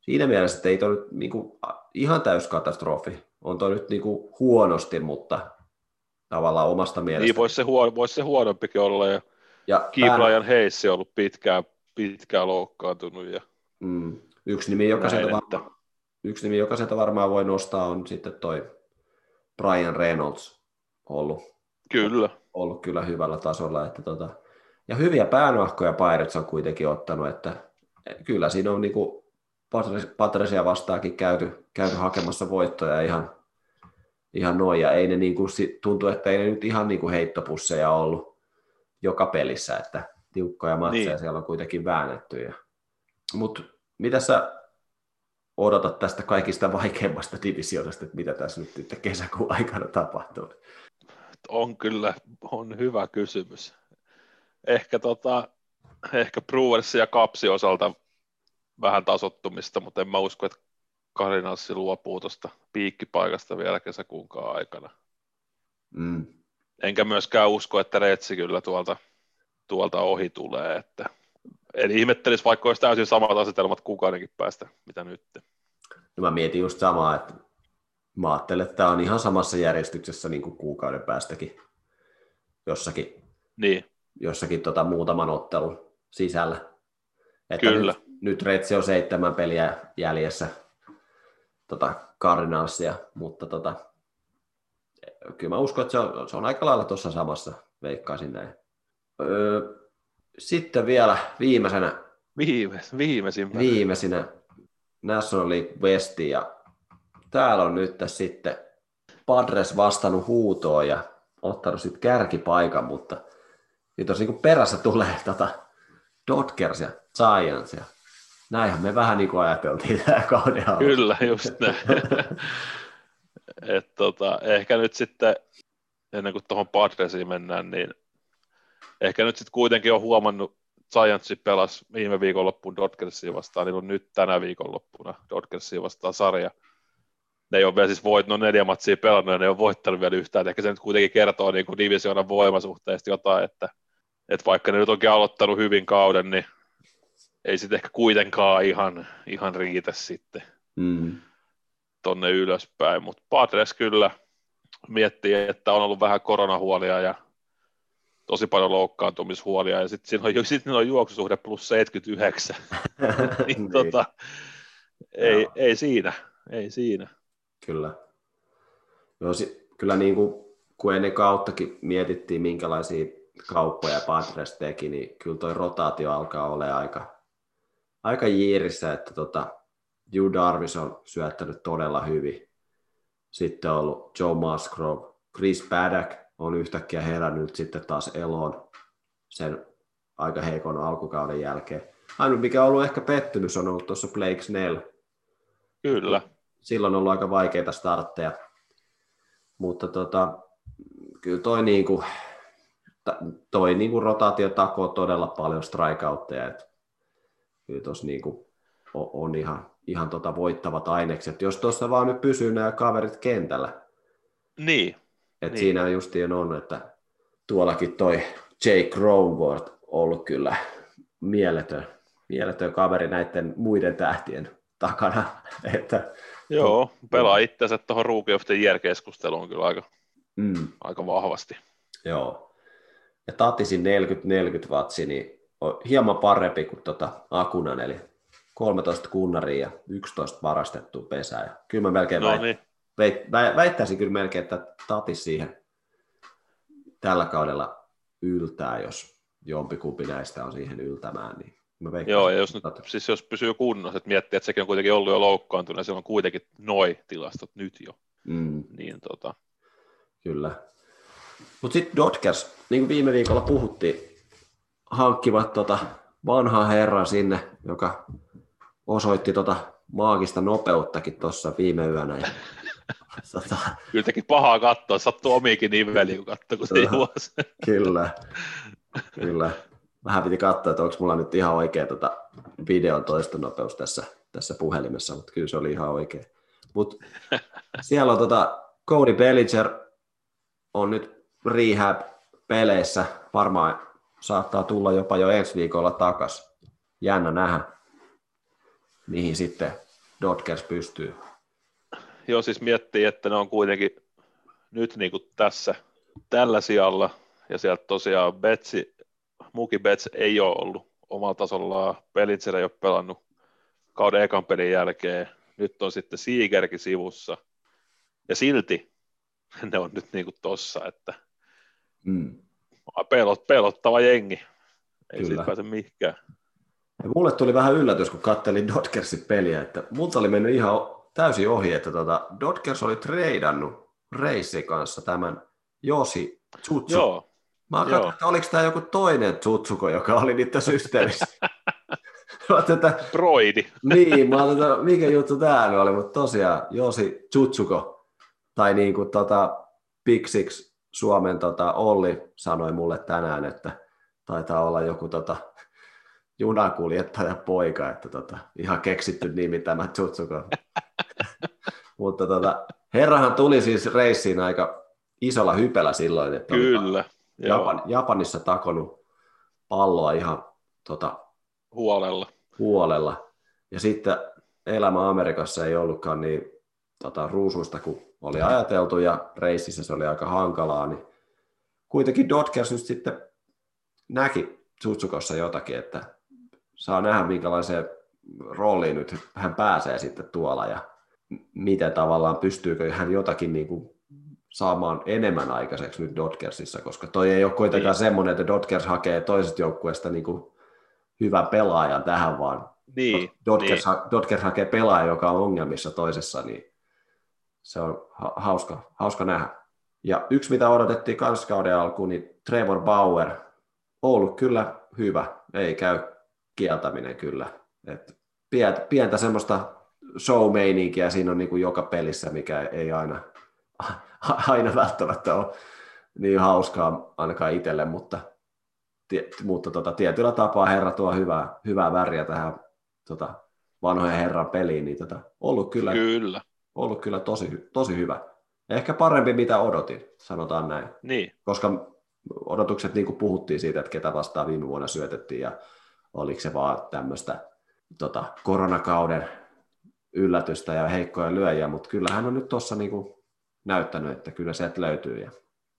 S1: siinä mielessä, että ei toi nyt niin kuin, ihan katastrofi. On toi nyt niin kuin, huonosti, mutta tavallaan omasta mielestä.
S2: Niin voisi se, huono, vois se huonompikin olla, ja, ja Kiiplajan pään... Heissi on ollut pitkään, pitkään loukkaantunut. Ja...
S1: Mm. Yksi nimi, joka sieltä varmaan, yksi nimi, joka sieltä varmaan voi nostaa, on sitten toi Brian Reynolds ollut.
S2: Kyllä.
S1: Ollut kyllä hyvällä tasolla, että tota, ja hyviä päänahkoja Pirates on kuitenkin ottanut, että kyllä siinä on niin Patresia vastaakin käyty, käyty hakemassa voittoja ihan, ihan noin, ja ei ne niin kuin, tuntuu, että ei ne nyt ihan niin kuin heittopusseja ollut joka pelissä, että tiukkoja matseja niin. siellä on kuitenkin väännetty. Ja... Mutta mitä sä odotat tästä kaikista vaikeimmasta divisioonasta, että mitä tässä nyt, nyt kesäkuun aikana tapahtuu?
S2: On kyllä, on hyvä kysymys ehkä, tota, ehkä Brewers ja Kapsi osalta vähän tasottumista, mutta en mä usko, että Karinassi luopuu tuosta piikkipaikasta vielä kesäkuunkaan aikana.
S1: Mm.
S2: Enkä myöskään usko, että Retsi kyllä tuolta, tuolta ohi tulee. Että, en ihmettelisi, vaikka olisi täysin samat asetelmat kukaanenkin päästä, mitä nyt.
S1: No mä mietin just samaa, että mä ajattelen, että tämä on ihan samassa järjestyksessä niin kuin kuukauden päästäkin jossakin.
S2: Niin
S1: jossakin tota muutaman ottelun sisällä. Että
S2: Kyllä.
S1: Nyt, nyt Retsi on seitsemän peliä jäljessä tota Cardinalsia, mutta tota, kyllä mä uskon, että se on, se on aika lailla tuossa samassa, veikkaisin näin. Öö, sitten vielä viimeisenä.
S2: Viime, viimeisinä.
S1: Viimeisinä National League West ja täällä on nyt sitten Padres vastannut huutoon ja ottanut sitten kärkipaikan, mutta niin tuossa niin perässä tulee tota Dodgers ja Giants ja näinhän me vähän niin kuin ajateltiin (laughs) tämä kauden alla.
S2: Kyllä, just näin. Et tota, ehkä nyt sitten, ennen kuin tuohon Padresiin mennään, niin ehkä nyt sitten kuitenkin on huomannut, Giants pelasi viime viikonloppuun Dodgersiin vastaan, niin on nyt tänä viikonloppuna Dodgersiin vastaan sarja. Ne ei ole vielä siis voit, no neljä matsia pelannut ja ne ei ole voittanut vielä yhtään. Ehkä se nyt kuitenkin kertoo niin kuin divisioonan voimasuhteista jotain, että että vaikka ne nyt onkin aloittanut hyvin kauden, niin ei sitten ehkä kuitenkaan ihan, ihan riitä sitten
S1: mm.
S2: tonne ylöspäin, mutta Padres kyllä miettii, että on ollut vähän koronahuolia ja tosi paljon loukkaantumishuolia, ja sitten siinä on, sit on juoksusuhde plus 79, (laughs) niin, niin. Tota, ei, ei, siinä, ei siinä.
S1: Kyllä. No, kyllä niin kuin, kun ennen kauttakin mietittiin, minkälaisia kauppoja Padres teki, niin kyllä toi rotaatio alkaa olla aika, aika jiirissä, että tota, Hugh Darvis on syöttänyt todella hyvin. Sitten on ollut Joe Musgrove, Chris Paddock on yhtäkkiä herännyt sitten taas eloon sen aika heikon alkukauden jälkeen. Ainut mikä on ollut ehkä pettymys on ollut tuossa Blake Snell.
S2: Kyllä.
S1: Silloin on ollut aika vaikeita startteja. Mutta tota, kyllä toi niinku, toi niin kuin rotaatio takoo todella paljon strikeoutteja, että kyllä tuossa niin kuin on, on ihan, ihan tota voittavat ainekset, jos tuossa vaan nyt pysyy nämä kaverit kentällä.
S2: Niin.
S1: Et
S2: niin.
S1: Siinä justiin on, että tuollakin toi Jake Cronworth ollut kyllä mieletön, mieletön kaveri näiden muiden tähtien takana. (laughs) Että,
S2: Joo, pelaa itsensä tuohon Rookie of the Year-keskusteluun kyllä aika
S1: Mm,
S2: aika vahvasti.
S1: joo. Ja Tatisin 40-40 vatsi, niin on hieman parempi kuin tota Akunan, eli 13 kunnaria ja 11 varastettua pesää. Ja kyllä mä melkein
S2: No
S1: väit,
S2: niin,
S1: väit, vä- väittäisin kyllä melkein, että Tatis siihen tällä kaudella yltää, jos jompikumpi näistä on siihen yltämään. Niin mä veikkaisin,
S2: joo, ja jos, nyt,
S1: Tatis.
S2: siis jos pysyy kunnossa, että miettii, että sekin on kuitenkin ollut jo loukkaantunut, ja siellä on kuitenkin noi tilastot nyt jo,
S1: Mm,
S2: niin tota,
S1: kyllä. Mutta sitten Dodgers, niin kuin viime viikolla puhuttiin, hankkivat tota vanhaa herran sinne, joka osoitti tota maagista nopeuttakin tuossa viime yönä. Ja, (laughs) tota,
S2: kyllä teki pahaa katsoa, sattuu omiikin niveliin, kun katsoo, kun se juosi.
S1: kyllä, (laughs) kyllä. Vähän piti katsoa, että onko mulla nyt ihan oikea tota videon toistonopeus tässä, tässä puhelimessa, mutta kyllä se oli ihan oikein. Mut (laughs) siellä on tota Cody Bellinger on nyt rehab-peleissä, varmaan saattaa tulla jopa jo ensi viikolla takas. Jännä nähdä, mihin sitten Dodgers pystyy.
S2: Joo, siis miettii, että ne on kuitenkin nyt niin kuin tässä, tällä sijalla, ja sieltä tosiaan Betsi, Muki Bets ei ole ollut omalla tasollaan, Pelitser ei ole pelannut kauden ekan pelin jälkeen, nyt on sitten Siigerkin sivussa, ja silti (laughs) ne on nyt niin kuin tossa, että
S1: Mm.
S2: pelot, pelottava jengi, ei
S1: Kyllä.
S2: siitä pääse mihinkään.
S1: Ja mulle tuli vähän yllätys, kun kattelin Dodgersin peliä, että multa oli mennyt ihan täysin ohi, että tota, Dodgers oli treidannut Reissin kanssa tämän Josi Tsutsu.
S2: Joo,
S1: Mä katsoin, että oliko tämä joku toinen Tsutsuko, joka oli niiden systeemissä. Että
S2: Broidi,
S1: niin, mä että mikä juttu tämä oli, mutta tosiaan Josi Tsutsuko, tai niin kuin tota, Big Six Suomen tota, Olli sanoi mulle tänään, että taitaa olla joku tota, junakuljettaja poika, että tota, ihan keksitty nimi tämä Tsutsuko. (laughs) mutta tota, herrahan tuli siis reissiin aika isolla hypellä silloin, että oli
S2: kyllä, joo,
S1: Japan, Japanissa takonut palloa ihan tota,
S2: huolella.
S1: huolella. Ja sitten elämä Amerikassa ei ollutkaan niin tota, ruusuista kuin oli ajateltu ja reississä se oli aika hankalaa, niin kuitenkin Dodgers nyt sitten näki Tsutsukossa jotakin, että saa nähdä minkälaiseen rooliin nyt hän pääsee sitten tuolla ja miten tavallaan pystyykö hän jotakin niin kuin saamaan enemmän aikaiseksi nyt Dodgersissa, koska toi ei ole kuitenkaan
S2: Niin.
S1: semmoinen, että Dodgers hakee toisesta joukkueesta niin kuin hyvän pelaajan tähän, vaan
S2: Niin,
S1: Dodgers,
S2: niin.
S1: ha- Dodgers hakee pelaaja, joka on ongelmissa toisessa, niin se on ha- hauska, hauska nähdä. Ja yksi, mitä odotettiin kans kauden alkuun, niin Trevor Bauer, ollut kyllä hyvä, ei käy kieltäminen kyllä. Et pientä, pientä semmoista show siinä on niin kuin joka pelissä, mikä ei aina, (laughs) aina välttämättä ole niin hauskaa ainakaan itselle, mutta, mutta tota, tietyllä tapaa herra tuo hyvää, hyvää väriä tähän tota, vanhojen herran peliin, niin tota, ollut kyllä,
S2: Kyllä,
S1: ollut kyllä tosi, tosi hyvä. Ehkä parempi mitä odotin, sanotaan näin.
S2: niin.
S1: Koska odotukset, niin kuin puhuttiin siitä, että ketä vastaan viime vuonna syötettiin ja oliko se vaan tämmöistä tota, koronakauden yllätystä ja heikkoja lyöjiä, mutta kyllä hän on nyt tuossa niin kuin näyttänyt, että kyllä sieltä löytyy ja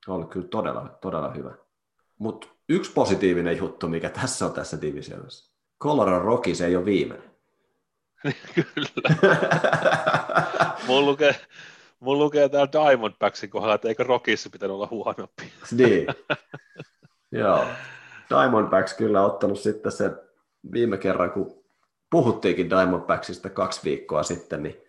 S1: on ollut kyllä todella, todella hyvä. Mutta yksi positiivinen juttu, mikä tässä on tässä divisioonassa. Colorado Rockies ei ole viimeinen. (laughs)
S2: Kyllä. Mulla lukee, mulla lukee täällä Diamondbacksin kohdalla, että eikö Rockissa pitänyt olla huonompi.
S1: niin. (laughs) Joo. Diamondbacks kyllä ottanut sitten sen viime kerran, kun puhuttiinkin Diamondbacksista kaksi viikkoa sitten, niin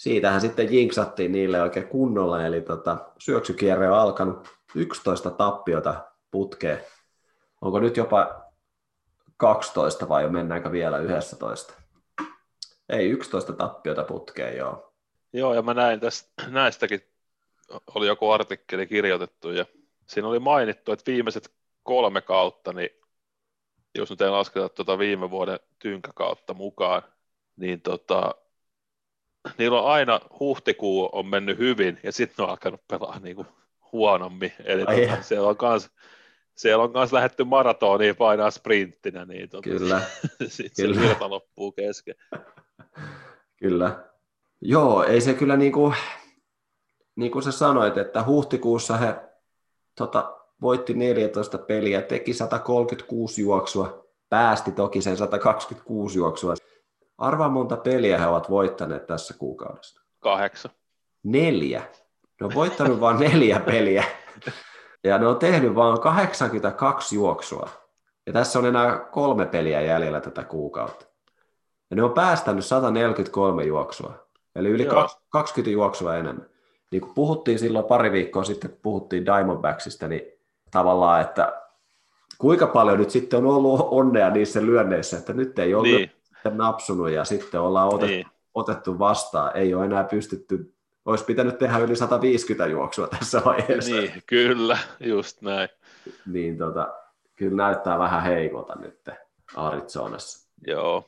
S1: siitähän sitten jinksattiin niille oikein kunnolla, eli tota, syöksykierre on alkanut 11 tappiota putkeen. Onko nyt jopa 12 vai mennäänkö vielä 11? Ei, 11 tappiota putkeen, joo.
S2: Joo, ja mä näin tästä, näistäkin, oli joku artikkeli kirjoitettu, ja siinä oli mainittu, että viimeiset kolme kautta, niin jos nyt ei lasketa tuota viime vuoden tynkäkautta mukaan, niin tota, niillä on aina huhtikuu on mennyt hyvin, ja sitten ne on alkanut pelaa niin kuin huonommin. Eli
S1: Ai
S2: tota, siellä on kans, siellä on kans lähetty maratoniin painaa sprinttinä, niin tota,
S1: Kyllä. (laughs)
S2: sitten se
S1: Kyllä.
S2: virta loppuu kesken.
S1: Kyllä. Joo, ei se kyllä niinku, niin kuin sä sanoit, että huhtikuussa he tota, voitti 14 peliä, teki 136 juoksua, päästi toki sen 126 juoksua. Arvaa monta peliä he ovat voittaneet tässä kuukaudessa.
S2: Kahdeksan.
S1: Neljä. Ne on voittanut vain neljä peliä. Ja ne on tehnyt vain 82 juoksua. Ja tässä on enää kolme peliä jäljellä tätä kuukautta. Ja ne on päästänyt 143 juoksua. Eli yli
S2: Joo.
S1: 20 juoksua enemmän. Niin kuin puhuttiin silloin pari viikkoa sitten, kun puhuttiin Diamondbacksista, niin tavallaan, että kuinka paljon nyt sitten on ollut onnea niissä lyönneissä, että nyt ei ole
S2: niin.
S1: Napsunut ja sitten ollaan otettu,
S2: niin.
S1: otettu vastaan. Ei ole enää pystytty, olisi pitänyt tehdä yli 150 juoksua tässä vaiheessa.
S2: niin, kyllä, just näin.
S1: niin tota, kyllä näyttää vähän heikolta nyt Arizonassa.
S2: Joo.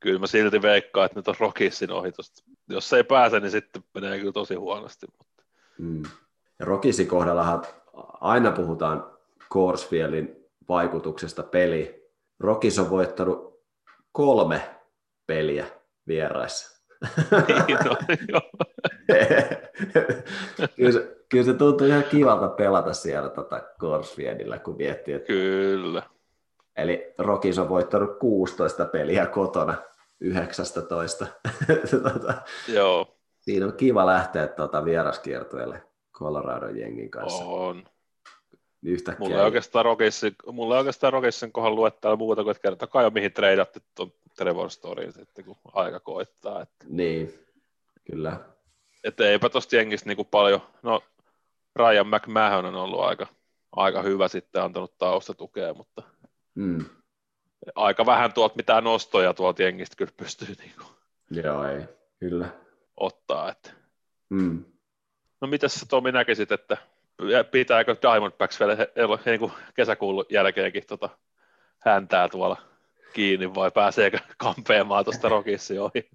S2: Kyllä mä silti veikkaan, että nyt on Rockisin ohitus. Jos se ei pääse, niin sitten menee kyllä tosi huonosti. Mutta...
S1: Mm. Ja Rokisin kohdallahan aina puhutaan Korsfieldin vaikutuksesta peli. Rokis on voittanut kolme peliä vieraissa.
S2: Niin, no, joo. (laughs)
S1: kyllä, se, kyllä se tuntuu ihan kivalta pelata siellä tota Korsfiedillä, kun miettii, että
S2: Kyllä.
S1: Eli Rokis on voittanut 16 peliä kotona 19. (laughs) tota,
S2: Joo,
S1: siinä on kiva lähteä tuota vieraskiertueelle Colorado jengin kanssa.
S2: on.
S1: Yhtäkkiä.
S2: Mulla ei oikeastaan Rockisin, mulla ei oikeastaan Rockisin kohdalla luettää muuta kuin, että kertokaa jo mihin treidatte tuon Trevor Storyin sitten, kun aika koittaa. Että,
S1: Niin, kyllä.
S2: että eipä tosta jengistä niin kuin paljon, no Ryan McMahon on ollut aika, aika hyvä sitten, antanut taustatukea, mutta
S1: Mm.
S2: aika vähän tuolta mitään nostoja tuolta jengistä kyllä pystyy niin kuin
S1: Joo, ei. Kyllä.
S2: ottaa. Että.
S1: Mm.
S2: No mitäs sä Tomi näkisit, että pitääkö Diamondbacks vielä he- elo- niin kuin kesäkuun jälkeenkin tota häntää tuolla kiinni vai pääseekö (laughs) kampeamaan tuosta Rockissi ohi?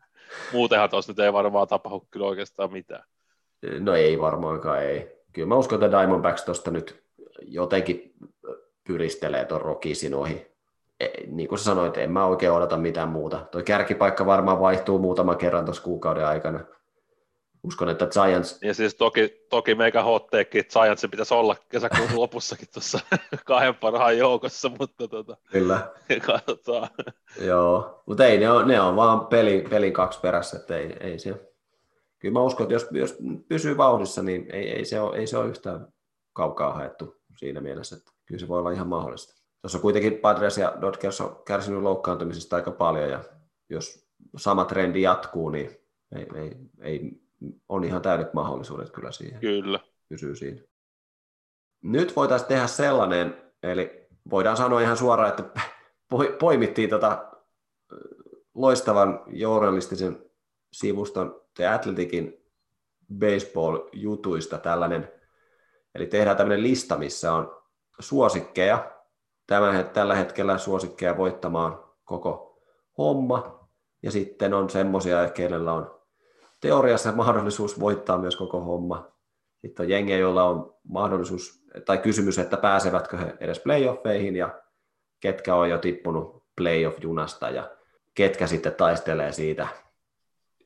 S2: Muutenhan tuossa nyt ei varmaan tapahdu kyllä oikeastaan mitään.
S1: No ei varmaankaan, ei. Kyllä mä uskon, että Diamondbacks tuosta nyt jotenkin pyristelee tuon Rockisin ohi. E, niin kuin sä sanoit, en mä oikein odota mitään muuta. Toi kärkipaikka varmaan vaihtuu muutaman kerran tuossa kuukauden aikana. Uskon, että Giants,
S2: Ja siis toki, toki meikä hotteekki, että Giantsin pitäisi olla kesäkuun (laughs) lopussakin tuossa (laughs) kahden parhaan joukossa, mutta tota,
S1: kyllä, (laughs)
S2: katsotaan.
S1: joo. Mutta ei, ne on, ne on vaan peli, pelin kaksi perässä, että ei, ei se. Kyllä mä uskon, että jos, jos pysyy vauhdissa, niin ei, ei, se ole, ei se ole yhtään kaukaa haettu siinä mielessä, että kyllä se voi olla ihan mahdollista. Tuossa kuitenkin Padres ja Dodgers on kärsinyt loukkaantumisista aika paljon, ja jos sama trendi jatkuu, niin ei, ei, ei, on ihan täydet mahdollisuudet kyllä siihen
S2: Kyllä.
S1: pysyy siinä. Nyt voitaisiin tehdä sellainen, eli voidaan sanoa ihan suoraan, että poi- poimittiin tota loistavan journalistisen sivuston The Athleticin baseball-jutuista tällainen, eli tehdään tämmöinen lista, missä on suosikkeja, Tämän, tällä hetkellä suosikkeja voittamaan koko homma, ja sitten on semmoisia, kenellä on teoriassa mahdollisuus voittaa myös koko homma. Sitten on jengiä, joilla on mahdollisuus, tai kysymys, että pääsevätkö he edes playoffeihin, ja ketkä on jo tippunut playoff-junasta, ja ketkä sitten taistelee siitä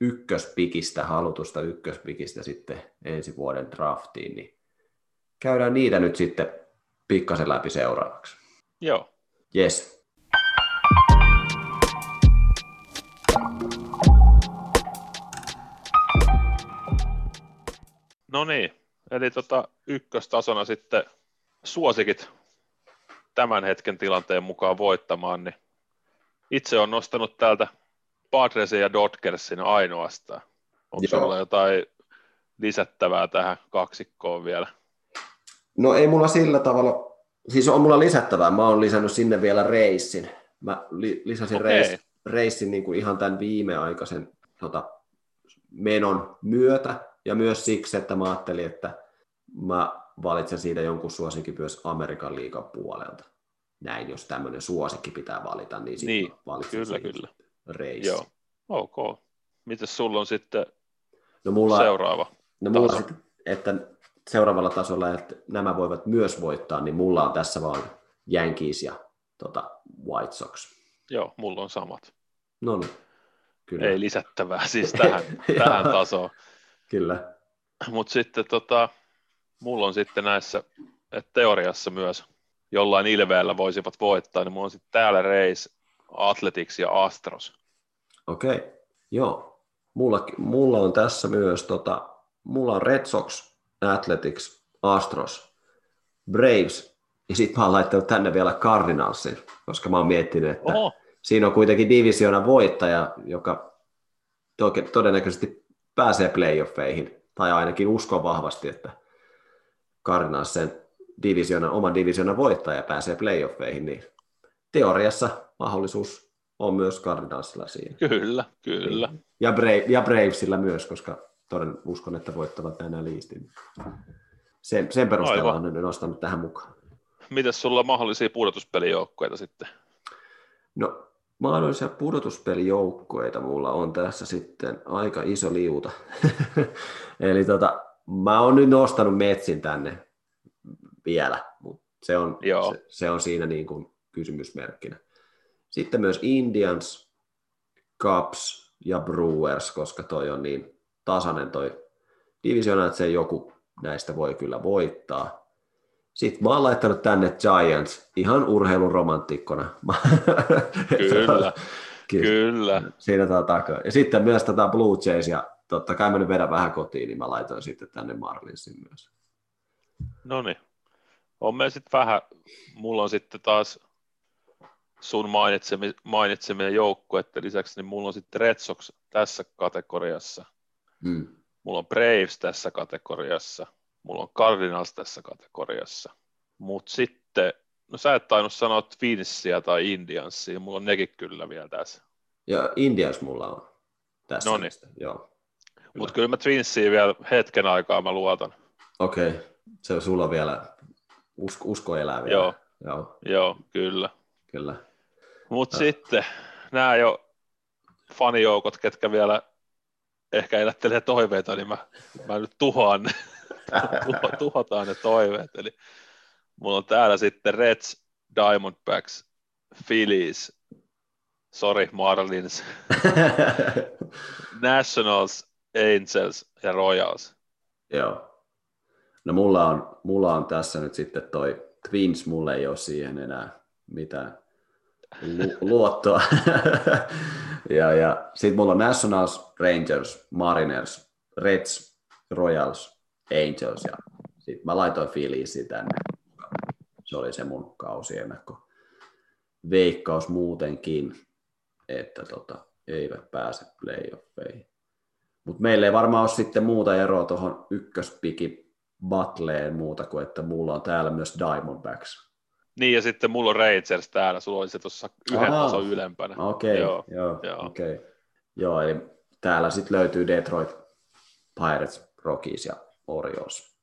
S1: ykköspikistä, halutusta ykköspikistä sitten ensi vuoden draftiin, niin käydään niitä nyt sitten pikkasen läpi seuraavaksi.
S2: Joo.
S1: Yes.
S2: No niin, eli tota, ykköstasona sitten suosikit tämän hetken tilanteen mukaan voittamaan, niin itse on nostanut täältä Padresin ja Dodgersin ainoastaan. Onko
S1: Joo.
S2: sulla jotain lisättävää tähän kaksikkoon vielä?
S1: No ei mulla sillä tavalla, siis on mulla lisättävää, mä oon lisännyt sinne vielä reissin. Mä li, lisäsin
S2: Okei.
S1: reis, reissin niin kuin ihan tämän viimeaikaisen tota, menon myötä ja myös siksi, että mä ajattelin, että mä valitsen siitä jonkun suosikin myös Amerikan liigan puolelta. Näin, jos tämmöinen suosikki pitää valita, niin sitten
S2: Niin,
S1: valitsen
S2: kyllä, kyllä.
S1: reissin.
S2: Joo, ok. Mites sulla on sitten
S1: No mulla,
S2: seuraava?
S1: No mulla
S2: taso.
S1: sitten, että seuraavalla tasolla, että nämä voivat myös voittaa, niin mulla on tässä vaan Yankees ja tota, White Sox.
S2: Joo, mulla on samat.
S1: No niin, kyllä.
S2: Ei lisättävää siis (laughs) tähän, tähän tasoon.
S1: Kyllä.
S2: Mutta sitten tota, mulla on sitten näissä, että teoriassa myös jollain ilveellä voisivat voittaa, niin mulla on sitten täällä Reis, Athletics ja Astros.
S1: Okei, okay. joo. Mulla, mulla on tässä myös, tota, mulla on Red Sox, Athletics, Astros, Braves, ja sitten mä oon laittanut tänne vielä Cardinalsin, koska mä oon miettinyt, että Oho. siinä on kuitenkin divisiona voittaja, joka todennäköisesti pääsee playoffeihin, tai ainakin uskon vahvasti, että Cardinals sen divisionan, oman divisionan voittaja pääsee playoffeihin, niin teoriassa mahdollisuus on myös Cardinalsilla siinä.
S2: Kyllä, kyllä.
S1: Ja, Brave, ja Bravesilla myös, koska toden uskon, että voittavat tänään liistin. Sen, sen perusteella Aivan. on nostanut tähän mukaan.
S2: Mitäs sulla on mahdollisia pudotuspelijoukkoita sitten?
S1: No, mahdollisia pudotuspelijoukkoita mulla on tässä sitten aika iso liuta. (laughs) Eli tota, mä oon nyt nostanut Metsin tänne vielä, mutta se on, se, se on siinä niin kuin kysymysmerkkinä. Sitten myös Indians, Cubs ja Brewers, koska toi on niin tasainen toi divisiona, että se joku näistä voi kyllä voittaa. Sitten mä oon laittanut tänne Giants ihan urheiluromantikkona. (laughs)
S2: Kyllä, kyllä.
S1: Siinä takaa. Ja sitten myös tätä Blue Jays, ja totta kai mä nyt vedän vähän kotiin, niin mä laitoin sitten tänne Marlinsin myös.
S2: No niin. On meillä sitten vähän, mulla on sitten taas sun mainitsemia, mainitsemia joukkueiden lisäksi, niin mulla on sitten Red Sox tässä kategoriassa. Hmm. Mulla on Braves tässä kategoriassa. Mulla on Cardinals tässä kategoriassa. Mutta sitten, no sä et tainnut sanoa Twinsia tai Indiansia, mulla on nekin kyllä vielä tässä.
S1: Ja Indians mulla on tässä.
S2: No niin. Joo. Mutta kyllä mä Twinsiin vielä hetken aikaa mä luotan.
S1: Okei, okay. se on sulla vielä usko, usko elää vielä.
S2: Joo, Joo. Joo kyllä.
S1: Kyllä.
S2: Mutta sitten nämä jo fanijoukot, ketkä vielä ehkä elättelee toiveita, niin mä, mä nyt tuhoan ne. (laughs) Tuho, tuhotaan ne toiveet. Eli mulla on täällä sitten Reds, Diamondbacks, Phillies, sorry Marlins, (laughs) Nationals, Angels ja Royals.
S1: Joo. No mulla on, mulla on tässä nyt sitten toi Twins, mulle ei ole siihen enää mitään lu- luottoa. (laughs) ja, ja sitten mulla on Nationals, Rangers, Mariners, Reds, Royals, Angels ja sitten mä laitoin Philliesi tänne. Se oli se mun kausiennakko. Veikkaus muutenkin, että tota, eivät pääse playoffeihin. Mutta meillä ei varmaan ole sitten muuta eroa tuohon ykköspikin Butleen muuta kuin, että mulla on täällä myös Diamondbacks.
S2: Niin, ja sitten mulla on Rangers täällä, sulla oli se tuossa yhden tason ylempänä.
S1: Okei, okay, joo, joo, joo. Okay. joo, eli täällä sitten löytyy Detroit Pirates, Rockies ja Orioles,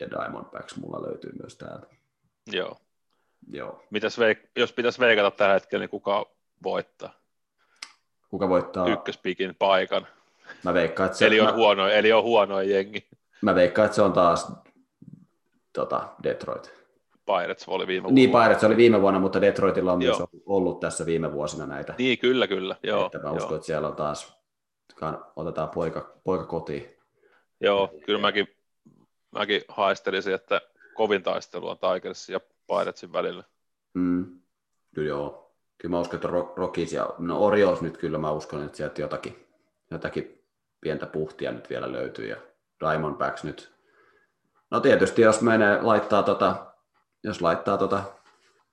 S1: ja Diamondbacks mulla löytyy myös täältä.
S2: Joo.
S1: Joo.
S2: Mitäs veik- jos pitäisi veikata tällä hetkellä, niin kuka voittaa?
S1: Kuka voittaa?
S2: Ykköspikin paikan.
S1: Mä veikkaan, että se...
S2: Eli on, mä... huono, eli on huono jengi.
S1: Mä veikkaan, että se on taas tota, Detroit.
S2: Pirates oli viime
S1: vuonna. Niin, Pirates oli viime vuonna, mutta Detroitilla on Joo. myös ollut tässä viime vuosina näitä.
S2: Niin, kyllä, kyllä. Joo,
S1: että mä uskon, Joo. että siellä on taas, otetaan poika, poika kotiin.
S2: Joo, kyllä mäkin, mäkin haistelisin, että kovin taistelu on Tigersin ja Piratesin välillä.
S1: Mm, kyllä joo. Kyllä mä uskon, että Rockies ja no Orioles nyt kyllä mä uskon, että sieltä jotakin, jotakin pientä puhtia nyt vielä löytyy ja Diamondbacks nyt. No tietysti jos menee laittaa tota jos laittaa tota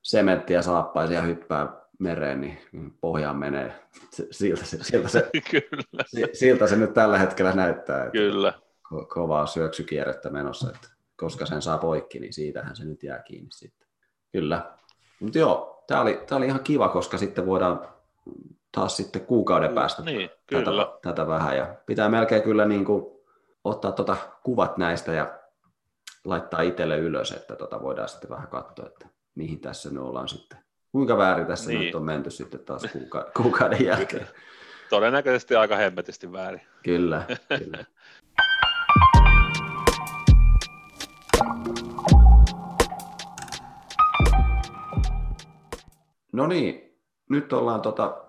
S1: sementtiä saappaisia ja hyppää mereen, niin pohjaan menee. (laughs) Siltä se, siltä se, (laughs)
S2: Kyllä.
S1: siltä se nyt tällä hetkellä näyttää. Että
S2: Kyllä.
S1: Ko- kovaa syöksykierrettä menossa, että koska sen saa poikki, niin siitähän se nyt jää kiinni sitten. Kyllä. Mutta joo, tämä oli, tää oli ihan kiva, koska sitten voidaan taas sitten kuukauden päästä
S2: niin,
S1: tätä, tätä, vähän. Ja pitää melkein kyllä niin kuin ottaa tota kuvat näistä ja laittaa itselle ylös, että tota voidaan sitten vähän katsoa, että mihin tässä me ollaan sitten. Kuinka väärin tässä niin. nyt on menty sitten taas kuuka- kuukauden (laughs) jälkeen.
S2: Todennäköisesti aika hemmetisti väärin.
S1: Kyllä, kyllä. (laughs) No niin, nyt ollaan tota,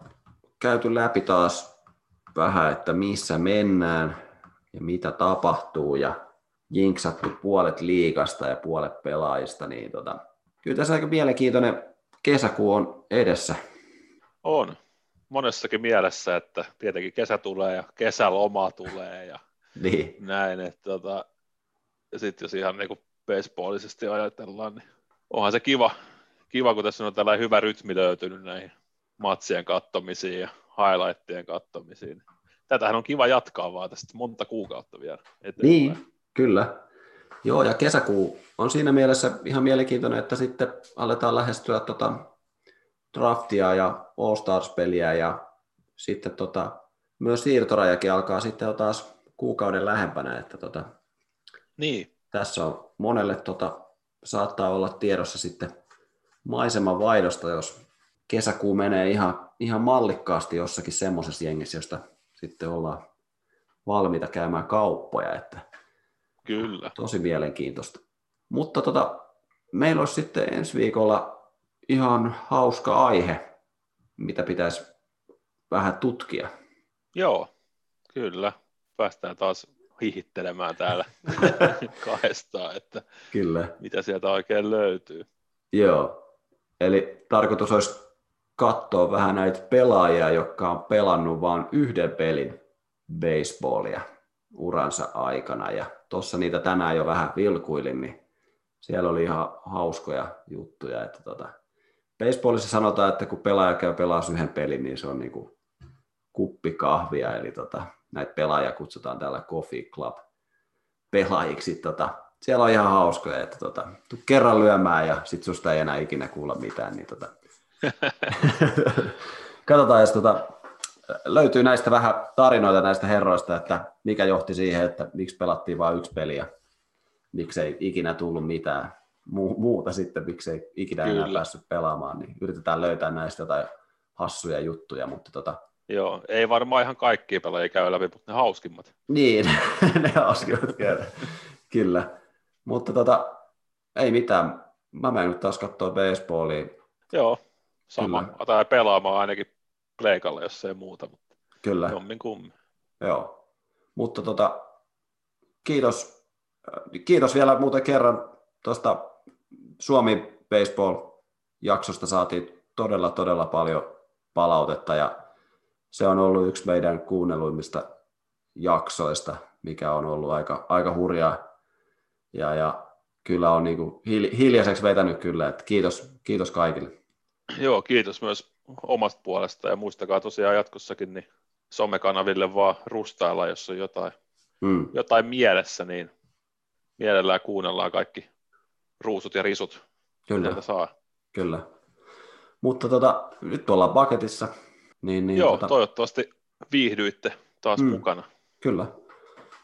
S1: käyty läpi taas vähän, että missä mennään ja mitä tapahtuu ja jinksattu puolet liikasta ja puolet pelaajista, niin tota, kyllä tässä aika mielenkiintoinen kesäkuu on edessä.
S2: On. Monessakin mielessä, että tietenkin kesä tulee ja kesäloma tulee ja
S1: niin.
S2: näin. Että tota, ja sitten jos ihan niin baseballisesti ajatellaan, niin onhan se kiva, kiva, kun tässä on tällainen hyvä rytmi löytynyt näihin matsien kattomisiin ja highlightien kattomisiin. Tätähän on kiva jatkaa vaan tästä monta kuukautta vielä eteenpäin.
S1: Niin, kyllä. Joo, ja kesäkuu on siinä mielessä ihan mielenkiintoinen, että sitten aletaan lähestyä tota draftia ja All-Stars-peliä ja sitten tota, myös siirtorajakin alkaa sitten jo taas kuukauden lähempänä, että tota,
S2: niin.
S1: tässä on monelle tota, saattaa olla tiedossa sitten maiseman vaihdosta, jos kesäkuu menee ihan, ihan mallikkaasti jossakin semmoisessa jengissä, josta sitten ollaan valmiita käymään kauppoja, että
S2: Kyllä.
S1: tosi mielenkiintoista. Mutta tota, meillä olisi sitten ensi viikolla ihan hauska aihe, mitä pitäisi vähän tutkia.
S2: Joo, kyllä. Päästään taas hihittelemään täällä (laughs) kahdestaan, että
S1: Kyllä.
S2: mitä sieltä oikein löytyy.
S1: Joo, eli tarkoitus olisi katsoa vähän näitä pelaajia, jotka on pelannut vain yhden pelin baseballia uransa aikana. Ja tuossa niitä tänään jo vähän vilkuilin, niin siellä oli ihan hauskoja juttuja. Että tota, baseballissa sanotaan, että kun pelaaja käy pelaa yhden pelin, niin se on niin kuin kuppi kahvia, eli tota, näitä pelaajia kutsutaan täällä Coffee Club pelaajiksi. Tota, siellä on ihan hauskoja, että tota, tuu kerran lyömään ja sit susta ei enää ikinä kuulla mitään, niin tota, (laughs) katsotaan, jos tota, löytyy näistä vähän tarinoita näistä herroista, että mikä johti siihen, että miksi pelattiin vain yksi peli ja miksei ikinä tullut mitään muuta sitten, miksei ikinä Kyllä. enää päässyt pelaamaan, niin yritetään löytää näistä jotain hassuja juttuja, mutta tota,
S2: Joo, ei varmaan ihan kaikkia pelaajia käy läpi, mutta ne hauskimmat.
S1: Niin, (laughs) ne hauskimmat. Kyllä. Mutta tota, ei mitään. Mä menen nyt taas katsoa baseballia.
S2: Joo, sama. Kyllä. Tai pelaamaan ainakin pleikalla, jos ei muuta. Mutta
S1: Kyllä.
S2: Jommin kummin.
S1: Joo. Mutta tota, kiitos, kiitos vielä muuten kerran tuosta Suomi Baseball-jaksosta saatiin todella, todella paljon palautetta ja se on ollut yksi meidän kuunnelluimmista jaksoista, mikä on ollut aika, aika hurjaa. Ja, ja kyllä on niin kuin hiljaiseksi vetänyt kyllä, että kiitos, kiitos kaikille.
S2: Joo, kiitos myös omasta puolesta ja muistakaa tosiaan jatkossakin niin somekanaville vaan rustailla, jos on jotain, hmm. jotain mielessä, niin mielellään kuunnellaan kaikki ruusut ja risut,
S1: Kyllä.
S2: saa.
S1: Kyllä. Mutta tota, nyt ollaan paketissa. Niin, niin,
S2: Joo, tota... toivottavasti viihdyitte taas mm, mukana.
S1: Kyllä.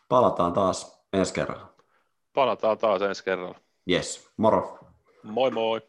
S1: Palataan taas ensi kerralla.
S2: Palataan taas ensi kerralla.
S1: Yes, moro.
S2: Moi moi.